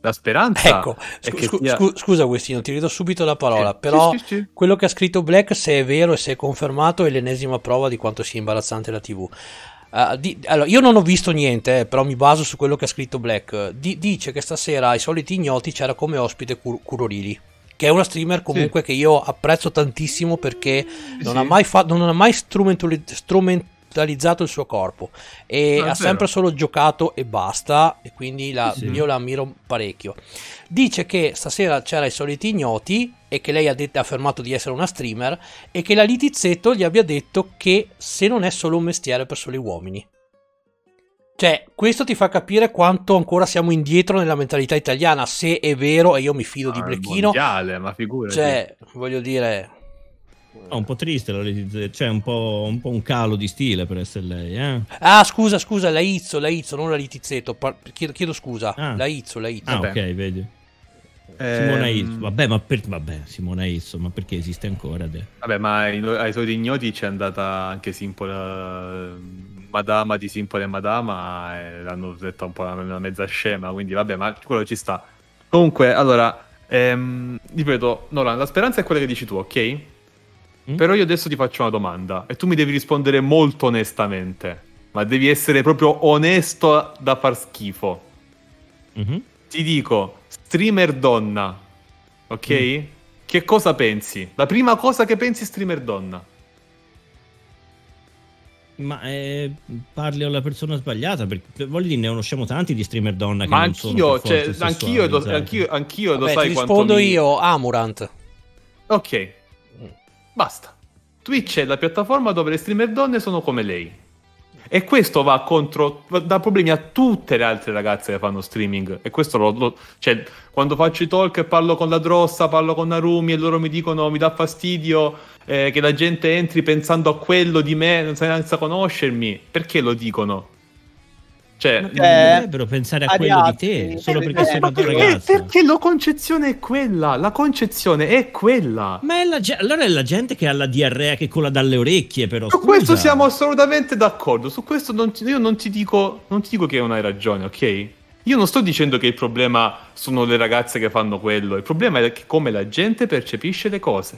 La speranza Ecco, scu- scu- sia- scu- scusa Westino, ti ridò subito la parola, Sì, però sì, sì, sì. quello che ha scritto Black, se è vero e se è confermato, è l'ennesima prova di quanto sia imbarazzante la TV. Uh, di- allora, io non ho visto niente, eh, però mi baso su quello che ha scritto Black. Di- dice che stasera ai soliti ignoti c'era come ospite Kur- Kurorili, che è una streamer comunque che io apprezzo tantissimo perché non, sì. ha mai fa- non ha mai strumentali- strumentalizzato il suo corpo e è ha sempre solo giocato e basta e quindi la- Sì, sì. io la ammiro parecchio. Dice che stasera c'era i soliti ignoti e che lei ha, detto, ha affermato di essere una streamer e che la Litizzetto gli abbia detto che se non è solo un mestiere per soli uomini. Cioè, questo ti fa capire quanto ancora siamo indietro nella mentalità italiana, se è vero, e io mi fido di Ah, il Blecchino. mondiale, ma figurati. Cioè, voglio dire... Ah, un po' triste la Z, cioè un po', un po' un calo di stile per essere lei, eh? Ah, scusa, scusa, la Izzo, la Izzo, non la Litizzetto. par- chiedo, chiedo scusa. Ah. La Izzo, la Izzo. Ah, Vabbè. ok, vedi. Ehm, Simona Izzo, vabbè, ma per... vabbè, Simona Izzo, ma perché esiste ancora? de- Vabbè, ma ai, ai soliti ignoti c'è andata anche Simpola, Madama di Simpola e Madama, e l'hanno detta un po' una, una mezza scema, quindi vabbè, ma quello ci sta. Comunque, allora, ehm, ripeto, Nolan, la speranza è quella che dici tu, ok? Mm? Però io adesso ti faccio una domanda e tu mi devi rispondere molto onestamente, ma devi essere proprio onesto da far schifo. Mhm. Ti dico, streamer donna, ok? Mm. Che cosa pensi? La prima cosa che pensi streamer donna. Ma eh, parli alla persona sbagliata, perché voglio dire, ne conosciamo tanti di streamer donna che Ma anch'io, cioè, anch'io, lo, anch'io, anch'io lo Vabbè, sai ti quanto rispondo mi- io, Amurant. Ok, basta. Twitch è la piattaforma dove le streamer donne sono come lei. E questo va contro, dà problemi a tutte le altre ragazze che fanno streaming. E questo lo, lo- cioè, quando faccio i talk e parlo con la Drossa, parlo con Narumi e loro mi dicono mi dà fastidio eh, che la gente entri pensando a quello di me senza conoscermi. Perché lo dicono? Cioè, Ma non dovrebbero pensare a quello di te, solo eh, perché sei eh, una ma tua perché- ragazza. perché la concezione è quella. La concezione è quella. Ma è la ge- allora è la gente che ha la diarrea che cola dalle orecchie, però. Su scusa. questo siamo assolutamente d'accordo. Su questo non ti- io non ti, dico, non ti dico che non hai ragione, ok? Io non sto dicendo che il problema sono le ragazze che fanno quello. Il problema è che come la gente percepisce le cose.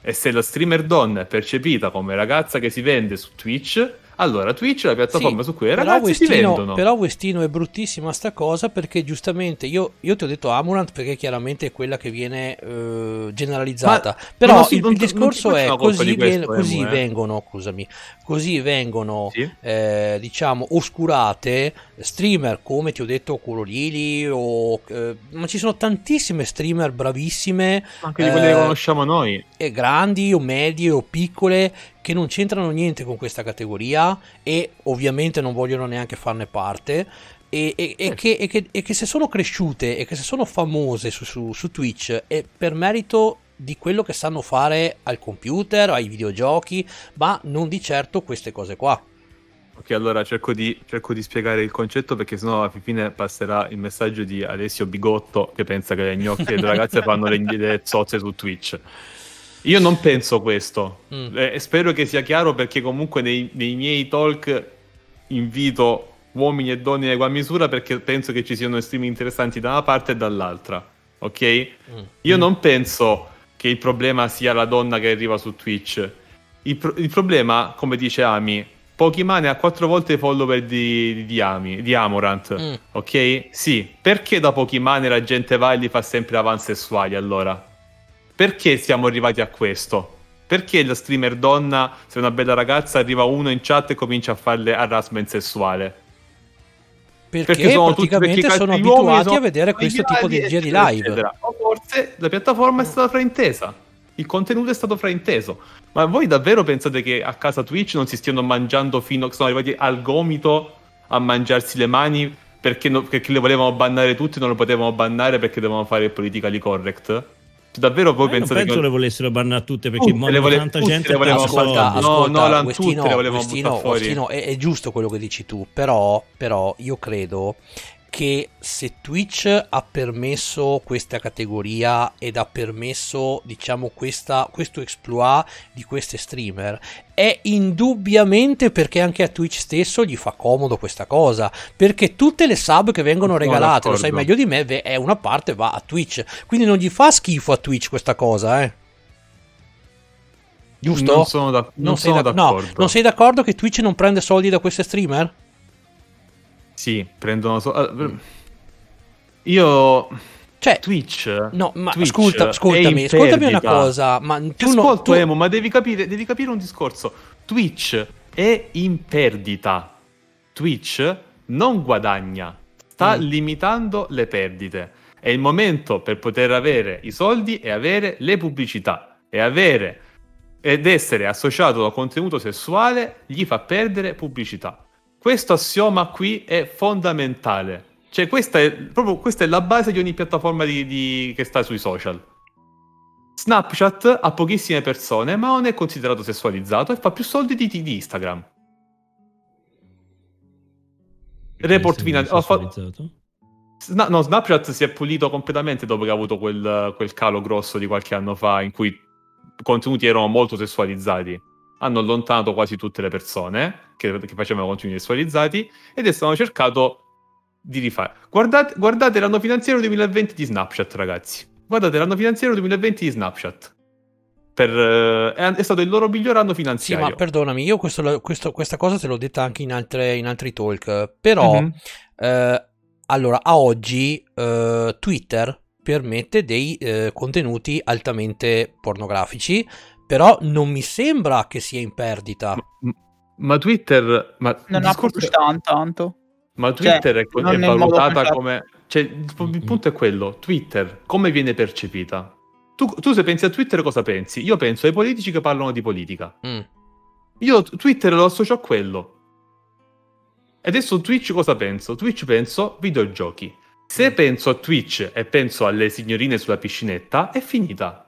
E se la streamer donna è percepita come ragazza che si vende su Twitch, Allora, Twitch è la piattaforma Sì, su cui i ragazzi si Westino, vendono. però Westino è bruttissima sta cosa perché giustamente io, io ti ho detto Amurant perché chiaramente è quella che viene eh, generalizzata. Ma- però si- il, non- il non discorso è così, questo, ven- così eh. vengono, scusami, così vengono Sì. eh, diciamo oscurate streamer come ti ho detto Curolili o eh, ma ci sono tantissime streamer bravissime Anche di quelle che eh, conosciamo noi. e grandi o medie o piccole che non c'entrano niente con questa categoria e ovviamente non vogliono neanche farne parte e, e- e che, e che- e che se sono cresciute e che se sono famose su, su- su Twitch è per merito di quello che sanno fare al computer, ai videogiochi, ma non di certo queste cose qua. Ok, allora cerco di, cerco di spiegare il concetto perché sennò alla fine passerà il messaggio di Alessio Bigotto che pensa che le gnocche delle ragazze fanno le, le zozze su Twitch. Io non penso questo. Mm. Eh, spero che sia chiaro perché comunque nei, nei miei talk invito uomini e donne in egual misura perché penso che ci siano streaming interessanti da una parte e dall'altra. Ok? Mm. Io non penso che il problema sia la donna che arriva su Twitch. Il, pro- il problema, come dice Ami, Pokimane ha quattro volte i follower di, di, di Ami, di Amorant. Mm. Ok? Sì. Perché da Pokimane la gente va e li fa sempre avanti sessuali allora? Perché siamo arrivati a questo? Perché la streamer donna, se è una bella ragazza, arriva uno in chat e comincia a farle harassment sessuale? Perché, sono tutti- praticamente perché sono abituati sono a vedere questo tipo di di live. eccetera. O forse la piattaforma è stata fraintesa. Il contenuto è stato frainteso. Ma voi davvero pensate che a casa Twitch non si stiano mangiando fino sono arrivati al gomito a mangiarsi le mani perché, no- perché le volevano bannare tutti e non lo potevano bannare perché dovevano fare il politically correct? Davvero voi Ma io non pensate penso che le volessero bannare tutte perché muoiono le vole- tanta gente le volevano per ascolta. No, ascolta, no, l'hanno Westino, tutte, le volevano Westino, buttare fuori. Westino, è, è giusto quello che dici tu, però, però io credo che se Twitch ha permesso questa categoria ed ha permesso, diciamo, questa, questo exploit di queste streamer, è indubbiamente perché anche a Twitch stesso gli fa comodo questa cosa, perché tutte le sub che vengono regalate, lo sai meglio di me, è una parte va a Twitch, quindi non gli fa schifo a Twitch questa cosa, eh. Giusto? Non sono, da- non sei sono d'ac- d'accordo. No, non sei d'accordo che Twitch non prende soldi da queste streamer? Sì, prendono so- ah, Io Cioè, Twitch no, ma Twitch ascolta, ascoltami, ascoltami una cosa, ma tu, ascolto, tu- Emo, ma devi capire, devi capire un discorso. Twitch è in perdita. Twitch non guadagna, sta Mm. limitando le perdite. È il momento per poter avere i soldi e avere le pubblicità e avere ed essere associato a contenuto sessuale gli fa perdere pubblicità. Questo assioma qui è fondamentale. Cioè, questa è proprio questa è la base di ogni piattaforma di- di- che sta sui social. Snapchat ha pochissime persone, ma non è considerato sessualizzato e fa più soldi di, di Instagram. Report fatto- sessualizzato. Sna- no, Snapchat si è pulito completamente dopo che ha avuto quel, quel calo grosso di qualche anno fa in cui i contenuti erano molto sessualizzati. Hanno allontanato quasi tutte le persone che, che facevano contenuti sessualizzati ed hanno cercato di rifare. Guardate, guardate l'anno finanziario 2020 di Snapchat, ragazzi. Guardate l'anno finanziario 2020 di Snapchat. Per, eh, è, è stato il loro miglior anno Sì, finanziario. ma perdonami, io questo questo- questa cosa te l'ho detta anche in, altre- in altri talk, però Mhm. eh, allora a oggi eh, Twitter permette dei eh, contenuti altamente pornografici, però non mi sembra che sia in perdita. Ma, ma Twitter. Ma Non ha discorso- pubblicità tanto. Ma Twitter è, non è modo valutata come... Cioè, il, punto è quello, Twitter, come viene percepita? Tu, tu se pensi a Twitter cosa pensi? Io penso ai politici che parlano di politica. Mm. Io Twitter lo associo a quello. E adesso Twitch cosa penso? Twitch penso videogiochi. Se penso a Twitch e penso alle signorine sulla piscinetta, è finita.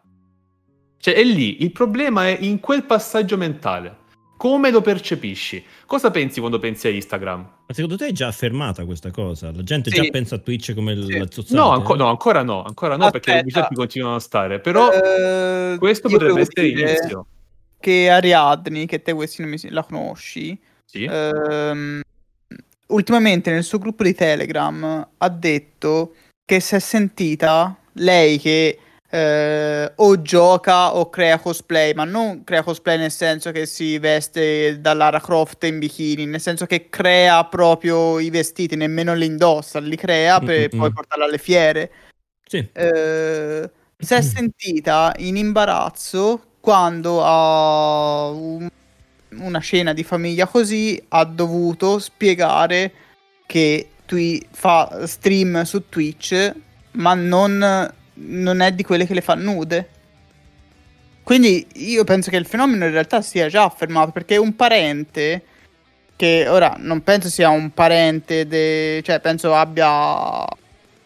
Cioè, è lì. Il problema è in quel passaggio mentale. Come lo percepisci? Cosa pensi quando pensi a Instagram? Ma secondo te è già affermata questa cosa? La gente Sì. già pensa a Twitch come Sì. la zozzata? No, anco- no, ancora no, ancora no, perché le Aspetta. pubblicità continuano a stare. Però Eh, questo potrebbe essere l'inizio. Che Ariadne, che te questi non mi la conosci, Sì? ehm, ultimamente nel suo gruppo di Telegram ha detto che si è sentita lei che eh, o gioca o crea cosplay, ma non crea cosplay nel senso che si veste da Lara Croft in bikini, nel senso che crea proprio i vestiti, nemmeno li indossa, li crea per Mm-mm. poi portarli alle fiere. Sì. Eh, si è sentita in imbarazzo quando a un- una cena di famiglia così ha dovuto spiegare che twi- fa stream su Twitch, ma non, non è di quelle che le fa nude. Quindi io penso che il fenomeno in realtà sia già affermato perché un parente che ora non penso sia un parente, de- cioè penso abbia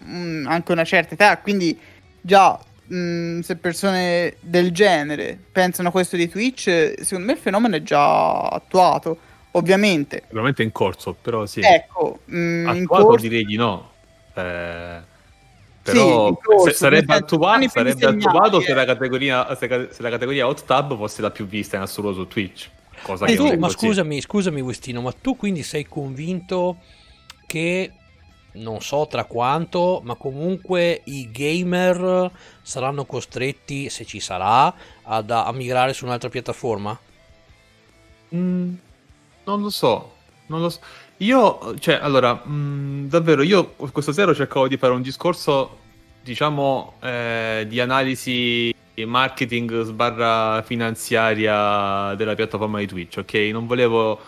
mm, anche una certa età, quindi già mm, se persone del genere pensano a questo di Twitch, secondo me il fenomeno è già attuato. Ovviamente, Sicuramente in corso, però sì. ecco, mm, in Attuato corso- direi di no. Eh, però in corso, sarebbe, nel senso, attua- sono i primi sarebbe attuato se eh. la, categoria, se, la categoria Hot Tab fosse la più vista in assoluto su Twitch. Cosa Ma che tu, ma così. scusami, scusami Westino, ma tu quindi sei convinto che non so tra quanto, ma comunque i gamer saranno costretti, se ci sarà, ad, a migrare su un'altra piattaforma? Mm, non lo so, non lo so. Io, cioè, allora, mm, davvero, io questa sera cercavo di fare un discorso, diciamo, eh, di analisi marketing sbarra finanziaria della piattaforma di Twitch, ok? Non volevo,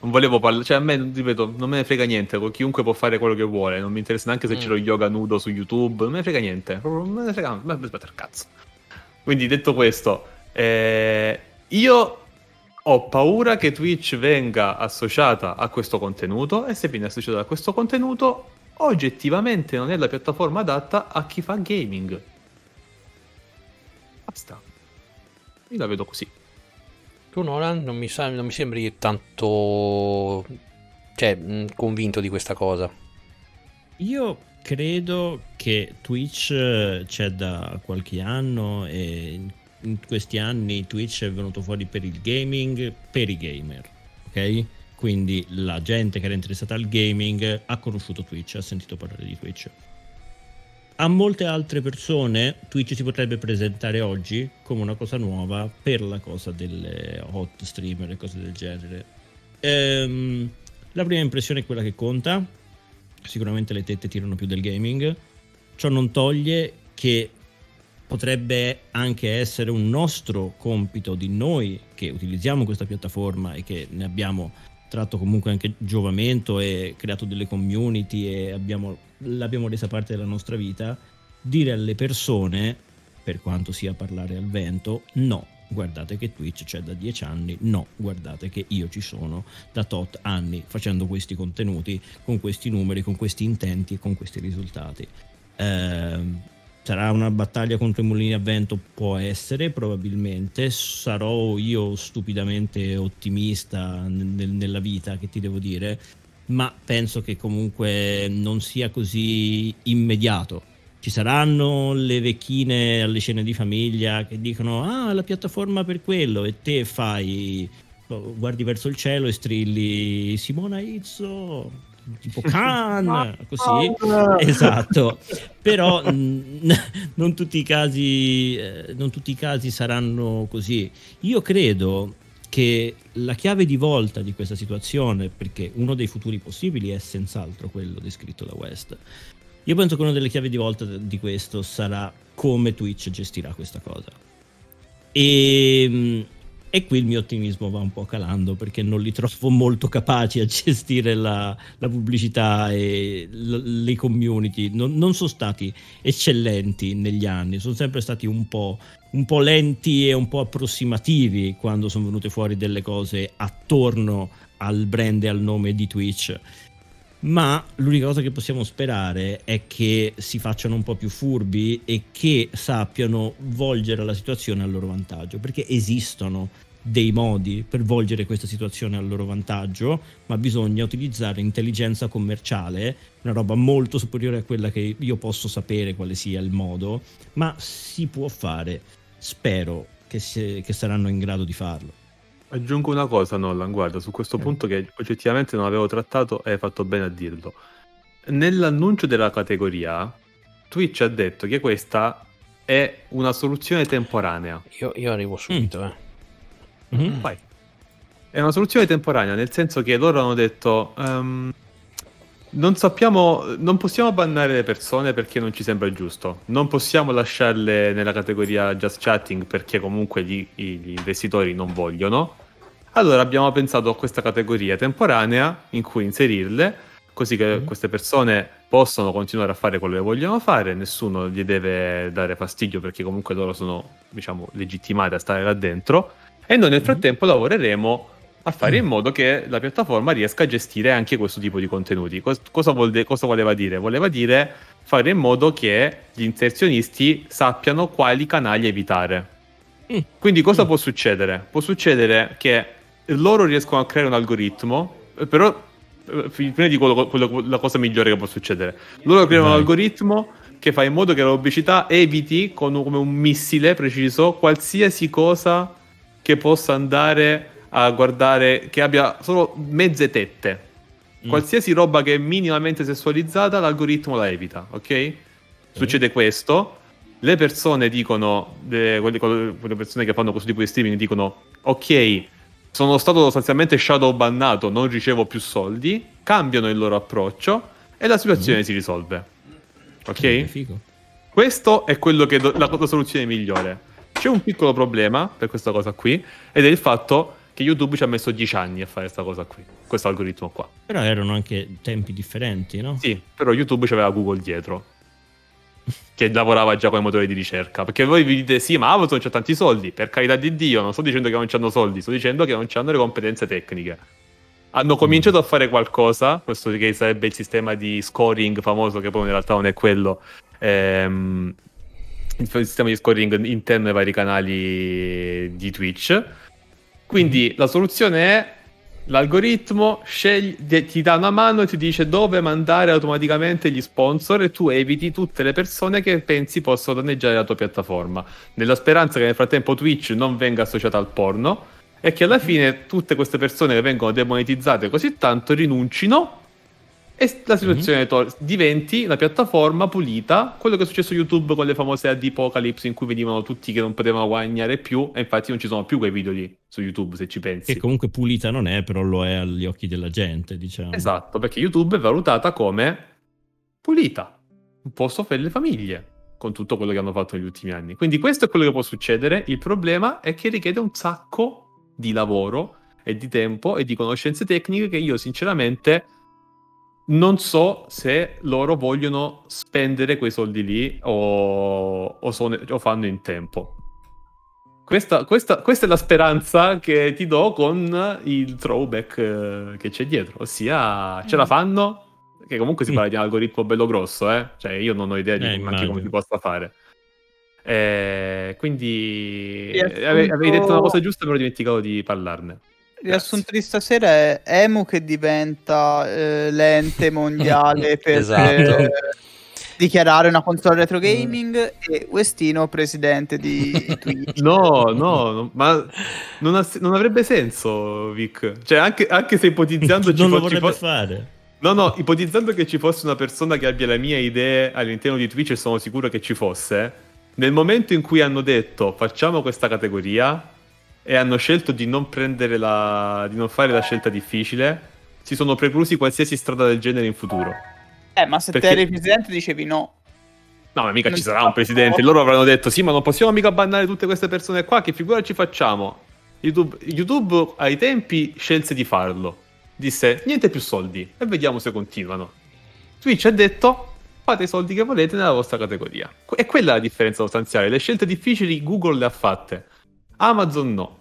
non volevo parlare, cioè a me, ripeto, non me ne frega niente, chiunque può fare quello che vuole, non mi interessa neanche se Mm. c'è lo yoga nudo su YouTube, non me ne frega niente, non me ne frega, il cazzo. Quindi detto questo, eh, io ho paura che Twitch venga associata a questo contenuto e se viene associata a questo contenuto oggettivamente non è la piattaforma adatta a chi fa gaming. Basta. Io la vedo così. Tu Nolan non mi, sa- non mi sembri tanto cioè, mh, convinto di questa cosa. Io credo che Twitch eh, c'è da qualche anno e in- questi anni Twitch è venuto fuori per il gaming, per i gamer, ok? Quindi la gente che era interessata al gaming ha conosciuto Twitch, ha sentito parlare di Twitch. A molte altre persone Twitch si potrebbe presentare oggi come una cosa nuova per la cosa delle hot streamer e cose del genere. Ehm, la prima impressione è quella che conta, sicuramente le tette tirano più del gaming. Ciò non toglie che potrebbe anche essere un nostro compito di noi che utilizziamo questa piattaforma e che ne abbiamo tratto comunque anche giovamento e creato delle community e abbiamo, l'abbiamo resa parte della nostra vita, dire alle persone, per quanto sia parlare al vento, no, guardate che Twitch c'è da dieci anni, no, guardate che io ci sono da tot anni facendo questi contenuti, con questi numeri, con questi intenti e con questi risultati. Ehm, sarà una battaglia contro i mulini a vento? Può essere, probabilmente. Sarò io stupidamente ottimista nel- nella vita, che ti devo dire, ma penso che comunque non sia così immediato. Ci saranno le vecchine alle cene di famiglia che dicono ah la piattaforma per quello e te fai guardi verso il cielo e strilli Simona Izzo tipo Khan così? Esatto. Però mh, non tutti i casi eh, non tutti i casi saranno così. Io credo che la chiave di volta di questa situazione perché uno dei futuri possibili è senz'altro quello descritto da West io penso che una delle chiavi di volta di questo sarà come Twitch gestirà questa cosa. E, e qui il mio ottimismo va un po' calando perché non li trovo molto capaci a gestire la, la pubblicità e l- le community. Non, non sono stati eccellenti negli anni, sono sempre stati un po', un po' lenti e un po' approssimativi quando sono venute fuori delle cose attorno al brand e al nome di Twitch ma l'unica cosa che possiamo sperare è che si facciano un po' più furbi e che sappiano volgere la situazione al loro vantaggio, perché esistono dei modi per volgere questa situazione al loro vantaggio, ma bisogna utilizzare intelligenza commerciale, una roba molto superiore a quella che io posso sapere quale sia il modo, ma si può fare. Spero che, si- che saranno in grado di farlo. Aggiungo una cosa, Nolan, guarda, su questo Eh. punto che oggettivamente non avevo trattato e hai fatto bene a dirlo. Nell'annuncio della categoria, Twitch ha detto che questa è una soluzione temporanea. Io, io arrivo subito, eh. Mhm. Vai. È una soluzione temporanea, nel senso che loro hanno detto: ehm, Non sappiamo, non possiamo bannare le persone perché non ci sembra giusto. Non possiamo lasciarle nella categoria just chatting perché comunque gli, gli investitori non vogliono. Allora abbiamo pensato a questa categoria temporanea in cui inserirle, così che Mhm. queste persone possono continuare a fare quello che vogliono fare, nessuno gli deve dare fastidio perché comunque loro sono, diciamo, legittimati a stare là dentro. E noi nel frattempo lavoreremo a fare in modo che la piattaforma riesca a gestire anche questo tipo di contenuti. Cos- cosa, de- cosa voleva dire? Voleva dire fare in modo che gli inserzionisti sappiano quali canali evitare. Mm. Quindi cosa Mm. può succedere? Può succedere che loro riescono a creare un algoritmo, eh, però eh, prima di quello, quello- la cosa migliore che può succedere. Loro creano un Vai. algoritmo che fa in modo che la pubblicità eviti con un- come un missile preciso qualsiasi cosa che possa andare a guardare, che abbia solo mezze tette. Mm. Qualsiasi roba che è minimamente sessualizzata, l'algoritmo la evita, ok? Succede questo. Le persone dicono, le- quelle, quelle persone che fanno questo tipo di streaming dicono, ok, sono stato sostanzialmente shadow bannato, non ricevo più soldi, cambiano il loro approccio e la situazione si risolve. Ok? Figo. Questo è quello che do- la, la soluzione migliore. C'è un piccolo problema per questa cosa qui, ed è il fatto che YouTube ci ha messo 10 anni a fare questa cosa qui, questo algoritmo qua. Però erano anche tempi differenti, no? Sì, però YouTube c'aveva Google dietro, che lavorava già con i motori di ricerca. Perché voi vi dite, sì, ma Amazon c'ha tanti soldi. Per carità di Dio, non sto dicendo che non c'hanno soldi, sto dicendo che non c'hanno le competenze tecniche. Hanno cominciato a fare qualcosa, questo che sarebbe il sistema di scoring famoso, che poi in realtà non è quello. ehm, il sistema di scoring interno ai vari canali di Twitch. Quindi la soluzione è l'algoritmo scegli- de- ti dà una mano e ti dice dove mandare automaticamente gli sponsor e tu eviti tutte le persone che pensi possano danneggiare la tua piattaforma. Nella speranza che nel frattempo Twitch non venga associata al porno e che alla fine tutte queste persone che vengono demonetizzate così tanto rinuncino e la situazione to- diventi la piattaforma pulita, quello che è successo a YouTube con le famose ad Apocalypse in cui venivano tutti che non potevano guadagnare più e infatti non ci sono più quei video lì su YouTube se ci pensi. Che comunque pulita non è, però lo è agli occhi della gente, diciamo. Esatto, perché YouTube è valutata come pulita, un posto per le famiglie, con tutto quello che hanno fatto negli ultimi anni. Quindi questo è quello che può succedere, il problema è che richiede un sacco di lavoro e di tempo e di conoscenze tecniche che io sinceramente non so se loro vogliono spendere quei soldi lì o, o sono- o fanno in tempo. Questa, questa- questa è la speranza che ti do con il throwback eh, che c'è dietro, ossia ce la fanno, che comunque si Mm. parla di un algoritmo bello grosso, eh? cioè io non ho idea di Eh, come si possa fare. Eh, quindi avevi detto una cosa giusta, però ho dimenticato di parlarne. Il riassunto di stasera è Emu che diventa eh, l'ente mondiale per Esatto. eh, dichiarare una console retro gaming e Westino presidente di Twitch. No, no, no, ma non, ha- non avrebbe senso, Vic. Cioè, anche, anche se ipotizzando ci non lo vorrebbe fo- fare. No, no, ipotizzando che ci fosse una persona che abbia le mie idee all'interno di Twitch, e sono sicuro che ci fosse, nel momento in cui hanno detto facciamo questa categoria e hanno scelto di non prendere la. di non fare la scelta difficile, si sono preclusi qualsiasi strada del genere in futuro. Eh, ma se Perché- te eri presidente dicevi no. No, ma mica Non ci sarà un presidente. Loro avranno detto: sì, ma non possiamo mica bannare tutte queste persone qua. Che figura ci facciamo? YouTube, YouTube ai tempi scelse di farlo. Disse: niente più soldi e vediamo se continuano. Twitch ha detto: fate i soldi che volete nella vostra categoria. E quella è la differenza sostanziale. Le scelte difficili Google le ha fatte, Amazon no.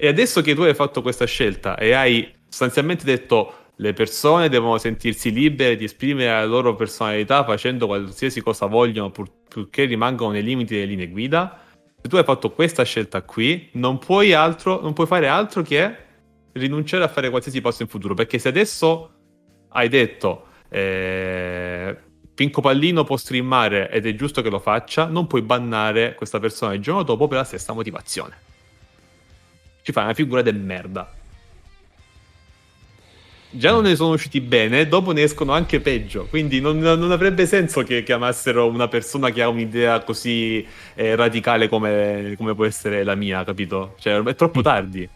E adesso che tu hai fatto questa scelta e hai sostanzialmente detto le persone devono sentirsi libere di esprimere la loro personalità facendo qualsiasi cosa vogliono pur- purché rimangano nei limiti delle linee guida, se tu hai fatto questa scelta qui, non puoi, altro, non puoi fare altro che rinunciare a fare qualsiasi passo in futuro. Perché se adesso hai detto eh, Pinco Pallino può streamare ed è giusto che lo faccia, non puoi bannare questa persona il giorno dopo per la stessa motivazione. Ci fai una figura del merda. già non ne sono usciti bene, dopo ne escono anche peggio. Quindi non, non avrebbe senso che chiamassero una persona che ha un'idea così eh, radicale come, come, può essere la mia, capito? Cioè, è troppo tardi.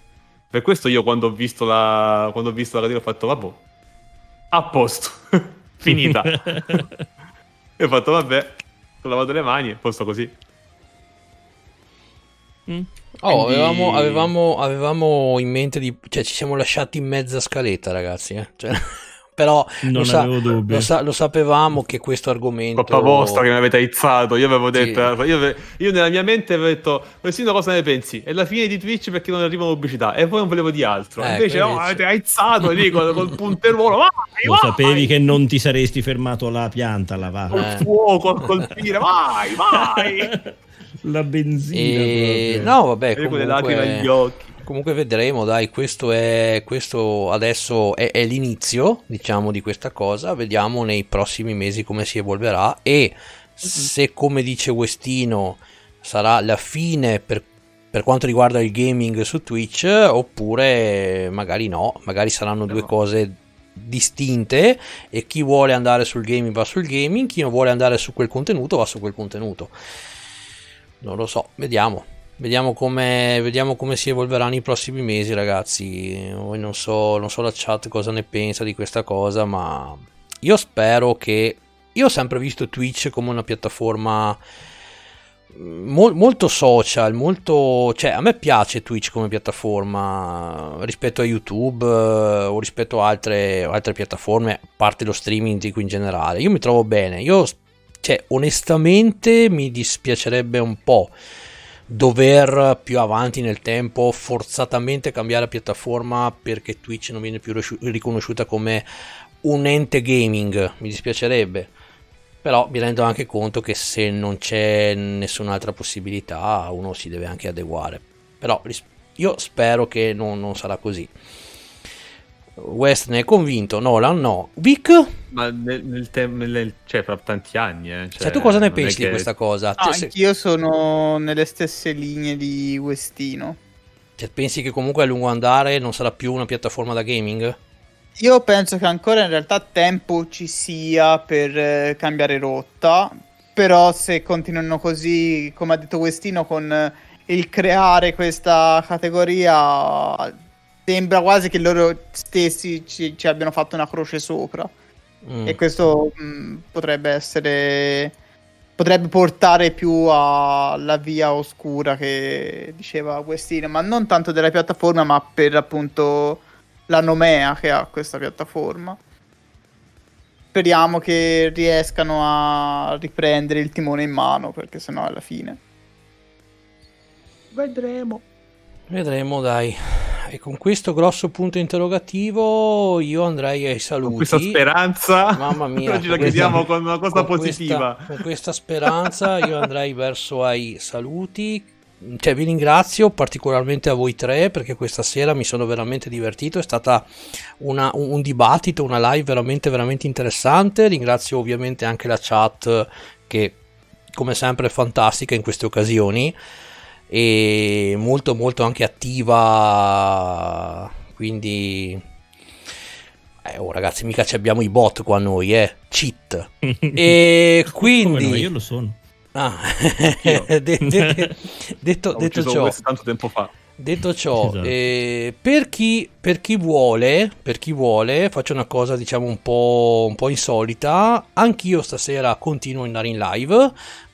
Per questo io quando ho visto la, quando ho visto la catena ho fatto, vabbè, a posto, finita. e ho fatto, vabbè, ho lavato le mani, posto così. Mm. Oh, Quindi... avevamo, avevamo, avevamo, in mente di... Cioè, ci siamo lasciati in mezza scaletta, ragazzi. Eh? Cioè, però lo, sa- lo, sa- lo, sapevamo che questo argomento... Colpa vostra che mi avete aizzato. Io avevo detto... Sì. Io, io, nella mia mente avevo detto... Persino cosa ne pensi? È la fine di Twitch perché non arrivano pubblicità. E poi non volevo di altro. Eh, Invece no, avete aizzato lì col, col punteruolo. Vai, lo vai. sapevi che non ti saresti fermato la pianta là, va. Col eh. fuoco a colpire. Vai, vai. la benzina. E... No, vabbè, comunque, comunque vedremo, dai, questo, è, questo adesso è, è, l'inizio, diciamo, di questa cosa, vediamo nei prossimi mesi come si evolverà e se, come dice Westino, sarà la fine per, per quanto riguarda il gaming su Twitch, oppure magari no, magari saranno due cose distinte e chi vuole andare sul gaming va sul gaming, chi non vuole andare su quel contenuto va su quel contenuto non lo so, vediamo. Vediamo come, vediamo come si evolveranno i prossimi mesi, ragazzi. Non so, non so la chat cosa ne pensa di questa cosa, ma io spero che. Io ho sempre visto Twitch come una piattaforma Mol, molto social, molto... cioè a me piace Twitch come piattaforma rispetto a YouTube eh, o rispetto a altre, altre piattaforme, a parte lo streaming in generale. Io mi trovo bene, io cioè, onestamente mi dispiacerebbe un po' dover più avanti nel tempo forzatamente cambiare piattaforma perché Twitch non viene più riconosciuta come un ente gaming, mi dispiacerebbe. Però mi rendo anche conto che se non c'è nessun'altra possibilità uno si deve anche adeguare. Però io spero che non, non sarà così. West ne è convinto, Nolan no. Vic? Ma nel, nel, te- nel cioè, fra tanti anni. Eh. Cioè, cioè, tu cosa ne pensi che... di questa cosa? No, cioè, anch'io sono nelle stesse linee di Westino. Cioè, pensi che comunque a lungo andare non sarà più una piattaforma da gaming? Io penso che ancora in realtà tempo ci sia per eh, cambiare rotta. Però se continuano così, come ha detto Westino, con eh, il creare questa categoria sembra quasi che loro stessi ci, ci abbiano fatto una croce sopra. Mm. E questo mh, mm, potrebbe essere. Potrebbe portare più alla via oscura che diceva Questino, ma non tanto della piattaforma, ma per appunto la nomea che ha questa piattaforma. Speriamo che riescano a riprendere il timone in mano, perché sennò è la fine. Vedremo. Vedremo, dai. E con questo grosso punto interrogativo io andrei ai saluti. Con questa speranza, mamma mia, oggi la chiudiamo con una cosa con positiva. Questa, con questa speranza io andrei verso ai saluti. Cioè, vi ringrazio particolarmente a voi tre perché questa sera mi sono veramente divertito. È stata una, un, un dibattito, una live veramente, veramente interessante. Ringrazio ovviamente anche la chat che, come sempre, è fantastica in queste occasioni e molto molto anche attiva quindi eh, oh ragazzi mica abbiamo i bot qua noi eh cheat e quindi no, io lo sono ah. de- de- detto, detto ciò tanto tempo fa Detto ciò, esatto. eh, per, chi, per, chi vuole, per chi vuole, faccio una cosa diciamo un po', un po' insolita. Anch'io stasera continuo ad andare in live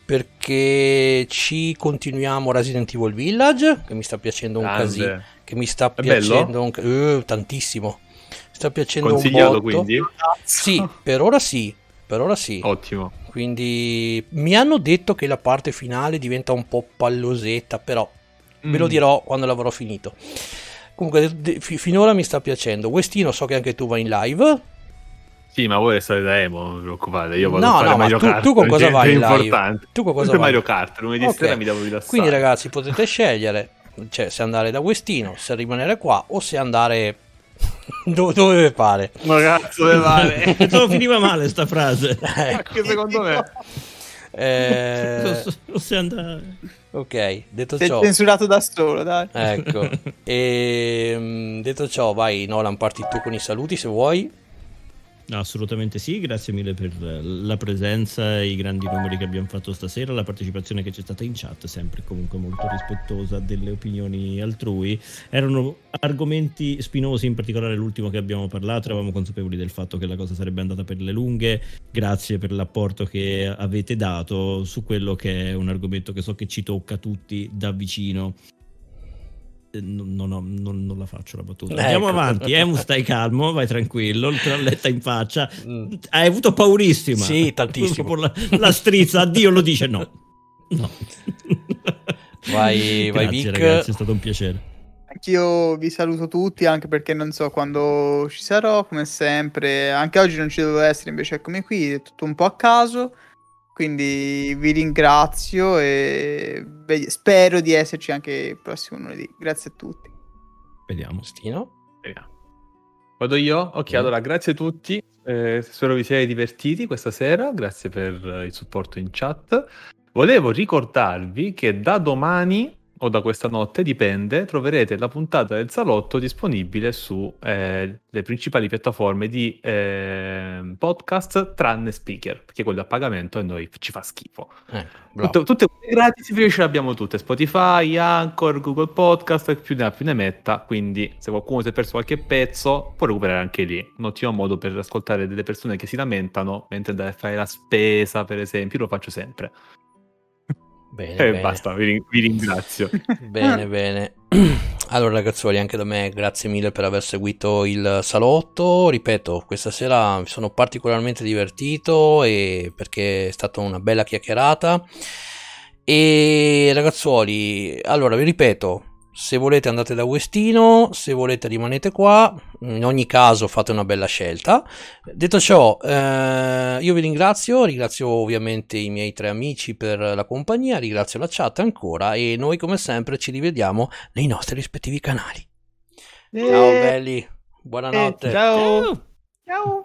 perché ci continuiamo Resident Evil Village che mi sta piacendo un casino che mi sta piacendo un, uh, tantissimo. Mi sta piacendo un botto. quindi? sì per ora sì per ora sì. Ottimo. Quindi mi hanno detto che la parte finale diventa un po' pallosetta però mm. ve lo mm. dirò quando l'avrò finito. Comunque de- finora mi sta piacendo. Westino so che anche tu vai in live sì, ma voi restate da emo, non vi preoccupate. Io vado no, a fare no, Mario tu, Kart. Tu con cosa vai live? Importante. Tu con cosa vai? Mario Kart, lunedì okay. sera mi devo rilassare. Quindi ragazzi potete scegliere cioè, se andare da Westino, se rimanere qua o se andare dove, dove pare. Ma cazzo dove pare? non finiva male sta frase. Anche secondo me. Eh, non sei andato. ok, detto Sei ciò, censurato da solo, dai. ecco. E, mm, detto ciò, vai Nolan, parti tu con i saluti se vuoi. Assolutamente sì, grazie mille per la presenza, i grandi numeri che abbiamo fatto stasera, la partecipazione che c'è stata in chat, sempre comunque molto rispettosa delle opinioni altrui. Erano argomenti spinosi, in particolare l'ultimo che abbiamo parlato, eravamo consapevoli del fatto che la cosa sarebbe andata per le lunghe, grazie per l'apporto che avete dato su quello che è un argomento che so che ci tocca tutti da vicino. Eh, Non, non ho- non- non la faccio la battuta. Ecco. Andiamo avanti, Emu, stai calmo, vai tranquillo, te l'ho letta in faccia. Mm. Hai avuto paurissima. Sì, tantissimo. La, la strizza, addio lo dice no. No. Vai- vai, Grazie, Vic. ragazzi, è stato un piacere. Anch'io vi saluto tutti, anche perché non so quando ci sarò, come sempre. Anche oggi non ci dovevo essere, invece eccomi qui, è tutto un po' a caso. Quindi vi ringrazio e spero di esserci anche il prossimo lunedì. Grazie a tutti. Vediamo. Stino? Vediamo. Vado io? Ok, Mm. allora grazie a tutti. eh, spero vi siate divertiti questa sera. Grazie per il supporto in chat. Volevo ricordarvi che da domani o da questa notte, dipende, troverete la puntata del salotto disponibile su eh, le principali piattaforme di eh, podcast tranne speaker, perché quello a pagamento a noi ci fa schifo. Eh, bravo. Tutte, quelle gratis invece ce le abbiamo tutte Spotify, Anchor, Google Podcast più ne ha più ne metta quindi se qualcuno si è perso qualche pezzo può recuperare anche lì un ottimo modo per ascoltare delle persone che si lamentano mentre andare a fare la spesa per esempio io lo faccio sempre Bene, e bene. basta vi, ring- vi ringrazio Bene, bene. Allora, ragazzuoli, anche da me grazie mille per aver seguito il salotto. Ripeto, questa sera mi sono particolarmente divertito e perché è stata una bella chiacchierata. E ragazzuoli, allora vi ripeto, se volete andate da Westino, se volete rimanete qua, in ogni caso fate una bella scelta. Detto ciò, eh, io vi ringrazio, ringrazio ovviamente i miei tre amici per la compagnia, ringrazio la chat ancora e noi come sempre ci rivediamo nei nostri rispettivi canali. Ciao Eh, belli, buonanotte. ciao. Ciao. Ciao.